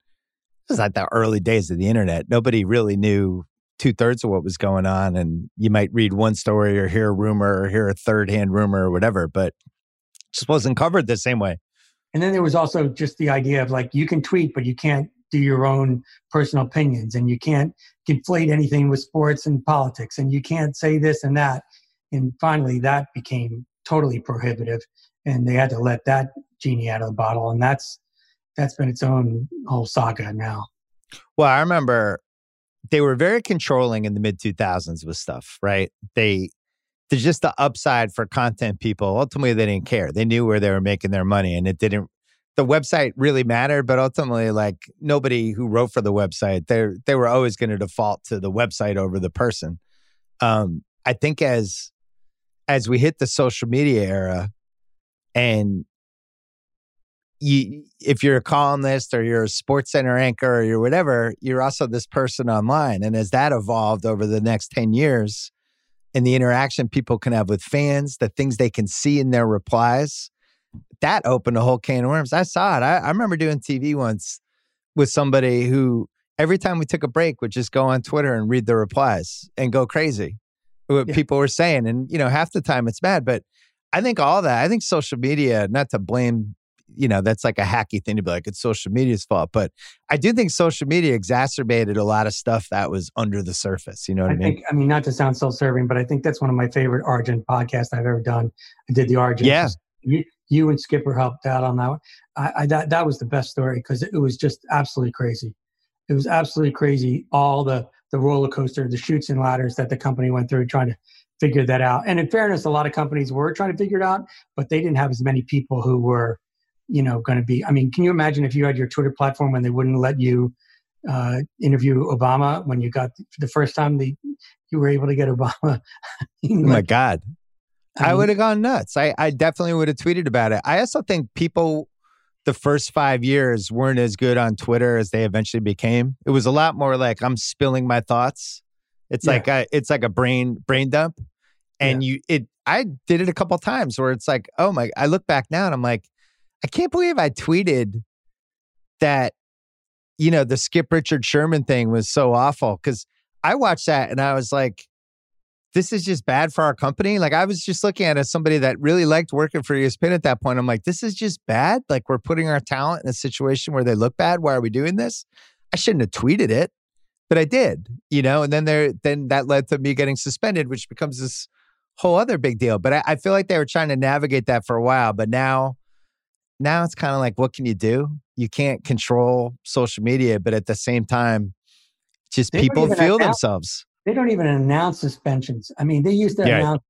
It was like the early days of the internet. Nobody really knew two thirds of what was going on, and you might read one story or hear a rumor or hear a third hand rumor or whatever. But just wasn't covered the same way.
And then there was also just the idea of like you can tweet, but you can't do your own personal opinions, and you can't conflate anything with sports and politics, and you can't say this and that. And finally, that became totally prohibitive, and they had to let that genie out of the bottle, and that's that's been its own whole saga now.
Well, I remember they were very controlling in the mid 2000s with stuff, right? They there's just the upside for content people. Ultimately, they didn't care. They knew where they were making their money, and it didn't. The website really mattered, but ultimately, like nobody who wrote for the website, they they were always going to default to the website over the person. Um, I think as as we hit the social media era, and you, if you're a columnist or you're a sports center anchor or you're whatever, you're also this person online. And as that evolved over the next 10 years, and the interaction people can have with fans, the things they can see in their replies, that opened a whole can of worms. I saw it. I, I remember doing TV once with somebody who every time we took a break would just go on Twitter and read the replies and go crazy what yeah. people were saying. And, you know, half the time it's bad. But I think all that, I think social media, not to blame you know, that's like a hacky thing to be like, it's social media's fault. But I do think social media exacerbated a lot of stuff that was under the surface. You know what I, I
mean?
Think,
I mean, not to sound self serving, but I think that's one of my favorite Argent podcasts I've ever done. I did the Argent.
Yeah.
You, you and Skipper helped out on that one. I, I that, that was the best story because it was just absolutely crazy. It was absolutely crazy. All the, the roller coaster, the chutes and ladders that the company went through trying to figure that out. And in fairness, a lot of companies were trying to figure it out, but they didn't have as many people who were you know going to be i mean can you imagine if you had your twitter platform when they wouldn't let you uh, interview obama when you got the first time the you were able to get obama [LAUGHS]
like, oh my god. I, I would have gone nuts. I, I definitely would have tweeted about it. I also think people the first five years weren't as good on twitter as they eventually became it was a lot more like i'm spilling my thoughts it's yeah. like a, it's like a brain brain dump and yeah. you it i did it a couple times where it's like oh my i look back now and i'm like I can't believe I tweeted that, you know, the Skip Richard Sherman thing was so awful because I watched that and I was like, this is just bad for our company. Like I was just looking at it as somebody that really liked working for ESPN at that point. I'm like, this is just bad. Like we're putting our talent in a situation where they look bad. Why are we doing this? I shouldn't have tweeted it, but I did, you know, and then there, then that led to me getting suspended, which becomes this whole other big deal. But I, I feel like they were trying to navigate that for a while, but now, now it's kind of like, what can you do? You can't control social media, but at the same time, just
They
people feel themselves.
They don't even announce suspensions. I mean, they used to
Yeah.
announce.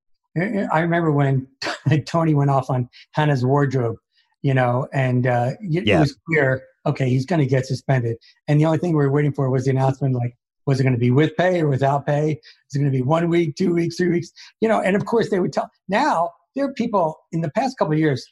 I remember when [LAUGHS] Tony went off on Hannah's wardrobe, you know, and uh, it
Yeah.
was clear, okay, he's going to get suspended. And the only thing we were waiting for was the announcement, like, was it going to be with pay or without pay? Is it going to be one week, two weeks, three weeks? You know, and of course they would tell. Now there are people in the past couple of years.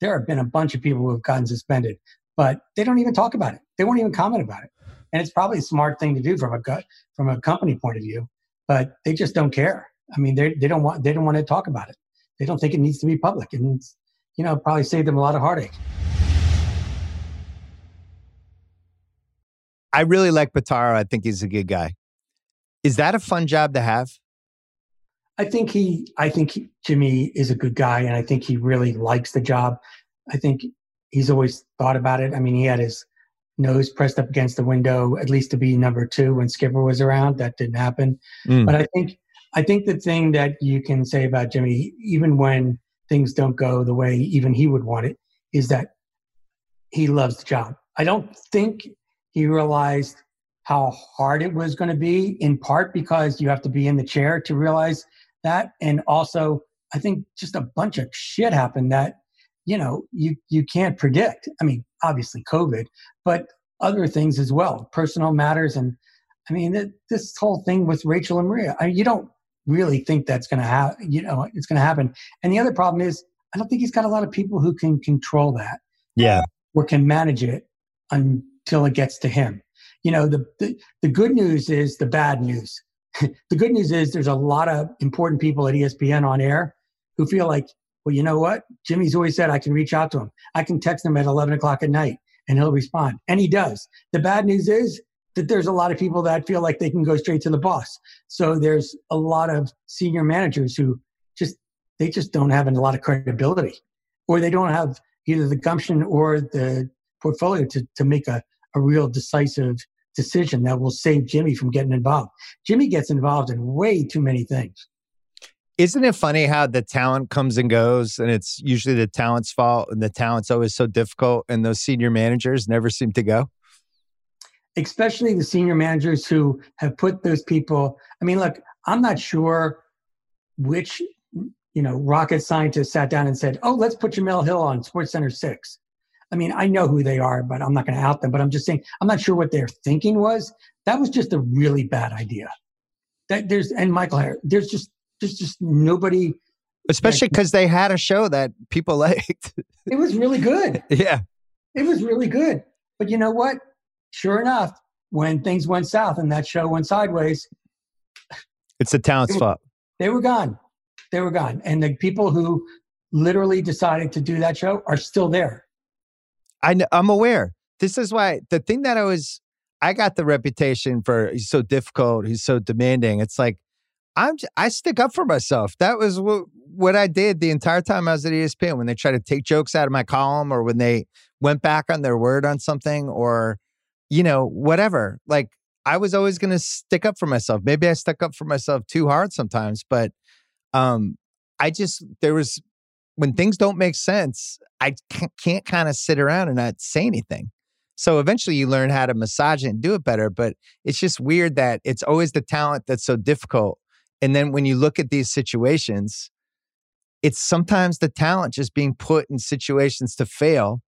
There have been a bunch of people who have gotten suspended, but they don't even talk about it. They won't even comment about it. And it's probably a smart thing to do from a from a company point of view, but they just don't care. I mean, they they don't want they don't want to talk about it. They don't think it needs to be public, and it's, you know probably saved them a lot of heartache.
I really like Pitaro. I think he's a good guy. Is that a fun job to have?
I think he I think he, Jimmy is a good guy, and I think he really likes the job. I think he's always thought about it. I mean, he had his nose pressed up against the window, at least to be number two when Skipper was around. That didn't happen.
Mm.
But I think I think the thing that you can say about Jimmy, even when things don't go the way even he would want it, is that he loves the job. I don't think he realized how hard it was going to be, in part because you have to be in the chair to realize that, and also I think just a bunch of shit happened that you know you you can't predict. I mean, obviously COVID, but other things as well, personal matters, and I mean th- this whole thing with Rachel and Maria. I mean, you don't really think that's going to happen. You know, it's going to happen. And the other problem is, I don't think he's got a lot of people who can control that
Yeah.
or can manage it until it gets to him. You know, the, the, the good news is the bad news. [LAUGHS] the good news is there's a lot of important people at ESPN on air who feel like, well, you know what? Jimmy's always said I can reach out to him. I can text him at 11 o'clock at night and he'll respond. And he does. The bad news is that there's a lot of people that feel like they can go straight to the boss. So there's a lot of senior managers who just, they just don't have a lot of credibility or they don't have either the gumption or the portfolio to, to make a, a real decisive decision that will save Jimmy from getting involved. Jimmy gets involved in way too many things.
Isn't it funny how the talent comes and goes and it's usually the talent's fault and the talent's always so difficult and those senior managers never seem to go?
especially the senior managers who have put those people. I mean, look, I'm not sure which you know rocket scientist sat down and said, "Oh, let's put Jemele Hill on Sports Center 6." I mean, I know who they are, but I'm not going to out them. But I'm just saying, I'm not sure what their thinking was. That was just a really bad idea. That there's and Michael there's just there's just nobody.
Especially because they had a show that people [LAUGHS] liked.
It was really good.
yeah.
It was really good. But you know what? Sure enough, when things went south and that show went sideways,
It's the talent's
It-
fault.
they were gone. They were gone. And the people who literally decided to do that show are still there.
I kn- I'm aware. This is why the thing that I was, I got the reputation for he's so difficult, he's so demanding. It's like I'm, j- I stick up for myself. That was what, what I did the entire time I was at ESPN. When they tried to take jokes out of my column, or when they went back on their word on something, or you know whatever. Like I was always going to stick up for myself. Maybe I stuck up for myself too hard sometimes, but um, I just there was when things don't make sense, I ca- can't kind of sit around and not say anything. So eventually you learn how to massage it and do it better. But it's just weird that it's always the talent that's so difficult. And then when you look at these situations, it's sometimes the talent just being put in situations to fail.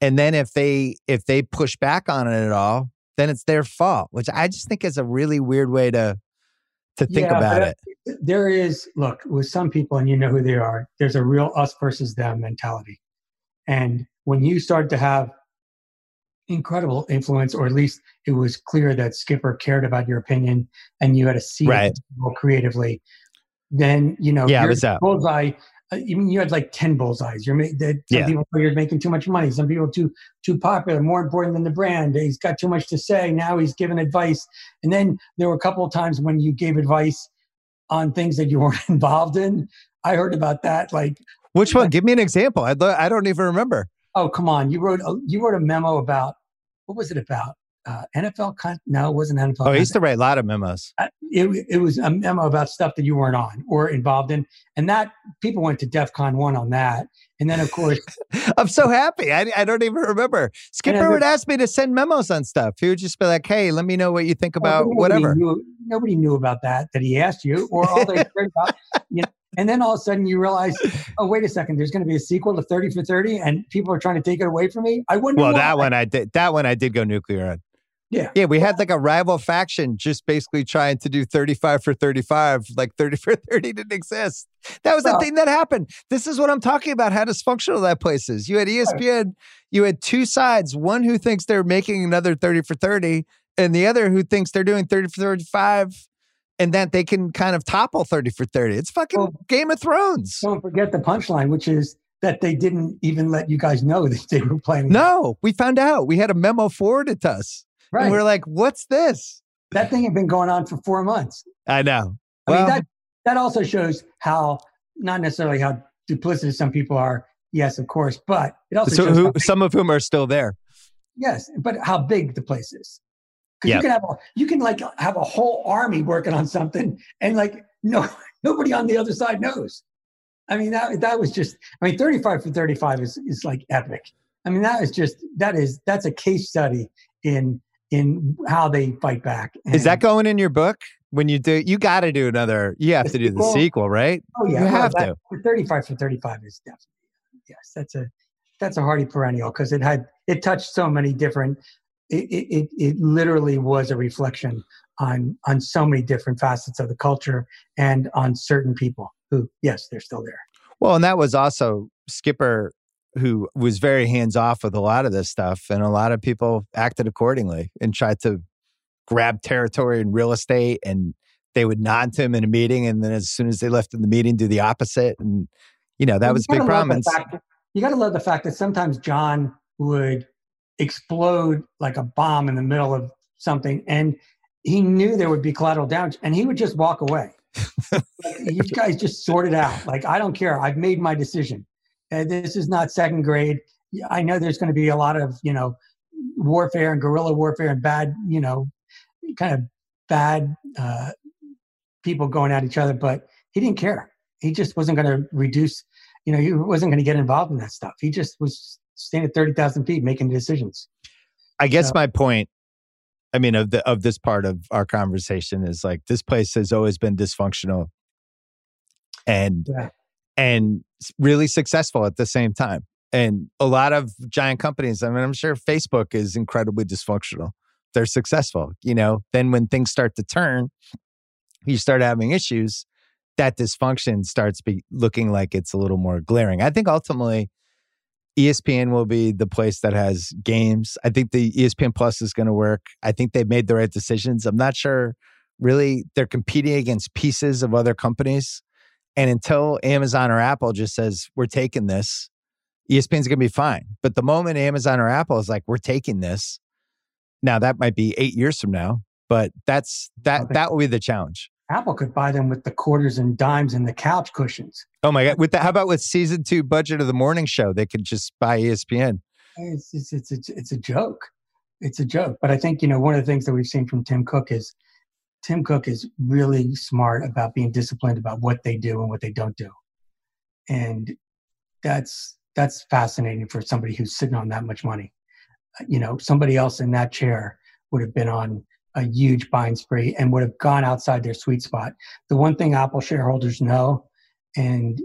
And then if they if they push back on it at all, then it's their fault, which I just think is a really weird way to to think
Yeah,
about it.
There is, look, with some people, and you know who they are, there's a real us versus them mentality. And when you start to have incredible influence, or at least it was clear that Skipper cared about your opinion and you had a seat
Right.
creatively, then, you know,
Yeah, was out.
bullseye. Uh, you mean you had like ten bullseyes? You're ma- that some
Yeah.
people thought you're making too much money. Some people too too popular, more important than the brand. He's got too much to say. Now he's giving advice. And then there were a couple of times when you gave advice on things that you [LAUGHS] weren't involved in. I heard about that. Like,
which one? Give me an example. I I don't even remember.
Oh, come on! You wrote a, you wrote a memo about what was it about? uh, NFL. Con- no, it wasn't NFL.
Oh, he used to write a lot of memos.
Uh, it, it was a memo about stuff that you weren't on or involved in, and that people went to DEF CON one on that. And then, of course, [LAUGHS]
I'm so happy. I, I don't even remember. Skipper would ask me to send memos on stuff. He would just be like, "Hey, let me know what you think about
nobody
whatever."
Knew, nobody knew about that that he asked you, or all they [LAUGHS] cared about. You know, and then all of a sudden you realize, oh wait a second, there's going to be a sequel to Thirty for Thirty, and people are trying to take it away from me. I wouldn't.
Well, that one I did. That one I did go nuclear on.
Yeah.
Yeah, we had like a rival faction just basically trying to do 35 for 35, like 30 for 30 didn't exist. That was well, the thing that happened. This is what I'm talking about, how dysfunctional that place is. You had ESPN, you had two sides, one who thinks they're making another 30 for 30, and the other who thinks they're doing 30 for 35 and that they can kind of topple 30 for 30. It's fucking well, Game of Thrones.
Don't forget the punchline, which is that they didn't even let you guys know [LAUGHS] that they were playing.
No, we found out. We had a memo forwarded to us. Right. And we're like, what's this?
That thing had been going on for four months.
I know.
I well, mean, that, that also shows how, not necessarily how duplicitous some people are. Yes, of course. But it also
so who, some of whom are still there.
Yes. But how big the place is. Because yep. you can have a, you can like have a whole army working on something and like no [LAUGHS] nobody on the other side knows. I mean that that was just I mean 35 for 35 is is like epic. I mean that is just that is that's a case study in in how they fight back.
And Is that going in your book? When you do, you got to do another. You have to do the sequel, right?
Oh yeah,
you well, have
to. Thirty-five for thirty-five is definitely yes. That's a that's a hardy perennial because it had it touched so many different. It, it it literally was a reflection on on so many different facets of the culture and on certain people who yes they're still there.
Well, and that was also Skipper who was very hands off with a lot of this stuff. And a lot of people acted accordingly and tried to grab territory and real estate and they would nod to him in a meeting. And then as soon as they left in the meeting, do the opposite. And, you know, that well, was a big problem.
you got to love the fact that sometimes John would explode like a bomb in the middle of something. And he knew there would be collateral damage and he would just walk away. like, you [LAUGHS] guys just sort it out. Like, I don't care. I've made my decision. Uh, this is not second grade. I know there's going to be a lot of you know warfare and guerrilla warfare and bad you know kind of bad uh, people going at each other, but he didn't care. He just wasn't going to reduce. You know, he wasn't going to get involved in that stuff. He just was staying at thirty thousand feet making decisions.
I guess so, my point I mean, of the of this part of our conversation is like this place has always been dysfunctional, and yeah and really successful at the same time. And a lot of giant companies, I mean, I'm sure Facebook is incredibly dysfunctional. They're successful. You know, then when things start to turn, you start having issues, that dysfunction starts be looking like it's a little more glaring. I think ultimately, ESPN will be the place that has games. I think the ESPN Plus is going to work. I think they've made the right decisions. I'm not sure really they're competing against pieces of other companies. And until Amazon or Apple just says, we're taking this, ESPN's going to be fine. But the moment Amazon or Apple is like, we're taking this, now that might be eight years from now, but that's that, that will be the challenge.
Apple could buy them with the quarters and dimes and the couch cushions.
Oh my God. With the, how about with season two budget of the morning show? They could just buy ESPN.
It's, it's, it's, it's, it's a joke. It's a joke. But I think, you know, one of the things that we've seen from Tim Cook is Tim Cook is really smart about being disciplined about what they do and what they don't do. And that's that's fascinating for somebody who's sitting on that much money. You know, somebody else in that chair would have been on a huge buying spree and would have gone outside their sweet spot. The one thing Apple shareholders know, and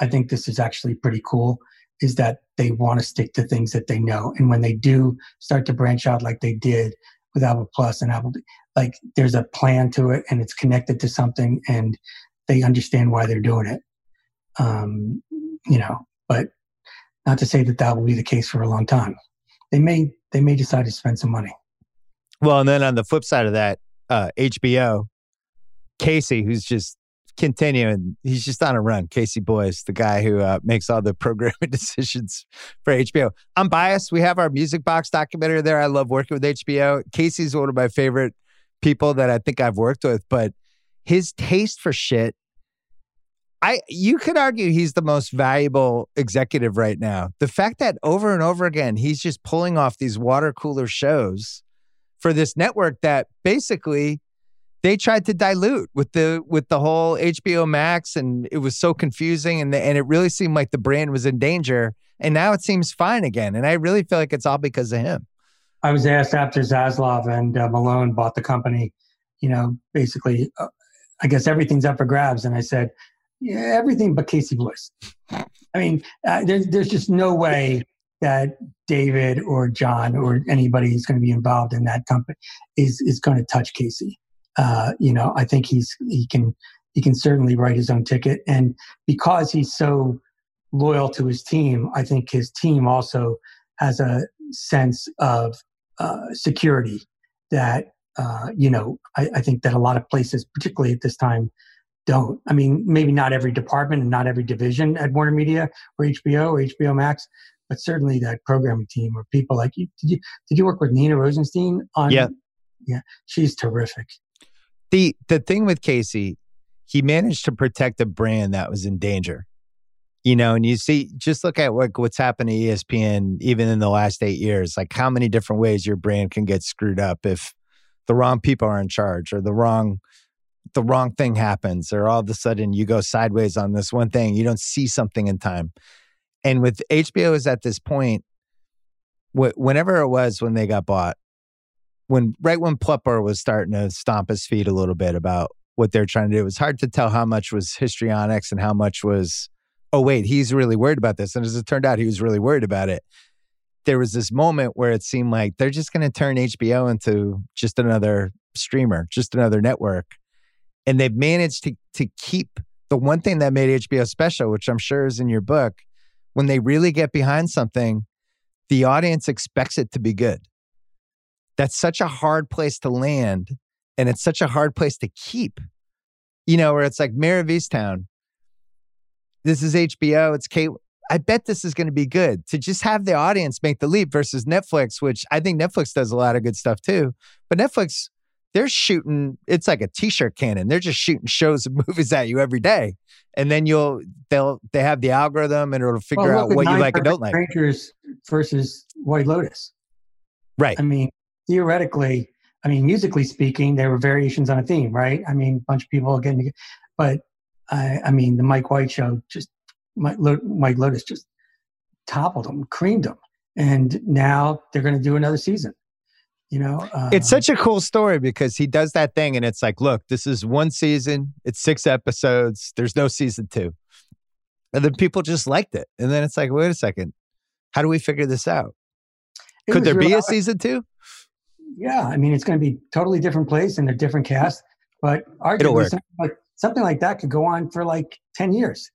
I think this is actually pretty cool, is that they want to stick to things that they know. And when they do start to branch out like they did with Apple Plus and Apple, like there's a plan to it and it's connected to something and they understand why they're doing it. Um, you know, but not to say that that will be the case for a long time. They may they may decide to spend some money.
Well, and then on the flip side of that, uh, HBO, Casey, who's just continuing, he's just on a run. Casey Bloys, the guy who uh, makes all the programming [LAUGHS] decisions for HBO. I'm biased. We have our music box documentary there. I love working with HBO. Casey's one of my favorite people that I think I've worked with, but his taste for shit. I you could argue he's the most valuable executive right now. The fact that over and over again he's just pulling off these water cooler shows for this network that basically they tried to dilute with the with the whole HBO Max and it was so confusing and the, and it really seemed like the brand was in danger and now it seems fine again and I really feel like it's all because of him.
I was asked after Zaslav and uh, Malone bought the company, you know, basically, uh, I guess everything's up for grabs, and I said, yeah, everything but Casey Bloys. I mean, uh, there's there's just no way that David or John or anybody who's going to be involved in that company is is going to touch Casey. Uh, you know, I think he's he can he can certainly write his own ticket, and because he's so loyal to his team, I think his team also has a sense of uh, security that uh, you know I, I, think that a lot of places, particularly at this time, don't. I mean, maybe not every department and not every division at Warner Media or HBO or HBO Max, but certainly that programming team or people like you. Did you did you work with Nina Rosenstein on?
Yeah,
yeah, she's terrific.
The the thing with Casey, he managed to protect a brand that was in danger. You know, and you see, just look at what, what's happened to ESPN even in the last eight years. Like how many different ways your brand can get screwed up if the wrong people are in charge or the wrong the wrong thing happens or all of a sudden you go sideways on this one thing you don't see something in time and with hbo is at this point wh- whenever it was when they got bought when right when Plepler was starting to stomp his feet a little bit about what they're trying to do, it was hard to tell how much was histrionics and how much was, oh wait, he's really worried about this. And as it turned out, he was really worried about it. There was this moment where it seemed like they're just going to turn HBO into just another streamer, just another network, and they've managed to to keep the one thing that made HBO special, which I'm sure is in your book. When they really get behind something, the audience expects it to be good that's such a hard place to land and it's such a hard place to keep. You know, where it's like Mare of Easttown. This is HBO, it's Kate. I bet this is going to be good to just have the audience make the leap versus Netflix, which I think Netflix does a lot of good stuff too. But Netflix, they're shooting, it's like a t-shirt cannon. They're just shooting shows and [LAUGHS] movies at you every day. And then you'll they'll they have the algorithm and it'll figure well, out what you like and don't like.
Rangers versus White Lotus.
Right.
I mean, theoretically, I mean, musically speaking, there were variations on a theme, right? I mean, a bunch of people getting together. But I, I mean, the Mike White show just, Mike Lotus just toppled them, creamed them. And now they're going to do another season. You know,
uh, it's such a cool story because he does that thing and it's like, look, this is one season, it's six episodes, there's no season two. And then people just liked it. And then it's like, wait a second, how do we figure this out? Could there be a season two?
yeah, I mean, it's going to be totally different place and a different cast, but arguably something like, something like that could go on for like 10 years.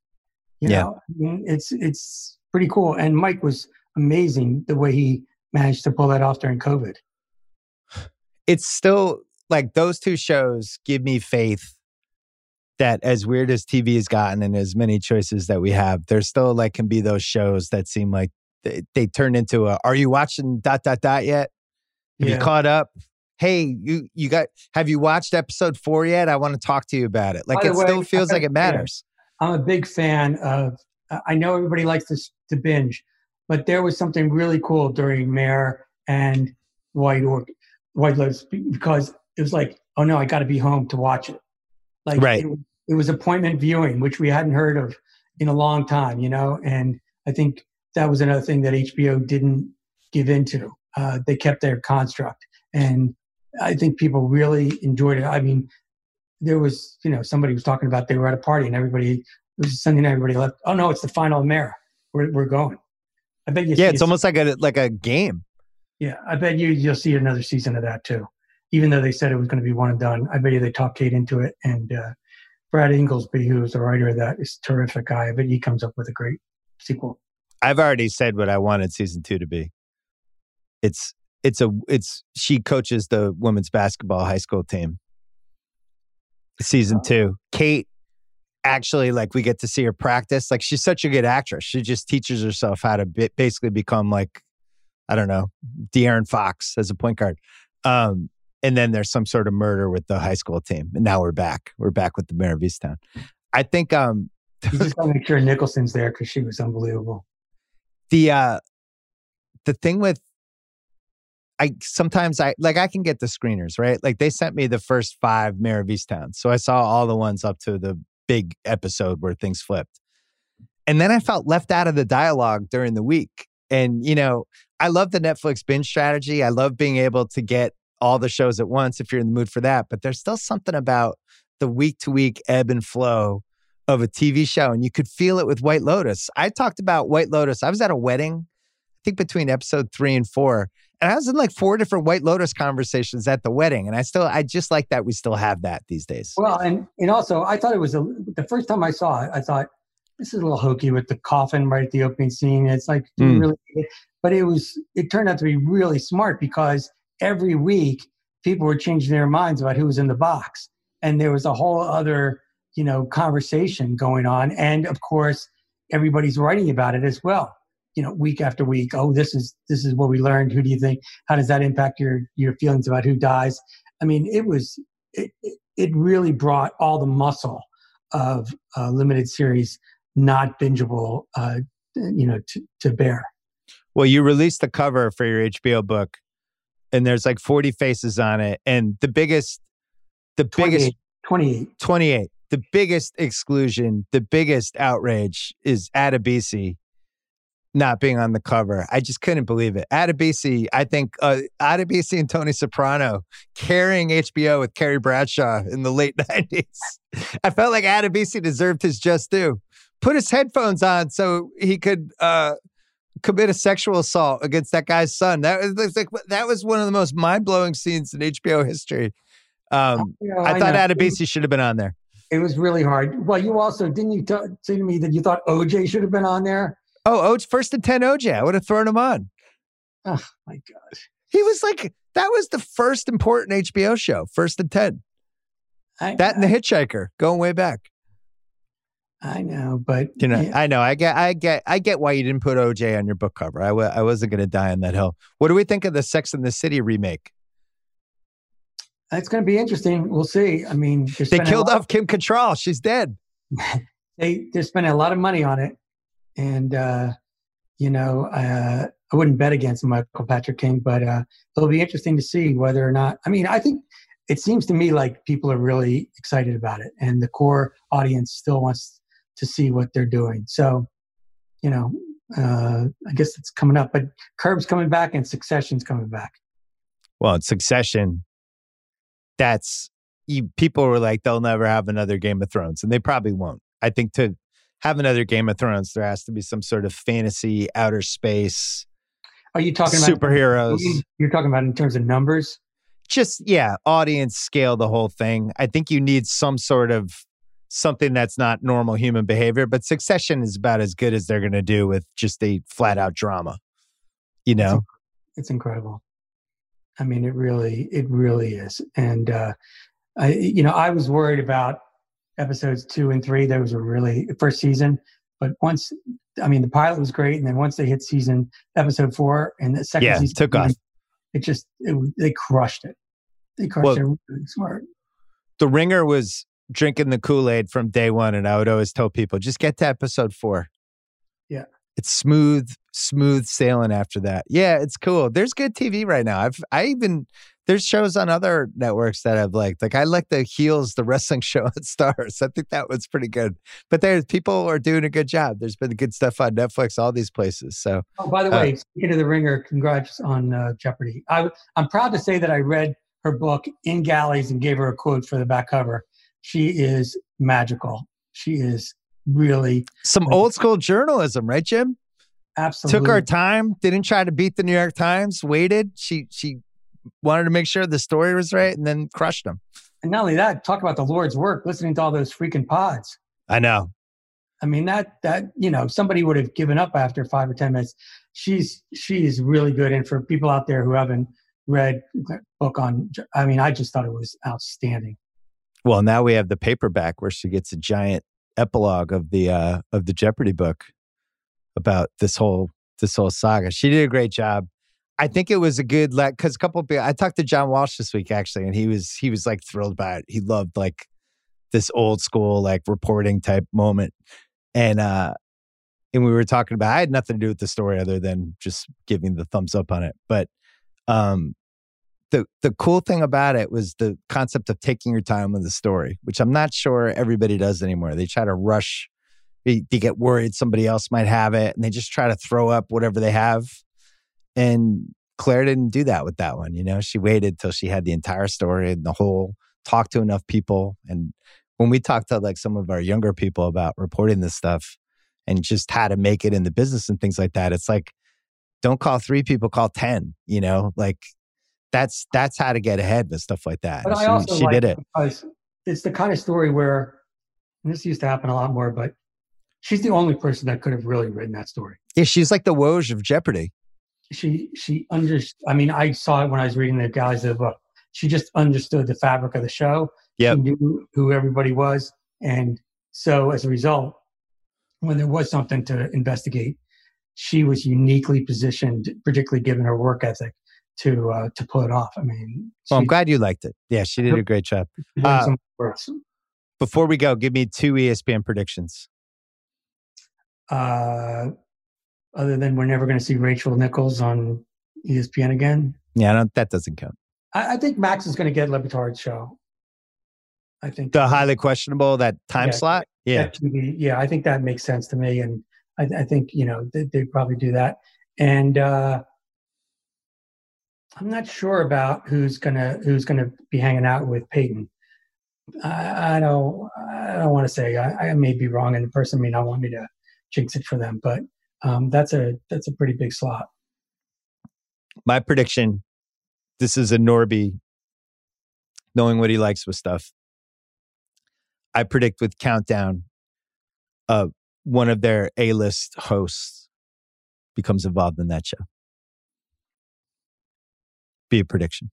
You yeah. know, I mean, it's, it's pretty cool. And Mike was amazing the way he managed to pull that off during COVID.
It's still like those two shows give me faith that as weird as TV has gotten and as many choices that we have, there still like can be those shows that seem like they, they turn into a, are you watching dot, dot, dot yet? Have yeah. you caught up? Hey, you you got have you watched episode four yet? I want to talk to you about it. Like it way, still feels like it matters.
I'm a big fan of I know everybody likes to, to binge, but there was something really cool during Mare and White or White Lotus because it was like, oh no, I got to be home to watch it. Like
right.
it, it was appointment viewing, which we hadn't heard of in a long time, you know. And I think that was another thing that HBO didn't give into uh, they kept their construct. And I think people really enjoyed it. I mean, there was, you know, somebody was talking about they were at a party and everybody, it was Sunday night, everybody left. Oh no, it's the final Mare. We're, we're going. I bet you.
Yeah, it's almost like a like a game.
Yeah, I bet you you'll see another season of that too. Even though they said it was going to be one and done, I bet you they talked Kate into it. And uh, Brad Ingelsby, who is the writer of that, is a terrific guy. I bet he comes up with a great sequel.
I've already said what I wanted season two to be it's it's a it's she coaches the women's basketball high school team. Season two, Kate actually like we get to see her practice. Like she's such a good actress. She just teaches herself how to basically become like I don't know De'Aaron Fox as a point guard. Um, and then there's some sort of murder with the high school team, and now we're back. We're back with the Mare of Easttown. I think um,
you just gotta make sure Nicholson's there because she was unbelievable.
The uh, the thing with I sometimes I like I can get the screeners right. Like they sent me the first five Mare of Easttown, so I saw all the ones up to the big episode where things flipped, and then I felt left out of the dialogue during the week. And you know, I love the Netflix binge strategy. I love being able to get all the shows at once if you're in the mood for that. But there's still something about the week to week ebb and flow of a TV show, and you could feel it with White Lotus. I talked about White Lotus. I was at a wedding, I think between episode three and four, and I was in like four different White Lotus conversations at the wedding. And I still, I just like that we still have that these days.
Well, and and also, I thought it was a, the first time I saw it. I thought this is a little hokey with the coffin right at the opening scene. It's like mm. really, but it was. It turned out to be really smart because every week people were changing their minds about who was in the box, and there was a whole other you know conversation going on, and of course everybody's writing about it as well you know week after week oh this is this is what we learned who do you think how does that impact your your feelings about who dies i mean it was it, it really brought all the muscle of a limited series not bingeable uh you know to, to bear
well you released the cover for your hbo book and there's like 40 faces on it and the biggest the 28, biggest
28
28 the biggest exclusion the biggest outrage is Adebisi not being on the cover. I just couldn't believe it. Adebisi, I think uh, Adebisi and Tony Soprano carrying HBO with Carrie Bradshaw in the late [LAUGHS] 90s. I felt like Adebisi deserved his just due. Put his headphones on so he could uh, commit a sexual assault against that guy's son. That was like that was one of the most mind blowing scenes in HBO history. Um, know, I, I thought Adebisi should have been on there.
It was really hard. Well, you also didn't you t- say to me that you thought OJ should have been on there?
Oh, OJ, first and 10 OJ. I would have thrown him on.
Oh, my God.
He was like, that was the first important HBO show, first and 10. I, that and The Hitchhiker, going way back.
I know, but
you know, yeah. I know. I get, I get, I get why you didn't put OJ on your book cover. I w- I wasn't going to die on that hill. What do we think of the Sex and the City remake?
It's going to be interesting. We'll see. I mean,
they killed off Kim Cattrall. She's dead. [LAUGHS]
they they're spending a lot of money on it, and uh, you know, uh, I wouldn't bet against Michael Patrick King, but uh, it'll be interesting to see whether or not. I mean, I think it seems to me like people are really excited about it, and the core audience still wants to see what they're doing. So, you know, uh, I guess it's coming up, but Curb's coming back and Succession's coming back.
Well, Succession, that's you, people were like they'll never have another Game of Thrones, and they probably won't. I think to have another Game of Thrones, there has to be some sort of fantasy, outer space.
Are you talking
about superheroes?
You're talking about in terms of numbers?
Just yeah, audience scale the whole thing. I think you need some sort of something that's not normal human behavior, but Succession is about as good as they're going to do with just a flat out drama. You know,
it's, it's incredible. I mean, it really, it really is. And uh, I, you know, I was worried about episodes two and three, there was a really first season. But once, I mean, the pilot was great, and then once they hit season episode four and the second
yeah,
season,
took off.
It just it, they crushed it. They crushed well, it really smart.
The Ringer was drinking the Kool Aid from day one, and I would always tell people just get to episode four.
Yeah,
it's smooth, smooth sailing after that. Yeah, it's cool. There's good TV right now. I've I even there's shows on other networks that I've liked. Like I like the Heels, the wrestling [LAUGHS] show at Starz. I think that was pretty good. But there's people are doing a good job. There's been good stuff on Netflix, all these places. So,
oh, by the uh, way, speaking of the Ringer, congrats on uh, Jeopardy. I, I'm proud to say that I read her book in galleys and gave her a quote for the back cover. She is magical. She is really
some old school journalism, right, Jim?
Absolutely.
Took our time, didn't try to beat the New York Times, waited. She she wanted to make sure the story was right and then crushed them.
And not only that, talk about the Lord's work, listening to all those freaking pods.
I know.
I mean that that you know somebody would have given up after five or ten minutes. She's she's really good, and for people out there who haven't read that book on, I mean, I just thought it was outstanding.
Well, now we have the paperback where she gets a giant epilogue of the uh, of the Jeopardy book about this whole this whole saga. She did a great job. I think it was a good like because a couple of people, I talked to John Walsh this week actually, and he was he was like thrilled by it. He loved like this old school like reporting type moment, and uh and we were talking about I had nothing to do with the story other than just giving the thumbs up on it, but um the the cool thing about it was the concept of taking your time with the story, which I'm not sure everybody does anymore. They try to rush, they, they get worried somebody else might have it, and they just try to throw up whatever they have. And Claire didn't do that with that one. You know, she waited till she had the entire story and the whole talked to enough people. And when we talked to like some of our younger people about reporting this stuff and just how to make it in the business and things like that, it's like, don't call three people, call 10, you know, like that's, that's how to get ahead with stuff like that.
But
she,
I also
she
like
did it.
because it's the kind of story where and this used to happen a lot more, but she's the only person that could have really written that story.
Yeah. She's like the Woj of Jeopardy.
She she under I mean, I saw it when I was reading the guys of book. She just understood the fabric of the show.
Yep.
She knew who everybody was. And so as a result, when there was something to investigate, she was uniquely positioned, particularly given her work ethic, to uh, to pull it off. I mean,
Well, I'm glad you liked it. Yeah. She did a great job. uh. Before we go, give me two ESPN predictions.
Uh, other than we're never going to see Rachel Nichols on ESPN again,
Yeah. I don't, that doesn't count.
I, I think Max is going to get Le Batard's show. I think
The highly questionable, that time
Yeah.
slot. Yeah.
TV, yeah, I think that makes sense to me, and I, I think you know they, they probably do that. And uh, I'm not sure about who's gonna who's gonna be hanging out with Peyton. I, I don't I don't want to say I, I may be wrong, and the person may not want me to jinx it for them, but um, that's a that's a pretty big slot.
my prediction this is a Norby knowing what he likes with stuff. I predict with Countdown, uh, one of their A list hosts becomes involved in that show. Be a prediction.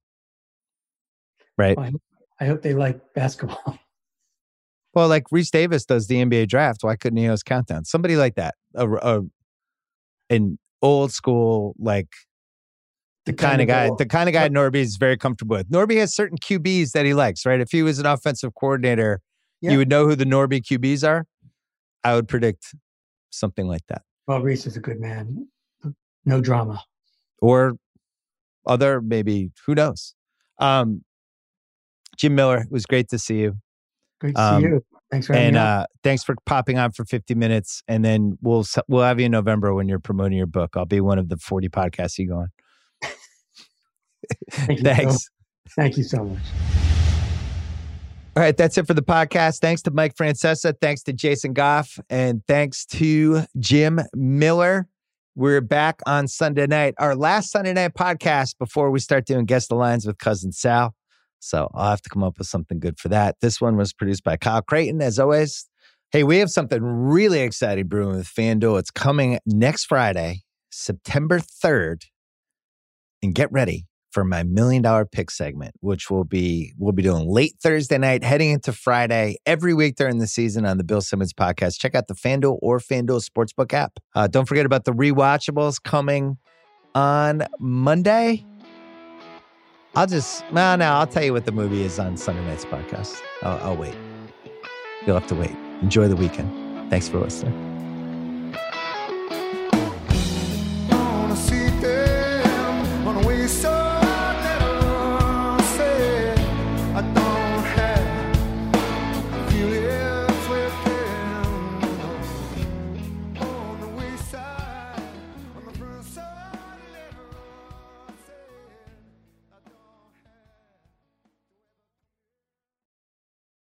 Right.
I, I hope they like basketball. [LAUGHS]
Well, like Rece Davis does the NBA draft. Why couldn't he host Countdown? Somebody like that. A, a, an old school, like the kind of guy, the kind of guy Norby is very comfortable with. Norby has certain QBs that he likes, right? If he was an offensive coordinator,
Yeah.
you would know who the Norby QBs are. I would predict something like that,
Well, Rece is a good man. No drama.
or other maybe who knows. Um, Jim Miller, it was great to see you,
Great to
Um,
see you. Thanks for having
and uh, thanks for popping on for fifty minutes. And then we'll we'll have you in November when you're promoting your book. I'll be one of the forty podcasts you go on. [LAUGHS]
Thank you so-
Thanks.
Thank you so much.
All right, that's it for the podcast. Thanks to Mike Francesa. Thanks to Jason Goff. And thanks to Jim Miller. We're back on Sunday night, our last Sunday night podcast before we start doing guest the lines with cousin Sal. So I'll have to come up with something good for that. This one was produced by Kyle Crichton, as always. Hey, we have something really exciting brewing with FanDuel. It's coming next Friday, September 3rd. And get ready for my million dollar pick segment, which will be we'll be doing late Thursday night, heading into Friday every week during the season on the Bill Simmons podcast. Check out the FanDuel or FanDuel Sportsbook app. Uh, don't forget about the rewatchables coming on Monday. I'll just no, no. I'll tell you what the movie is on Sunday night's podcast. I'll, I'll wait. You'll have to wait. Enjoy the weekend. Thanks for listening.